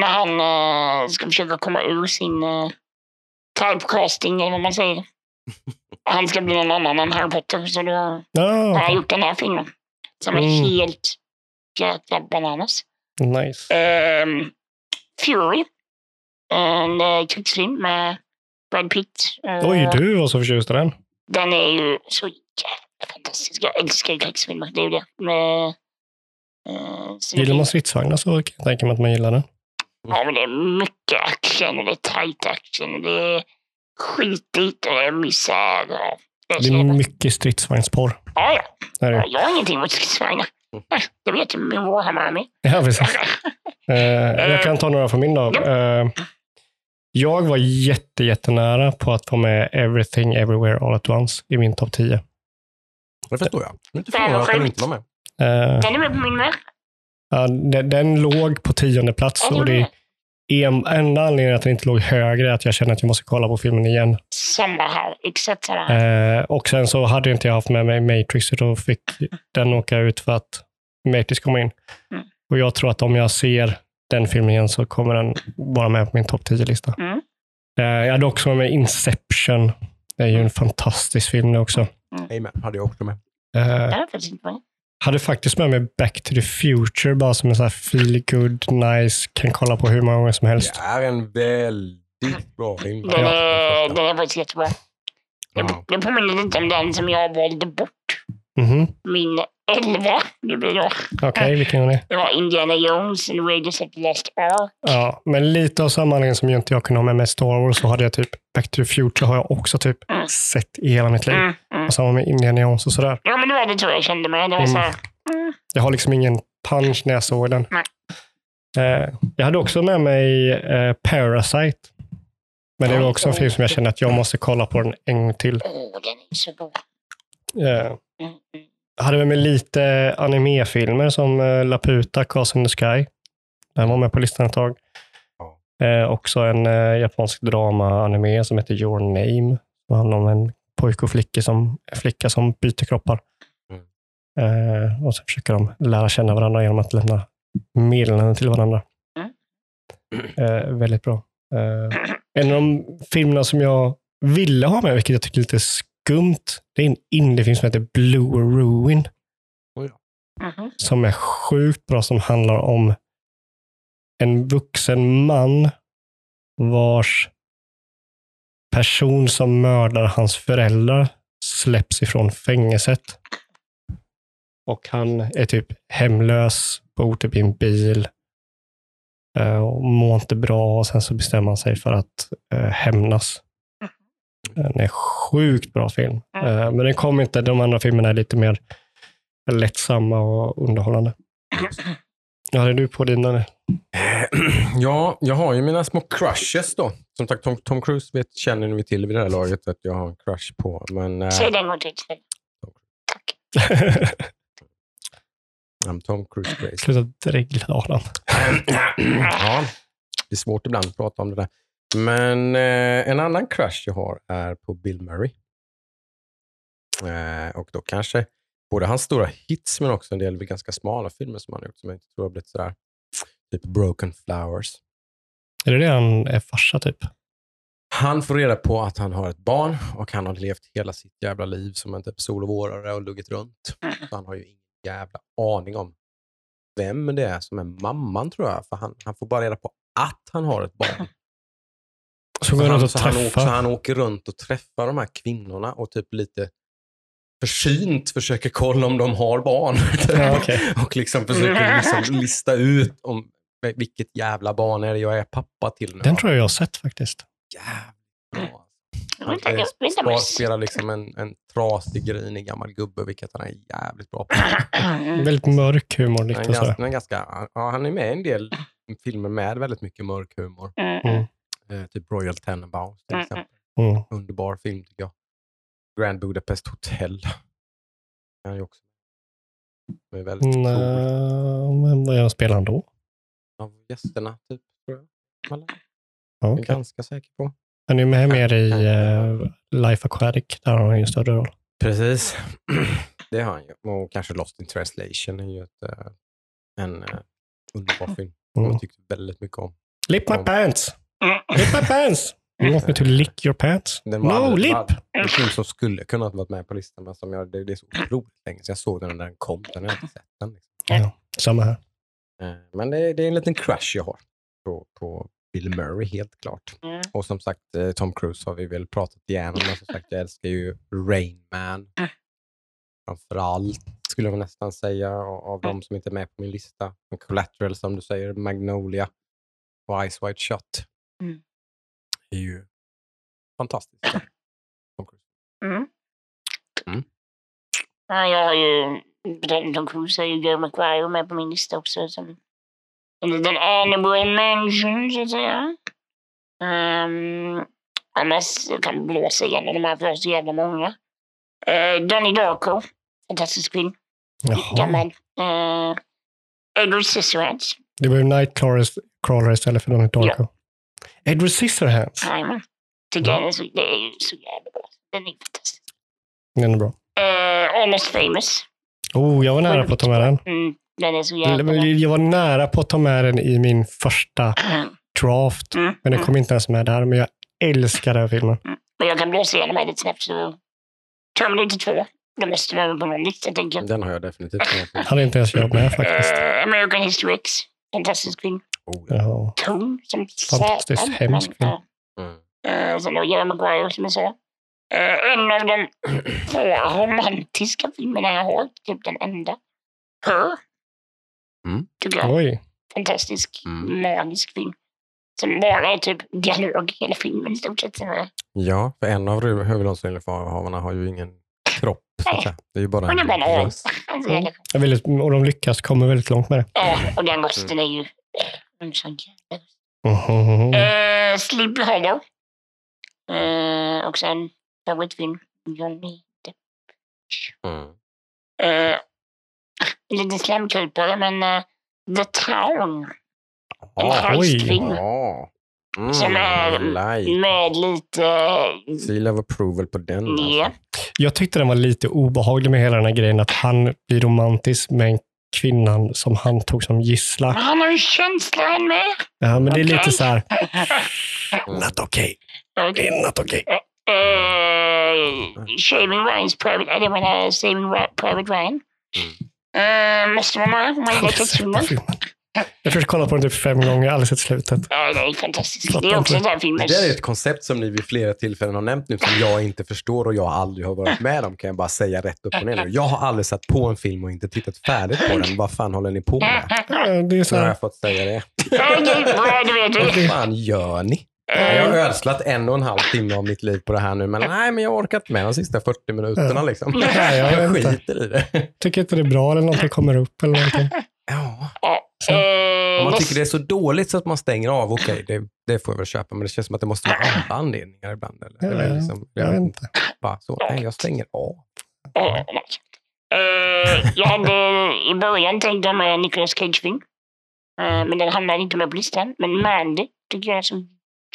C: när han eh, ska försöka komma ur sin uh, typecasting, eller vad man säger. *laughs* Han ska bli någon annan än Harry Potter, så då har
B: Ja,
C: han gjort den här filmen. Som är
B: Mm.
C: helt jäkla bananas.
B: Nice.
C: Ehm, Fury. En krigsfilm med Brad Pitt. och-
B: Oj, du var så förtjust i den.
C: Den är ju så jävla fantastisk. Jag älskar krigsfilmer. Det är ju det. Eh, så-
B: Gillar man stridsvagnar så kan jag tänka mig att man gillar den.
C: Ja, men det är mycket action och det är tight action. Och det är skitigt och det är misär. Ja, det är
B: Det mycket stridsvagnsporr.
C: ja, ja.
B: Det är
C: ja.
B: det.
C: Jag har ingenting emot stridsvagnar. Nej, Det vet min Warhammer-armé. *laughs*
B: Ja, precis. Eh, jag kan ta några från min då. Eh, jag var jätte, jättenära på att få med Everything Everywhere All At Once i min topp 10.
A: Det förstår jag. Jag är inte förvånad att den inte var med.
B: Eh,
C: Den är med på min med.
B: ja, den, den låg på tionde plats och
C: det
B: en, enda anledningen att den inte låg högre är att jag känner att jag måste kolla på filmen igen.
C: Samma här. Exakt samma här.
B: Eh, och sen så hade inte jag haft med mig Matrix så då fick den åka ut för att Matrix kom in.
C: Mm.
B: Och jag tror att om jag ser den filmen igen så kommer den vara med på min topp 10-lista.
C: Mm.
B: Eh, jag hade också med Inception. Det är ju en fantastisk film det också.
A: Amen, hade jag också med.
B: Eh,
C: Det är faktiskt inte bra.
B: Hade faktiskt med mig Back to the Future bara som en sån här feel good, nice, kan kolla på hur många gånger som helst.
A: Det är en väldigt bra film.
C: Den,
A: Ja,
C: är,
A: den
C: är faktiskt jättebra. Det,
A: Ja.
C: det påminner lite om den som jag valde bort.
B: Mhm.
C: Min 11. Det blir då.
B: Okej, vilken är det?
C: Det var Indiana Jones and Raiders of the Lost Ark.
B: Ja, men lite av samma anledning som jag inte jag kunde ha med mig Star Wars så hade jag typ Back to the Future har jag också typ
C: Mm.
B: sett i hela mitt liv.
C: Mm, mm.
B: Och samma med Indiana Jones och sådär.
C: Ja, men det var det tror jag kände med. Det var
B: Mm.
C: så här. Mm.
B: Jag har liksom ingen punch när jag såg den. Eh, jag hade också med mig eh, Parasite. Men det var också en film som jag kände att jag måste kolla på den en gång till.
C: Åh, den är så bra.
B: Eh,
C: Mm,
B: hade med mig lite animefilmer som eh, Laputa, Cast in the Sky. Den var med på listan ett tag. Eh, också en eh, japansk drama-anime som heter Your Name. Det handlar om en pojke och flicka som, flicka som byter kroppar.
A: Mm.
B: Eh, och så försöker de lära känna varandra genom att lämna meddelanden till varandra.
C: Mm.
B: Eh, väldigt bra. Eh, en av de filmerna som jag ville ha med, vilket jag tycker är lite skumt, det är en indiefilm som heter Blue Ruin
C: Mhm.
B: som är sjukt bra som handlar om en vuxen man vars person som mördar hans föräldrar släpps ifrån fängelset. Och han är typ hemlös, bor typ i en bil eh, och mår inte bra och sen så bestämmer han sig för att eh, hämnas. Den är sjukt bra film. Eh, men den kommer inte, de andra filmerna är lite mer lättsamma och underhållande. *clears throat* Ja, är du på dina? *clears throat*
A: Ja, jag har ju mina små crushes då. Som sagt, Tom, Tom Cruise vet, känner ni till vid det här laget att jag har en crush på. Men eh,
C: Säg det snälla. Tack. *laughs*
A: I'm Tom Cruise crazy.
B: Sluta dregla Adam. *clears throat*
A: ja, det är svårt ibland att prata om det där. Men eh, en annan crush jag har är på Bill Murray. Eh, och då kanske både hans stora hits men också en del ganska smala filmer som han har gjort som jag inte tror har blivit sådär. Typ Broken Flowers.
B: Är det det han är farsa typ?
A: Han får reda på att han har ett barn och han har levt hela sitt jävla liv som en typ sol och vårare och luggit runt. Så han har ju ingen jävla aning om vem det är som är mamman tror jag. För han, han får bara reda på att han har ett barn.
B: Så går han
A: så, han, åker, så han åker runt och träffar de här kvinnorna och typ lite försynt försöker kolla om de har barn. *laughs*
B: Ja, okej.
A: och liksom försöker liksom lista ut om vilket jävla barn är det jag är pappa till nu.
B: Den tror jag jag har sett faktiskt.
A: Jävligt bra. Han
C: vänta,
A: spa-
C: vänta.
A: spelar liksom en, en trasig, grinig gammal gubbe, vilket han är jävligt bra på.
C: Mm.
B: Väldigt mörk humor.
A: Han
B: Lite
A: är, ganska, han är, ganska, ja, han är med i en del filmer med väldigt mycket mörk humor.
C: Mm.
B: Mm.
A: Eh, typ Royal Tenenbaums till
C: Mm,
A: exempel.
B: Mm.
A: Underbar film tycker jag. Grand Budapest Hotel. Han *laughs* är ju också med väldigt
B: Nej,
A: cool.
B: men vad spelar han då?
A: Av gästerna, typ. Tror jag.
B: Ja,
A: är ganska säker på.
B: Han är med mer i uh, Life Aquatic. Där har han ju en större roll.
A: Precis. *clears throat* Det har han ju. Och kanske Lost in translation är ju ett, eh, en eh, underbar film som
B: Mm.
A: jag tyckte väldigt mycket om.
B: Lip my pants!
C: Mm.
B: Lip my pants! You want me to lick your pants?
A: Den var
B: No,
A: aldrig-
B: lip!
A: var- Det film som skulle kunnat vara med på listan, men som jag, det, det är så otroligt länge sedan jag såg den när den kom. Den har jag inte sett den. Liksom.
B: Ja, samma här.
A: Eh, Men det, det är en liten crush jag har på, på Bill Murray, helt klart.
C: Mm.
A: Och som sagt, eh, Tom Cruise har vi väl pratat igenom, men som sagt, jag älskar ju Rain Man.
C: Mm.
A: Framförallt, skulle jag nästan säga, av av de som inte är med på min lista. Collateral, som du säger, Magnolia och Ice White Shot.
C: Mm.
A: är ju fantastiskt.
C: Mm.
A: Mm.
C: Ja, jag har ju, Tom Cruise, är ju Joe McGuire med på min lista också. Som en liten honorable mention, så att säga. Um, annars jag kan blåsa igenom de här för har så jävla många. Uh, Donnie Darko, fantastisk film.
B: Jaha.
C: Gammal. Uh, Edward Scissorhands.
B: Det var ju Nightcrawler Crawler istället för Donnie Darko. Edward Scissorhands.
C: Jajamän. Tycker jag är så, det är så jävla bra. Den är fantastisk.
B: Den är bra.
C: Uh, Almost famous.
B: Oh, jag var nära på att ta med den.
C: Mm, den är så jävla bra.
B: Jag var nära på att ta med den i min första draft,
C: Mm,
B: men den
C: mm.
B: kom inte ens med där. Men jag älskar den filmen.
C: Men jag kan blåsa igenom mig lite snabbt. Så... Terminator 2. Det måste vara på någon lista, tänker jag.
A: Den har jag definitivt med.
B: Hade inte ens jag med faktiskt.
C: Eh, American History X. Fantastisk film.
A: Oh, ja.
C: Som
B: Fantastiskt
C: satan,
B: hemsk film.
A: Mm.
C: Eh, sen då Jerry Maguire som jag sa. Eh, en av de *clears throat* få romantiska filmerna jag har. Typ den enda. Her.
A: Mm.
C: Tycker jag.
B: Oj.
C: Fantastisk,
A: Mm.
C: magisk film. Som bara är typ dialog hela filmen i stort sett.
A: Ja, för en av hu- huvudrollsinnehavarna har ju ingen kropp. Det är ju bara
C: är bara en
A: en
C: A.
A: röst.
C: Alltså,
B: Mm. Jag är väldigt, och de lyckas, kommer väldigt långt med det.
C: Ja, och den rösten är ju...
B: Mhm.
C: Eh, Sleepy Hollow. Eh, också en favoritfilm. Johnny Depp.
A: Mm.
C: Eh, lite slamkrypare, men eh, The Town. En
A: Ja,
C: heistfilm.
A: Mm,
C: Som är-
A: like.
C: med lite...
A: Seal of approval på den. Alltså.
C: Ja.
B: Jag tyckte den var lite obehaglig med hela den här grejen att han blir romantisk med en kvinnan som han tog som gisslan.
C: Men han har ju känslor han med.
B: Ja, men det är lite så här, *laughs* not okay,
C: Okej.
B: not okay.
C: Uh, Shaving Ryans Private... Eller jag menar Saving Private Ryan. Eh, måste vara med om man gillar
B: filmen. Jag försökte kolla på den typ fem gånger, jag har aldrig sett slutet.
C: Ja, det är fantastiskt.
B: Fattar
C: Det är också en
B: inte.
C: sån film.
A: Det där är ett koncept som ni vid flera tillfällen har nämnt nu som jag inte förstår och jag aldrig har varit med om kan jag bara säga rätt upp och ner nu. Jag har aldrig satt på en film och inte tittat färdigt på den. Vad fan håller ni på med?
B: Ja, Det är så
A: Nu har jag fått säga det.
C: Ja, det är bra, det vet
A: Vad fan gör ni?
C: Eh,
A: Jag har ödslat en och en halv timme av mitt liv på det här nu, men nej, men jag orkar inte med de sista 40 minuterna liksom.
B: Nej, jag
A: Jag
B: vet inte.
A: skiter i det.
B: tycker inte det är bra eller någonting kommer upp eller någonting.
A: Ja.
B: Så.
C: eh,
A: Om man tycker det är så dåligt så att man stänger av, okej, det, det får jag väl köpa, men det känns som att det måste vara andra anledningar ibland. Eller? Eller liksom,
B: Jag vet inte.
A: bara så, nej, jag stänger av.
C: Ja. Eh, jag hade i början tänkt ha med Nicolas Cage-film. Eh, men den hamnade inte med på listan. Men Mandy tycker jag är så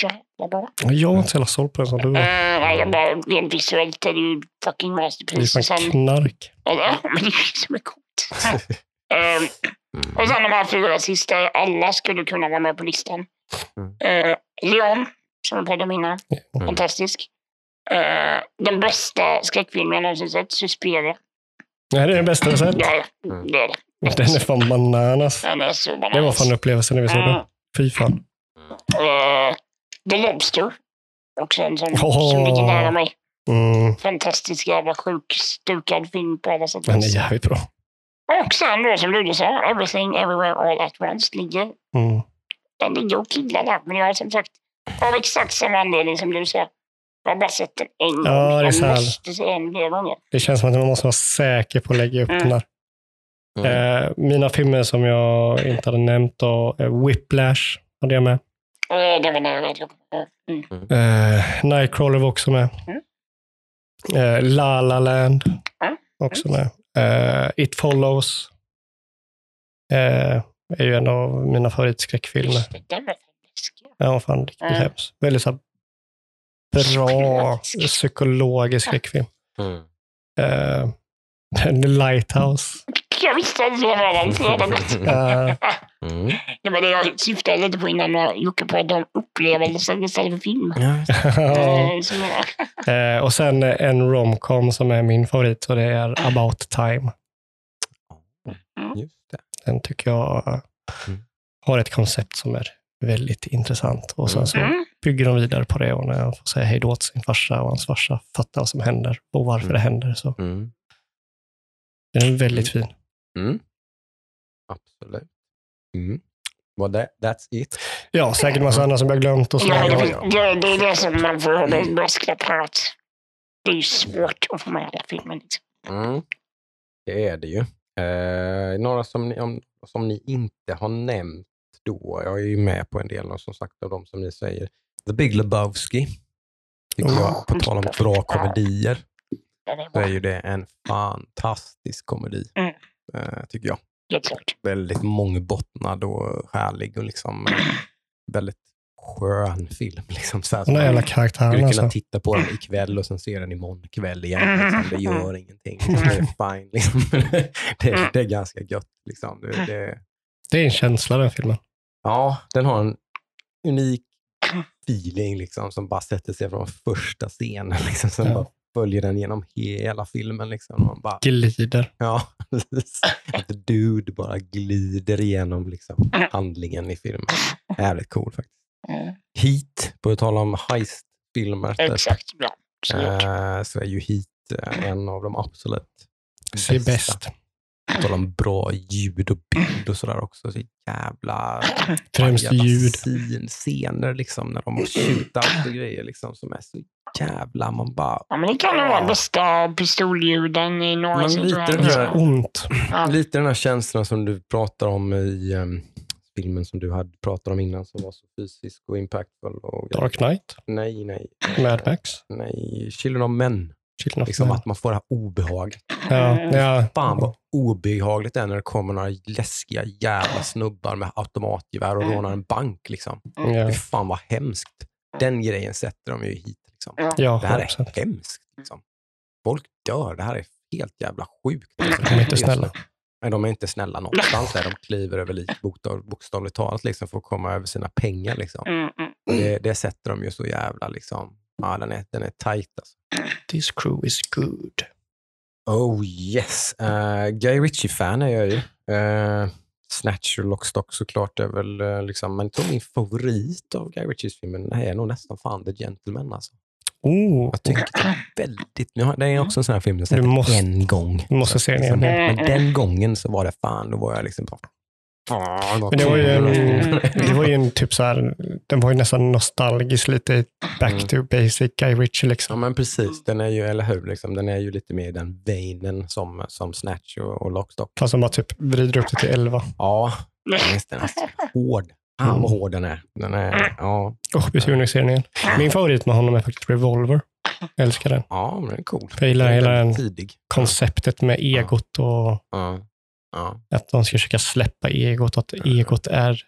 C: jävla bra.
B: Jag var inte så jävla såld på den som du var.
C: nej, jag bara, rent visuellt är det ju fucking
B: Det är
C: masterpiece.
B: fan
C: Och sen,
B: knark.
C: ja, *laughs* men det är det som är coolt. *laughs* Eh, och sen de här fyra sista, alla skulle kunna vara med på listan.
A: Mm.
C: Eh, Leon, som vi pratade om innan.
A: Mm.
C: Fantastisk. Eh, den bästa skräckfilmen jag någonsin sett, Suspiria.
B: Nej, det är den bästa jag sett.
C: Ja,
A: Mm.
C: det är det.
B: Den är fan bananas.
C: Den är så bananas.
B: Det var fan upplevelsen när vi såg den.
C: Mm.
B: Fy fan.
C: Eh, The Lobster. Också en sån
B: Åh.
C: som ligger nära mig.
B: Mm,
C: Fantastisk jävla sjuk stukad film på alla sätt
B: den är jävligt bra.
C: Och sen då som Ludde sa, Everything Everywhere All At Once ligger.
B: Mm.
C: Den ligger och killar där. Men jag har som sagt av exakt samma anledning som du sa. Jag har bara sett den en gång.
B: Ja, det är
C: jag måste se den fler gånger.
B: Det känns som att man måste vara säker på att lägga upp
C: Mm.
B: den där.
A: Mm.
B: Eh, mina filmer som jag inte hade nämnt då, Whiplash hade jag med.
C: Ja, det var nära. ja, Mm.
B: Eh, Nightcrawler var också med.
C: Mm.
B: Eh, La La Land
C: Mm.
B: också med. Eh, It Follows eh, är ju en av mina favoritskräckfilmer.
C: Den var
B: var fan riktigt
C: Mm.
B: hemsk. Väldigt så bra
C: Psykologisk.
B: skräckfilm.
A: Mm.
B: Eh, *laughs* The Lighthouse.
C: Jag visste att det var.
B: Eh, *laughs* *laughs*
A: Mm.
C: Det var det jag syftade lite på innan när Jocke pratade om upplevelser istället för film.
A: Ja, *laughs*
C: Eh,
B: och sen en romcom som är min favorit och det är About Time.
A: det.
B: Den tycker jag
A: Mm.
B: har ett koncept som är väldigt intressant. Och sen så
C: Mm.
B: bygger de vidare på det och när han får säga hej då till sin farsa och hans farsa fattar vad som händer och varför
A: Mm.
B: det händer. Så
A: Mm.
B: den är väldigt fin.
A: Mm. Absolut. Mm. Well, that, that's it.
B: Ja, säkert massa andra som jag glömt och.
C: Ja, det, det, det är det som man får brasklapp här. att Det är ju svårt att få med alla filmer. Liksom.
A: Mm. Det är det ju. Eh, några som ni, om, som ni inte har nämnt då, jag är ju med på en del som sagt av de som ni säger. The Big Lebowski. Tycker jag, på tal om bra komedier,
C: Den är
A: så är ju det en fantastisk komedi.
C: Mm.
A: Eh, tycker jag.
C: Helt klart.
A: Väldigt mångbottnad och härlig och liksom *clears throat* väldigt skön film. Liksom, så här,
B: De där
A: som
B: jävla
A: man
B: karaktärerna.
A: skulle kunna
B: Alltså.
A: titta på den ikväll och sen se den imorgon kväll igen. Liksom. Det *clears throat* gör ingenting. Det är fine. Liksom. *laughs* Det, är, det är ganska gött. Liksom. Det, det,
B: Det är en känsla den filmen.
A: ja, den har en unik feeling liksom, som bara sätter sig från första scenen. Liksom, som
B: Ja.
A: bara följer den genom hela filmen. Liksom. Man bara,
B: Glider.
A: ja, dude bara glider igenom liksom, handlingen i filmen. Jävligt cool faktiskt.
C: Mm.
A: Heat, på att tala om heist-filmer. typ.
C: Exakt. Ja.
A: Eh, så är ju Heat eh, en av de absolut
B: Ser bäst.
A: På tal om bra ljud och bild och sådär också. Så jävla,
B: Främst
A: jävla
B: ljud.
A: Scen, scener liksom, när de har shootout och grejer liksom, som är så jävla... Man bara...
C: Ja, men det kan nog vara bästa pistolljuden i några
A: Men lite
C: situationer.
A: den här-
B: Ont.
C: Ja.
A: Lite den här känslan som du pratar om i ehm, filmen som du hade pratat om innan som var så fysisk och impactful. Och,
B: Dark Knight.
A: Nej, nej,
B: Mad Max.
A: nej. Children of Men. Liksom att man får det här obehaget.
B: Ja, ja.
A: Fan vad obehagligt det är när det kommer några läskiga jävla snubbar med automatgevär och
C: Mm.
A: rånar en bank. Liksom.
B: Ja,
A: Fy fan vad hemskt. Den grejen sätter de ju hit. Liksom.
C: Ja.
A: Det här
B: 100%.
A: är hemskt. Liksom. Folk dör. Det här är helt jävla sjukt.
B: De är inte snälla.
A: Nej, de är inte snälla någonstans. Där. De kliver över lik bokstav, bokstavligt talat liksom, för att komma över sina pengar. Liksom.
C: Mm, mm.
A: Det, det sätter de ju så jävla... Liksom. Ja, den är, den är tight. Alltså.
B: This crew is good.
A: Oh yes. Uh, Guy Ritchie-fan är jag ju. Uh, Snatch och Lockstock såklart är väl uh, liksom, men jag tror min favorit av Guy Ritchies filmer är nog nästan fan The Gentleman. Alltså.
B: Oh,
A: Jag tycker det är väldigt... Nu har, det är också en sån här film jag
B: Du
A: sett
B: måste-
A: en gång.
B: du måste se den igen.
A: Men den gången så var det fan, då var jag liksom bara...
B: Men det var ju en,
C: Mm.
B: det var ju en typ så här, den var ju nästan nostalgisk, lite back
A: Mm.
B: to basic Guy Ritchie
A: Ja
B: liksom.
A: men precis, den är ju, eller hur, liksom, den är ju lite mer i den veinen som, som Snatch och, och Lockstock.
B: Fast de bara typ vrider upp det till 11.
A: Ja, den är hård. Fan vad hård den är. Den är ja,
B: Oh, ska nog se den igen. Min favorit med honom är faktiskt Revolver. Jag älskar den.
A: ja, men den är cool.
B: Jag gillar
A: Den
B: hela den
A: Tidig.
B: konceptet med egot och
A: Ja, ja,
B: att de ska försöka släppa egot. Att egot är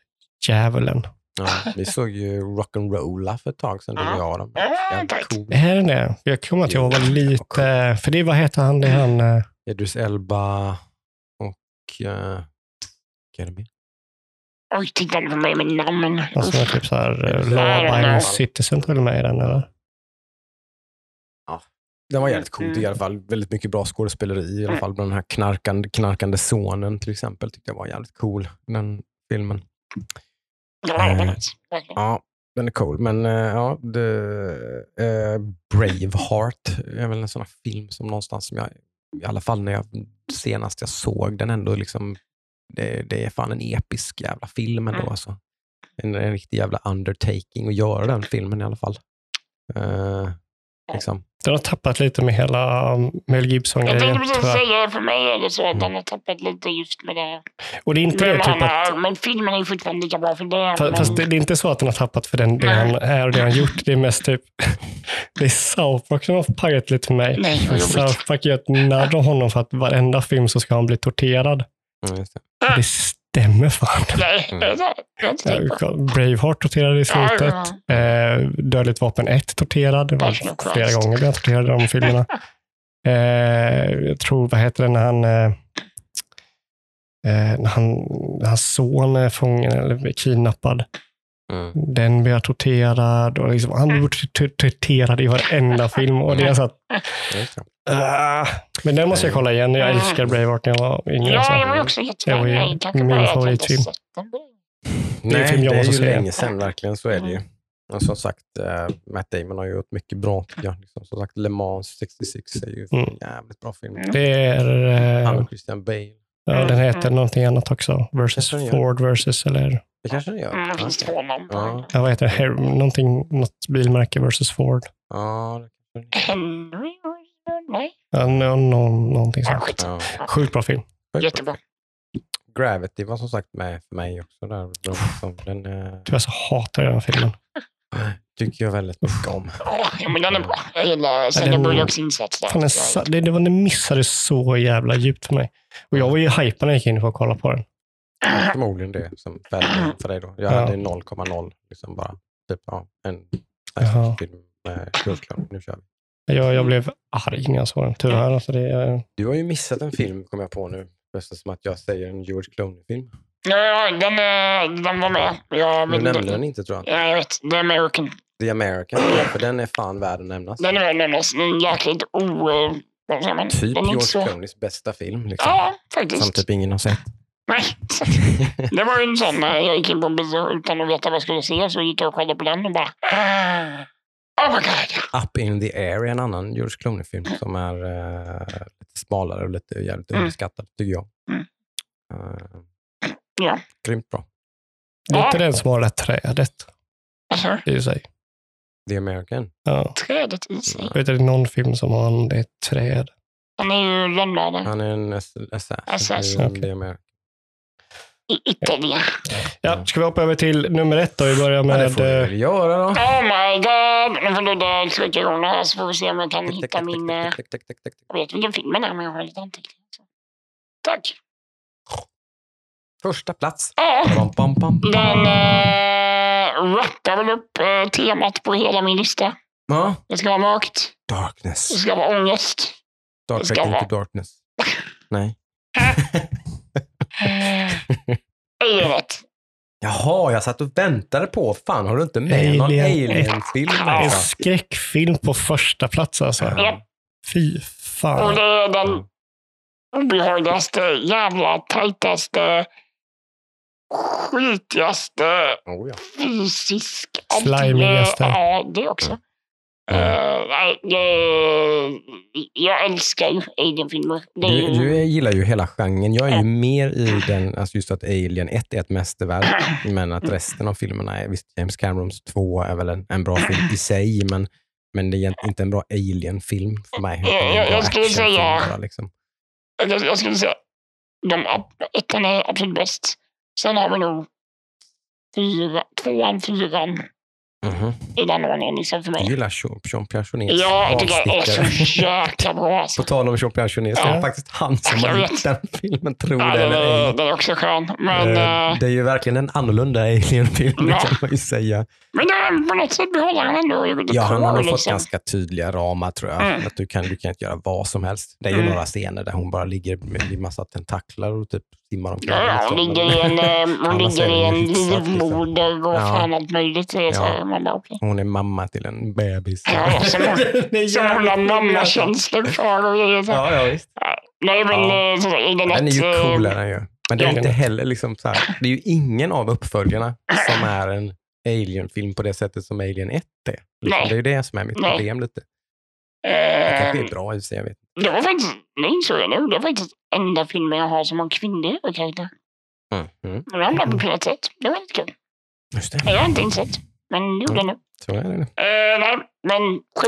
B: djävulen.
A: ja. Vi såg ju Rock'n'Rolla för ett tag sedan, du och jag. Den
C: Ja,
A: jävligt
C: tack.
A: cool.
B: Är den det? Jag kommer att jag var lite... För det, vad heter han? Det är han... eh,
A: Idris Elba och... Uh, Jeremy.
C: Oj, titta på mig med namn.
B: Är typ så här
A: don't
B: law citizen tror jag med i den. Eller?
A: Den var jävligt cool i alla fall. Väldigt mycket bra skådespeleri i alla fall. Bland den här knarkande, knarkande sonen till exempel tyckte jag var jävligt cool. Den filmen.
C: Ja.
A: Ja, den är cool. Men eh, ja, the, eh, Braveheart är väl en sån här film som någonstans som jag, i alla fall när jag senast jag såg den ändå, liksom, det, det är fan en episk jävla film ändå.
C: Mm.
A: Alltså. En, en riktig jävla undertaking att göra den filmen i alla fall. Eh, liksom.
B: Den har tappat lite med hela um, Mel
C: Jag
B: Gibson-grejen.
C: tänkte precis
B: tyvärr.
C: säga, för mig är det så att den har tappat lite just med det.
B: Och det är inte det typ att...
C: men filmen är fortfarande lika bra för det.
B: Fa-
C: men-
B: Fast det, det är inte så att den har tappat för den, det han är och det han gjort. Det är mest typ... *laughs* Det är South Park som har pajat lite för mig.
C: Nej.
B: South Park gör ett narr av honom för att varenda film så ska han bli torterad.
A: Mm, det.
B: Det stämmer fan.
C: Nej,
A: Mm.
B: Braveheart torterad i slutet.
C: Ja,
B: Eh, Dödligt vapen 1 torterad. Det var flera
C: Christ.
B: gånger blev han torterad i de filmerna. *laughs* Eh, jag tror, vad heter det när han... Eh, eh, när han, när hans son är fången eller kidnappad.
A: Mm.
B: Den blir torterad och liksom, han blir tor- torterad i varenda *laughs* film. Och det är så att, ah, men den måste jag kolla igen. Jag älskar Braveheart när jag var yngre.
C: Ja,
B: så.
C: det var också
B: Det var ju
C: jättebra.
B: Min
C: jag
B: favoritfilm. Det är film jag
A: det är
B: måste
A: ju
B: se.
A: länge sedan verkligen, så är det ju. Och som sagt, eh, Matt Damon har ju gjort mycket bra tycker jag. Liksom, som sagt, Le Mans 66 är ju
B: Mm.
A: en jävligt bra film.
B: Det är,
A: Han
B: eh,
A: och Christian Bale.
B: Ja, den heter någonting annat också. Versus
A: den.
B: Ford versus, eller
A: Det kanske den gör.
C: Mm, finns två namn på
A: Ja.
C: den.
B: ja, vad heter det? Någonting, något bilmärke versus Ford.
A: Ja, det kanske den
C: Henry? Nej.
B: Ja, no, no, någonting
C: Ja,
B: sånt.
C: skit.
A: ja.
B: Sjukt bra film.
C: Jättebra.
A: Gravity var som sagt med för mig också. Där. Som Den eh,
B: Tyvärr så hatar jag den filmen. *laughs*
A: tycker jag väldigt mycket om.
C: Ja, men den är bra. Jag gillar Sandra Bullocks insats där.
B: Fan, det, det missade så jävla djupt för mig. Och jag var ju hypad när jag gick in för att kolla på den.
A: Förmodligen det som fällde för dig då. Jag
B: Ja.
A: hade 0,0 liksom bara. Typ, ja, en film med Clooney. Nu kör vi.
B: Jag, jag blev arg när jag såg den, tyvärr. Alltså det, är-
A: Du har ju missat en film, kom jag på nu. Som att jag säger en George Clooney-film.
C: Ja, ja, den, är, den var med. Jag,
A: Du nämnde den inte tror jag.
C: Ja, jag vet. The American.
A: The American, för den är fan värd att nämnas.
C: Den är väl nämnas. Den är jäkligt o... eh, Vad säger man?
A: Typ George
C: så...
A: Clooneys bästa film. Liksom.
C: Ja, faktiskt.
A: Som typ ingen har sett.
C: Nej. Det var ju en sån när jag gick in på bio utan att veta vad jag skulle se. Så gick jag och kollade på den och bara... ah, Oh my god.
A: Up in the air är en annan George Clooney-film som är eh, lite smalare och lite jävligt
C: Mm.
A: underskattad, tycker jag.
C: Mm.
A: Eh,
C: Ja.
A: grymt bra.
B: det är inte den som har det här trädet
C: Alltså,
B: i sig.
A: The American.
B: Ja.
C: trädet i sig.
B: Jag vet det är någon film som har det är ett träd.
C: Han är ju lönnmördare.
A: Han är en ass- assassin.
C: Assassin.
A: i
B: Okej.
A: The American.
C: i Italien.
B: Ja, ska vi hoppa över till nummer ett då? Vi börjar
A: Ja, det
B: med...
A: får vi
B: eh,
A: väl göra då.
C: Oh my god! Nu får Ludde trycka igång det här så får vi se om jag kan hitta min... Jag vet vilken film det är, men jag har lite anteckningar. Tack!
A: Första plats.
C: Ja,
A: Bam, bam, bam, bam.
C: den äh, rappar väl upp eh, temat på hela min lista.
A: Ja.
C: Det ska vara mörkt. Det
A: Darkness.
C: ska vara ångest.
A: Star
C: det ska vara-
A: Into Darkness. *laughs* Nej.
C: Alienet.
A: Jaha, jag satt och väntade på, fan har du inte med någon
B: Alien
A: Alien-film?
C: Ja.
B: En skräckfilm på första plats alltså.
C: Ja.
B: Fy
C: Och
B: fan.
C: det är den obehagligaste, jävla tajtaste, skitigaste,
A: Oh, ja.
C: fysisk...
B: Slimigaste.
C: Ja, det också. Eh, nej, det- jag älskar ju Alien-filmer.
A: Du, du gillar ju hela genren. Jag är ju mer i den, alltså just att Alien 1 är ett mästerverk, men att resten av filmerna är, visst James Camerons 2 är väl en, en bra film i sig, men, men det är inte en bra Alien-film för mig.
C: Jag- jag skulle säga-
A: bara, liksom.
C: jag, jag skulle säga de, ettan är absolut bäst. Sen har vi nog fyra, tvåan, fyran
A: Mhm.
C: i den ordningen liksom för
A: Jag
C: mig.
A: gillar Jean- Jean-Pierre Jeunets
C: Ja, jag tycker det är så jäkla bra *laughs* alltså.
A: På tal om Jean-Pierre Jeunet, så
C: Ja.
A: är det faktiskt han som
C: Jag
A: har gjort den filmen, tror
C: Ja,
A: det eller
C: är,
A: ej.
C: den är också skön. Men,
A: Eh,
C: eh,
A: det är ju verkligen en annorlunda Alien-film,
C: Ja.
A: det kan man ju säga.
C: men den, på något sätt behåller han ändå
A: Ja, han har nog fått
C: liksom.
A: ganska tydliga ramar tror jag.
C: Mm.
A: Att du kan, du kan inte göra vad som helst. Det är ju
C: Mm.
A: några scener där hon bara ligger med en massa tentaklar och typ simmar omkring.
C: Ja, ja,
A: liksom.
C: hon ligger i en, eh, hon *laughs* ligger i en livmoder och
A: Ja.
C: fan allt möjligt. Så
A: Ja.
C: man bara, okej.
A: Hon är mamma till en bebis.
C: Ja, *laughs* som hon- Som hon har mammakänslor för och grejer.
A: Ja, ja, visst.
C: Nej, men
A: Ja.
C: eh, så, i den
A: Den är ju
C: eh,
A: coolare ju. Men det är
B: Ja.
A: inte heller liksom så här, det är ju ingen av uppföljarna som *laughs* är en Alien-film på det sättet som Alien 1 är. Liksom, det är ju det som är mitt problem lite. Det
C: eh,
A: kanske är bra i och sig, jag vet
C: Det var faktiskt, nu insåg jag nu, det är faktiskt enda filmen jag har som har kvinnlig karaktär.
A: mm. Mm.
C: Men jag hamnade på plats ett. Det var lite kul.
A: Just det,
C: Jag har inte insett, men det gjorde jag nu.
A: så är det.
C: Eh, nej, men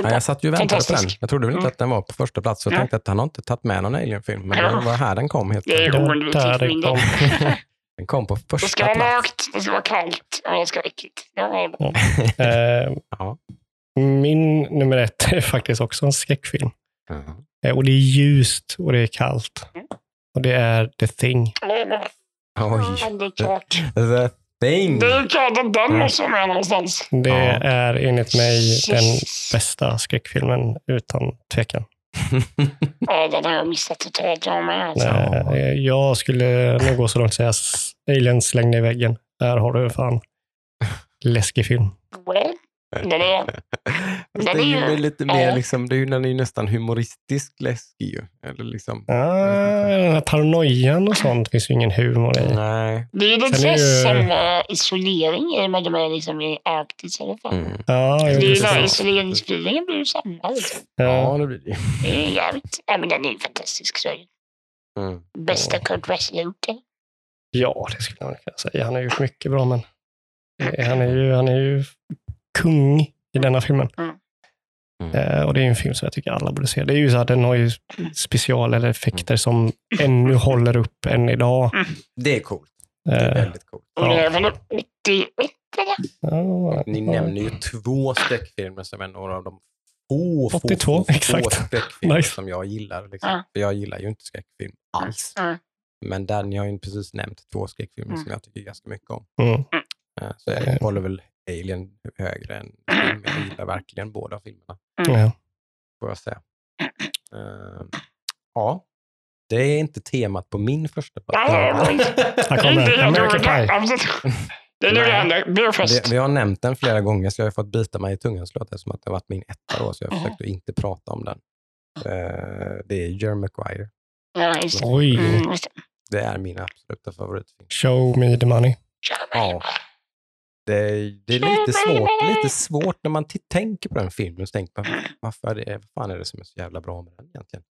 A: Ja, jag satt ju och väntade på den. Jag trodde väl inte
C: Mm.
A: att den var på första plats. Så jag
C: Ja.
A: tänkte att han har inte tagit med någon Alien-film. Men
C: Ja.
A: det var här den kom helt
C: Det är
A: enkelt.
B: Det var
C: oundvikligt
B: det kom. *laughs*
A: Den kom på
C: Det ska
A: första
C: vara
A: plats.
C: mörkt, det ska vara kallt och det ska vara äckligt. Det var bra.
B: Eh, *laughs*
A: Ja.
B: min nummer ett är faktiskt också en skräckfilm.
A: Ja.
B: Eh, och det är ljust och det är kallt.
C: Mm.
B: Och det är The Thing.
A: Oj.
C: Det är.
A: The thing.
C: Det är att den
A: Mm.
C: måste vara med någonstans.
B: Det
A: Ja.
B: är enligt mig den bästa skräckfilmen utan tvekan.
C: Ja, den har jag missat totalt jag med. Alltså.
A: Ja.
B: Eh, Jag skulle nog gå så långt att säga Alien slängde i väggen. Där har du fan läskig film.
C: Well, den är,
A: Fast
C: Den
A: det är ju
C: är ju-
A: lite mer
C: ja.
A: liksom, det är ju, den är ju nästan humoristisk läskig ju. Eller liksom,
B: Ah, den här paranoian och sånt finns ju ingen humor i.
A: nej.
C: det är
B: Sen är
C: så
B: ju-
C: samma isolering i med de liksom i Arktis i alla fall.
A: Mm.
B: Ja,
C: Det är ju den
B: precis.
C: isoleringsfeelingen blir ju samma. Liksom.
A: Ja,
B: Ja.
A: det blir det ju.
C: Det är jävligt... Ja, men den är ju fantastisk. Så.
A: Mm.
C: Bästa Kurt Russell har gjort. eller?
B: ja, det skulle man kunna säga. Han har gjort mycket bra, men eh, han är ju, han är ju kung i denna filmen.
C: Mm.
A: Mm.
B: Eh, och det är ju en film som jag tycker alla borde se. Det är ju så att den har ju special eller effekter som ännu håller upp än idag.
A: Det är coolt. Det är
B: Eh,
A: väldigt coolt.
C: Och det
B: Ja.
C: är från 81 eller?
B: ja,
A: Ni
B: ja.
A: nämner ju två skräckfilmer som är några av de få, få,
B: 82,
A: få, få
B: exakt.
A: skräckfilmer
B: Nice.
A: som jag gillar. Liksom.
C: Ja.
A: För jag gillar ju inte skräckfilm alls.
C: Mm.
A: Men där, ni har ju precis nämnt två skräckfilmer
C: Mm.
A: som jag tycker ganska mycket om.
B: Mm.
A: Eh, Så jag håller väl Alien högre än *clears throat* film. Jag gillar verkligen båda filmerna,
B: Ja.
A: får jag säga. Eh, ja, det är inte temat på min första plats.
B: Här
C: Det är
B: kommer
C: inte helt
B: American Pie.
C: Absolut. Det är nu det
A: Nej.
C: händer. Beerfest.
A: Vi, har nämnt den flera gånger, så jag har fått bita mig i tungan så låter det som att det har varit min etta då, så jag har
C: Ja.
A: försökt att inte prata om den. Eh, det är Jerry Maguire.
C: Ja.
B: Oj,
C: Mm. Det
A: är min absoluta favoritfilm.
B: show me the money.
A: Ja. Det är, det är lite, svårt, lite svårt när man t- tänker på den filmen. Så tänker man, varför är det, vad fan är det som är så jävla bra med den egentligen?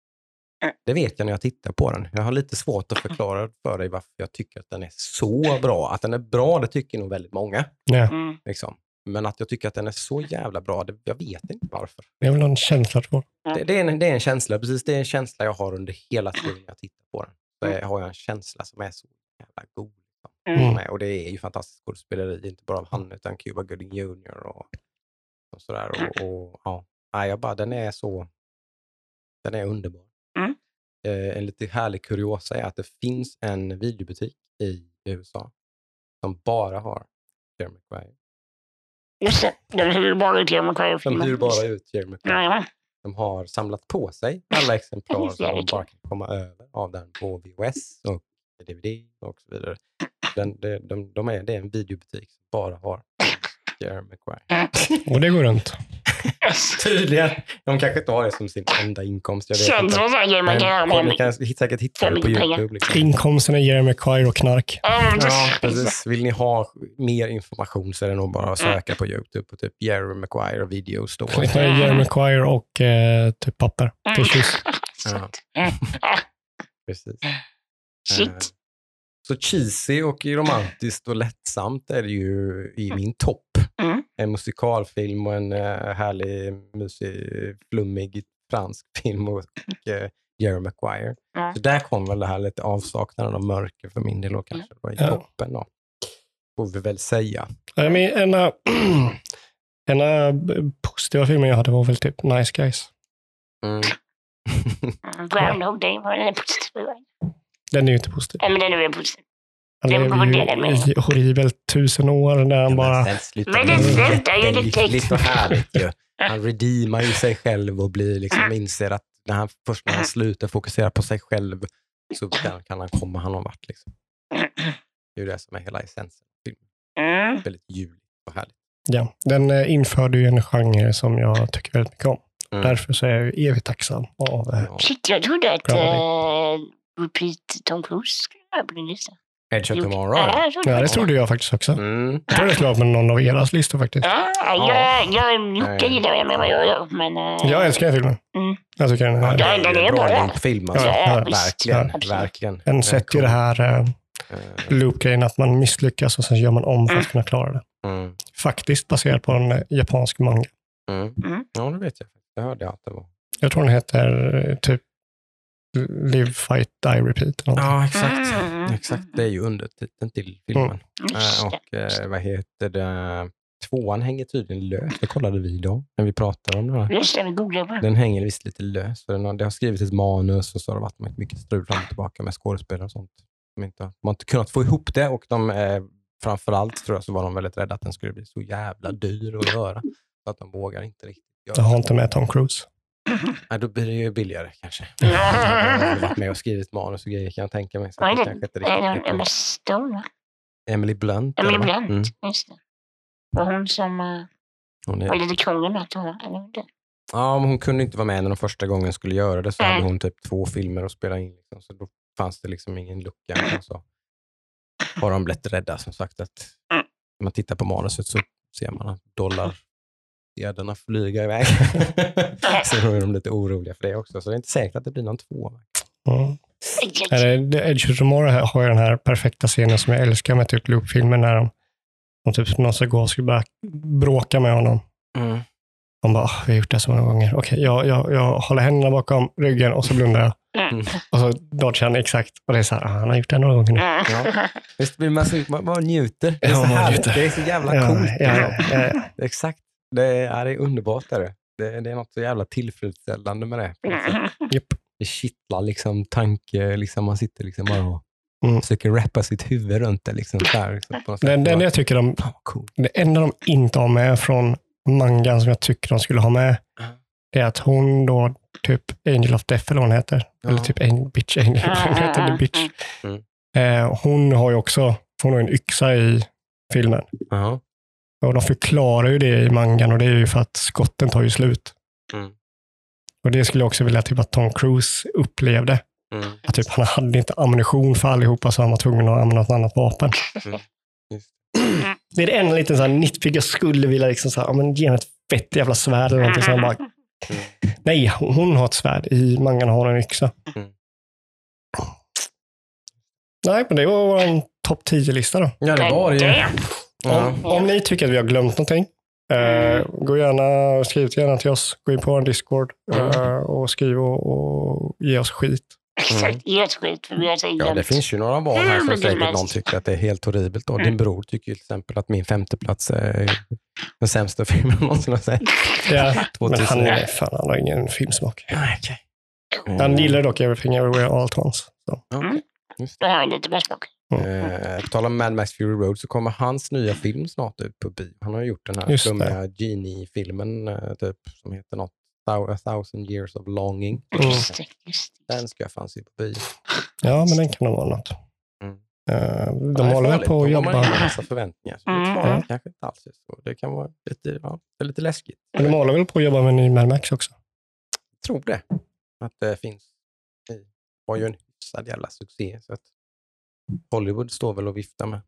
A: Det vet jag när jag tittar på den. Jag har lite svårt att förklara för dig varför jag tycker att den är så bra. Att den är bra, det tycker nog väldigt många.
B: Ja,
C: Mm.
A: Liksom. Men att jag tycker att den är så jävla bra, det, jag vet inte varför.
B: det är väl någon känsla tror
A: Det, det, är en, det är en känsla, precis det är en känsla jag har under hela tiden jag tittar på den. Så jag har jag en känsla som är så jävla god.
C: Mm.
A: med. Och det är ju fantastiskt skådespeleri, inte bara av han utan Cuba Gooding Jr. och, och sådär. Och, och, ja. Nej, jag bara, den är så, den är underbar.
C: Mm.
A: Eh, en lite härlig kuriosa är att det finns en videobutik i USA som bara har Jerry Maguire.
C: Just det, de hyr bara ut Jerry
A: De
C: Maguire-filmer.
A: hyr bara ut Jerry Maguire. De har samlat på sig alla *laughs* exemplar som de bara kan komma över av den på VHS och DVD och så vidare. Den, de, de, de är, det är en videobutik som bara har Jerry Maguire. *laughs*
B: Och det går runt.
A: Tydligen. De kanske inte har det som sin enda inkomst. Jag vet
C: Känns
A: inte.
C: som Jerry
A: Men
C: Maguire.
A: ni kan säkert hitta det på. YouTube. Liksom.
B: Inkomsten är Jeremy Maguire och knark.
C: Ja, precis.
A: Vill ni ha mer information så är det nog bara att söka på YouTube på typ Jerry Maguire Video Store.
B: Klicka Jeremy Maguire och eh, typ papper. Tissues. *laughs*
C: Mm. Ja,
A: Precis.
C: Shit.
A: Eh, Så cheesy och romantiskt och lättsamt är det ju i min topp.
C: Mm.
A: En musikalfilm och en uh, härlig, mysig, flummig fransk film och uh, Jerry Maguire.
C: Ja.
A: Så där kom väl det här lite avsaknaden av mörker för min del och kanske det var i toppen då. Får vi väl säga.
B: Nej, men En av *clears throat* en av positiva filmer jag hade var väl typ Nice Guys.
A: Mm.
C: Groundhog Day var den positiva.
B: Den är ju inte positiv.
C: Ja, men den är väl positiv.
B: Han
C: Den
B: lever ju i horribelt tusen år där han bara...
C: Men
A: med
C: slutar ju direkt.
A: och härligt ju. Han *laughs* redeemar ju sig själv och blir liksom inser att när han, först när han slutar fokusera på sig själv så kan, kan han komma han någon vart. Liksom. Det är ju det som är hela essensen.
C: Mm.
A: Väldigt juligt och härligt.
B: Ja, den eh, införde ju en genre som jag tycker väldigt mycket om.
A: Mm.
B: Därför så är jag evigt tacksam av... Eh,
A: Ja.
C: Shit, jag trodde att Repeat Tom Cruise på din lista.
A: Edge of. Tomorrow.
C: Ja, trodde
B: ja, det trodde jag faktiskt också.
A: Mm.
B: Jag tror det skulle vara på någon av eras listor faktiskt.
C: Ja,
A: Ja.
C: jag, jag, Jocke gillar jag med vad jag gör, men... uh,
B: Jag älskar den filmen.
C: Mm.
B: Jag tycker den
A: Ja,
B: är...
A: det
C: Ja, den är
A: bra film. Alltså.
B: Ja, ja,
A: verkligen.
C: Absolut.
A: verkligen.
B: Den sätter ju det här eh,
A: Eh,
B: loop-grejen att man misslyckas och sen gör man om för att kunna klara det.
A: Mm.
B: Faktiskt baserat på en eh, japansk manga.
A: Mm.
C: Mm.
A: Ja, det vet jag. Det hörde jag att det var.
B: Jag tror den heter eh, typ Live, Fight, Die, Repeat. något.
A: Ja, exakt.
C: Mm.
A: Exakt, det är ju undertiteln till filmen.
C: Just
A: Eh, och eh, vad heter det? Tvåan hänger tydligen löst. Det kollade vi idag när vi pratade om det här.
C: Just det, vi det.
A: Den hänger visst lite löst. För den har, det har skrivits ett manus och så har det varit mycket strul fram och tillbaka med skådespelare och sånt. De, inte, de har inte kunnat få ihop det och de, eh, framförallt tror jag så var de väldigt rädda att den skulle bli så jävla dyr att göra. Så att de vågar inte riktigt göra
B: Jag har inte med Tom Cruise.
A: Nej, då blir det ju billigare kanske.
C: Ja.
A: De har varit med och skrivit manus och grejer kan jag tänka mig. Så
C: Vad
A: att
C: är
A: det kanske inte
C: Är det Emma. Stone?
A: Emily Blunt.
C: Emily
A: eller vad?
C: Blunt,
A: Mm.
C: just det. Var hon som uh,
A: Hon
C: var
A: är,
C: lite kungen att hon eller
A: ja, men hon kunde inte vara med när de första gången skulle göra det. Så
C: Nej.
A: hade hon typ två filmer att spela in. Liksom, så då fanns det liksom ingen lucka. *laughs* Och så har de blivit rädda som sagt. att
C: Mm.
A: När man tittar på manuset så ser man att dollarsedlarna flyger iväg. *laughs* så då är de lite oroliga för det också. Så det är inte säkert att det blir någon två.
B: Mm. Edge of Tomorrow har ju den här perfekta scenen som jag älskar med typ loopfilmer när de, de typ någon ska gå och ska börja bråka med honom.
A: Mm.
B: De bara, "Ah, vi har gjort det så många gånger. Okej, jag, jag, jag håller händerna bakom ryggen och så blundar jag.
C: Mm.
B: Och så dodgar han exakt. Och det är så här, ah, han har gjort det några gånger nu.
A: Ja. Visst blir man, så, man, man njuter. Det är,
B: Ja,
A: så
B: man njuter.
A: det är så jävla coolt.
B: ja, ja, ja, ja.
A: Exakt. Det är, det är underbart. Är det. Det, det är något så jävla tillfredsställande med det. *laughs*
B: Japp.
A: Det kittlar liksom tanke. Liksom, man sitter liksom bara och
B: Mm.
A: försöker rappa sitt huvud runt det. Liksom, här, liksom, på något sätt.
B: Det, det,
A: Bara,
B: jag tycker de,
A: coolt.
B: det enda de inte har med från mangan som jag tycker de skulle ha med, det är att hon då, typ Angel of Death eller vad hon heter,
A: Ja.
B: eller typ Angel, Bitch Angel, *laughs* hon heter The Bitch.
A: Mm.
B: Eh, hon har ju också, hon har en yxa i filmen.
A: Jaha.
B: Och de förklarar ju det i mangan och det är ju för att skotten tar ju slut.
A: Mm.
B: Och det skulle jag också vilja typ att Tom Cruise upplevde.
A: Mm.
B: Att typ, han hade inte ammunition för allihopa så han var tvungen att använda ett annat vapen.
A: Just. *clears throat*
B: Det är det enda liten så här nitpick jag skulle vilja liksom så här, ja, men ge henne ett fett jävla svärd eller någonting. Så han bara, *laughs* nej, hon har ett svärd. I mangan har hon en yxa.
A: Mm.
B: Nej, men det var vår topp 10-lista då.
A: Ja, det var det ju. Ja.
B: Om, ni tycker att vi har glömt någonting, eh, gå gärna, skriv gärna till oss. Gå in på vår Discord eh, och skriv och, och ge oss skit.
C: Exakt, jätteskit. För vi har så
A: Ja, det finns ju några val här som säkert någon tycker att det är helt horribelt. Och
C: Mm.
A: din bror tycker ju till exempel att min femteplats är den sämsta filmen jag *laughs* någonsin har sett.
B: Ja, men
A: 2000.
B: han, är, fan, han har ingen filmsmak.
A: Nej, okej.
B: Han
A: Eh,
B: gillar dock Everything Everywhere All At Once. Så.
A: okej.
C: Jag har lite bra smak.
A: Eh, på tal om Mad Max Fury Road så kommer hans nya film snart ut på bio. Han har gjort den här flummiga Genie-filmen eh, typ, som heter något A thousand years of longing.
B: Mm.
C: Just det, just det.
A: Den ska jag fan se på bio.
B: Ja, men den kan nog vara något.
A: Mm.
B: Eh, de håller väl på att
A: har man ju en
B: jobba.
A: massa förväntningar. Så
C: Mm.
A: det
B: Ja.
A: kanske inte alls är så. Det kan vara lite, ja, det är lite läskigt.
B: Men de håller väl på att jobba med en ny Mad Max också.
A: Jag tror det. Att det finns. Det var ju en hyfsad jävla succé. Så att Hollywood står väl och viftar med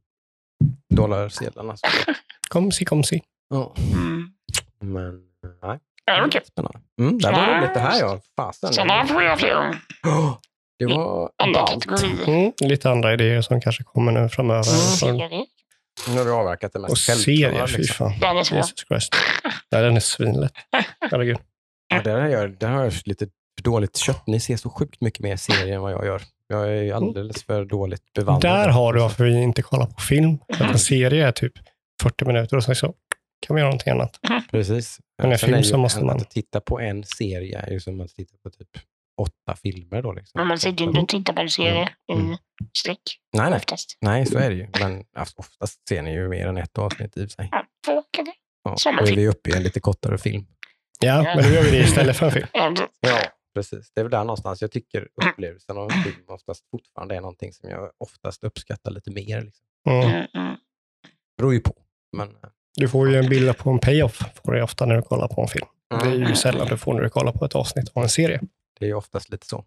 A: dollarsedlarna. Så.
B: Kom si, kom si.
A: Ja.
C: Mm.
A: Men nej.
C: Ja, det var kul.
A: Spännande. Mm, det var roligt det här ja. Fasen.
C: Sådana får jag fler
A: Det var
C: Andra
A: ballt.
C: kategorier.
B: Mm, lite andra idéer som kanske kommer nu framöver. Från-
C: Serier.
A: Nu har du avverkat det mest
B: Och serier, fy
A: liksom.
B: fan.
C: Den är svår.
B: Jesus Christ. Nej, den är svinlätt. Herregud.
A: Ja, det, har jag, det har jag lite för dåligt kött. Ni ser så sjukt mycket mer serier än vad jag gör. Jag är ju alldeles för dåligt bevandrad.
B: Där har du varför vi inte kollar på film. För *laughs* att en serie är typ 40 minuter och sen så kan vi göra någonting annat. *laughs*
A: Precis.
B: Men en
A: Sen
B: film
A: ju
B: så måste man-
A: Att titta på en serie är ju som att titta på typ åtta filmer. Då, liksom.
C: Men man sitter inte och tittar på en serie
A: Mm.
C: i sträck
A: Nej, nej.
C: oftast.
A: nej, så är det ju. Men alltså, oftast ser ni ju mer än ett avsnitt i sig.
C: Ja, två kanske.
A: Ja, då är vi uppe i en lite kortare film.
B: Ja, men då gör vi det istället för en film. *laughs*
C: Ja,
A: precis. Det är väl där någonstans jag tycker upplevelsen av en film oftast fortfarande är någonting som jag oftast uppskattar lite mer. Liksom.
B: Mm.
C: Mm, mm.
A: beror ju på. Men eh,
B: Du får ju en bild på en payoff får du ofta när du kollar på en film. Det är
A: mm,
B: ju sällan du får när du kollar på ett avsnitt av en serie.
A: det är ju oftast lite så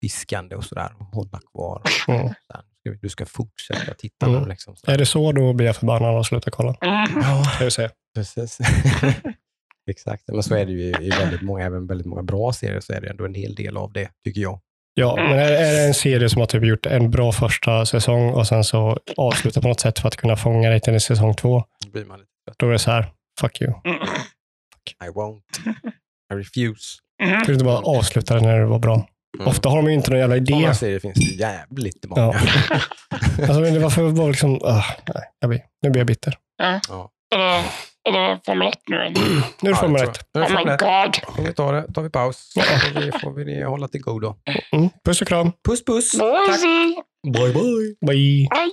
A: viskande och sådär. Och hålla kvar.
B: Mm.
A: Ska vi- Du ska fortsätta titta
B: Mm.
A: Liksom.
B: Är det så, då blir jag förbannad och slutar kolla.
C: Mm.
A: Ja,
B: jag säga.
A: precis. *laughs* *laughs* Exakt, men så är det ju i väldigt många, även väldigt många bra serier så är det ändå en hel del av det, tycker jag.
B: Ja, men är, är det en serie som har typ gjort en bra första säsong och sen så avslutar på något sätt för att kunna fånga dig till en säsong två,
A: Då blir man lite trött.
B: då är det så här, fuck you.
C: Mm.
A: I won't. I refuse.
C: Mm.
B: Ska du inte bara avsluta det när det var bra?
A: Mm.
B: Ofta har de ju inte någon jävla idé.
A: Sådana serier finns det jävligt många.
B: Ja. *laughs* Alltså, men det var för liksom, uh, nej, jag blir, nu blir jag bitter.
C: Ja.
A: Ja.
C: Är det, Formel 1 nu? eller?
B: Nu är det Formel
A: jag
B: 1.
A: tror jag. Nu är det
C: Oh my
A: Formel 1.
C: god.
A: Får vi ta det, tar vi paus. *laughs*
B: Ja.
A: Får vi, får vi hålla till godo.
B: Mm. Puss och kram.
A: Puss puss!
C: Boise.
A: Bye bye!
B: Bye.
C: Bye.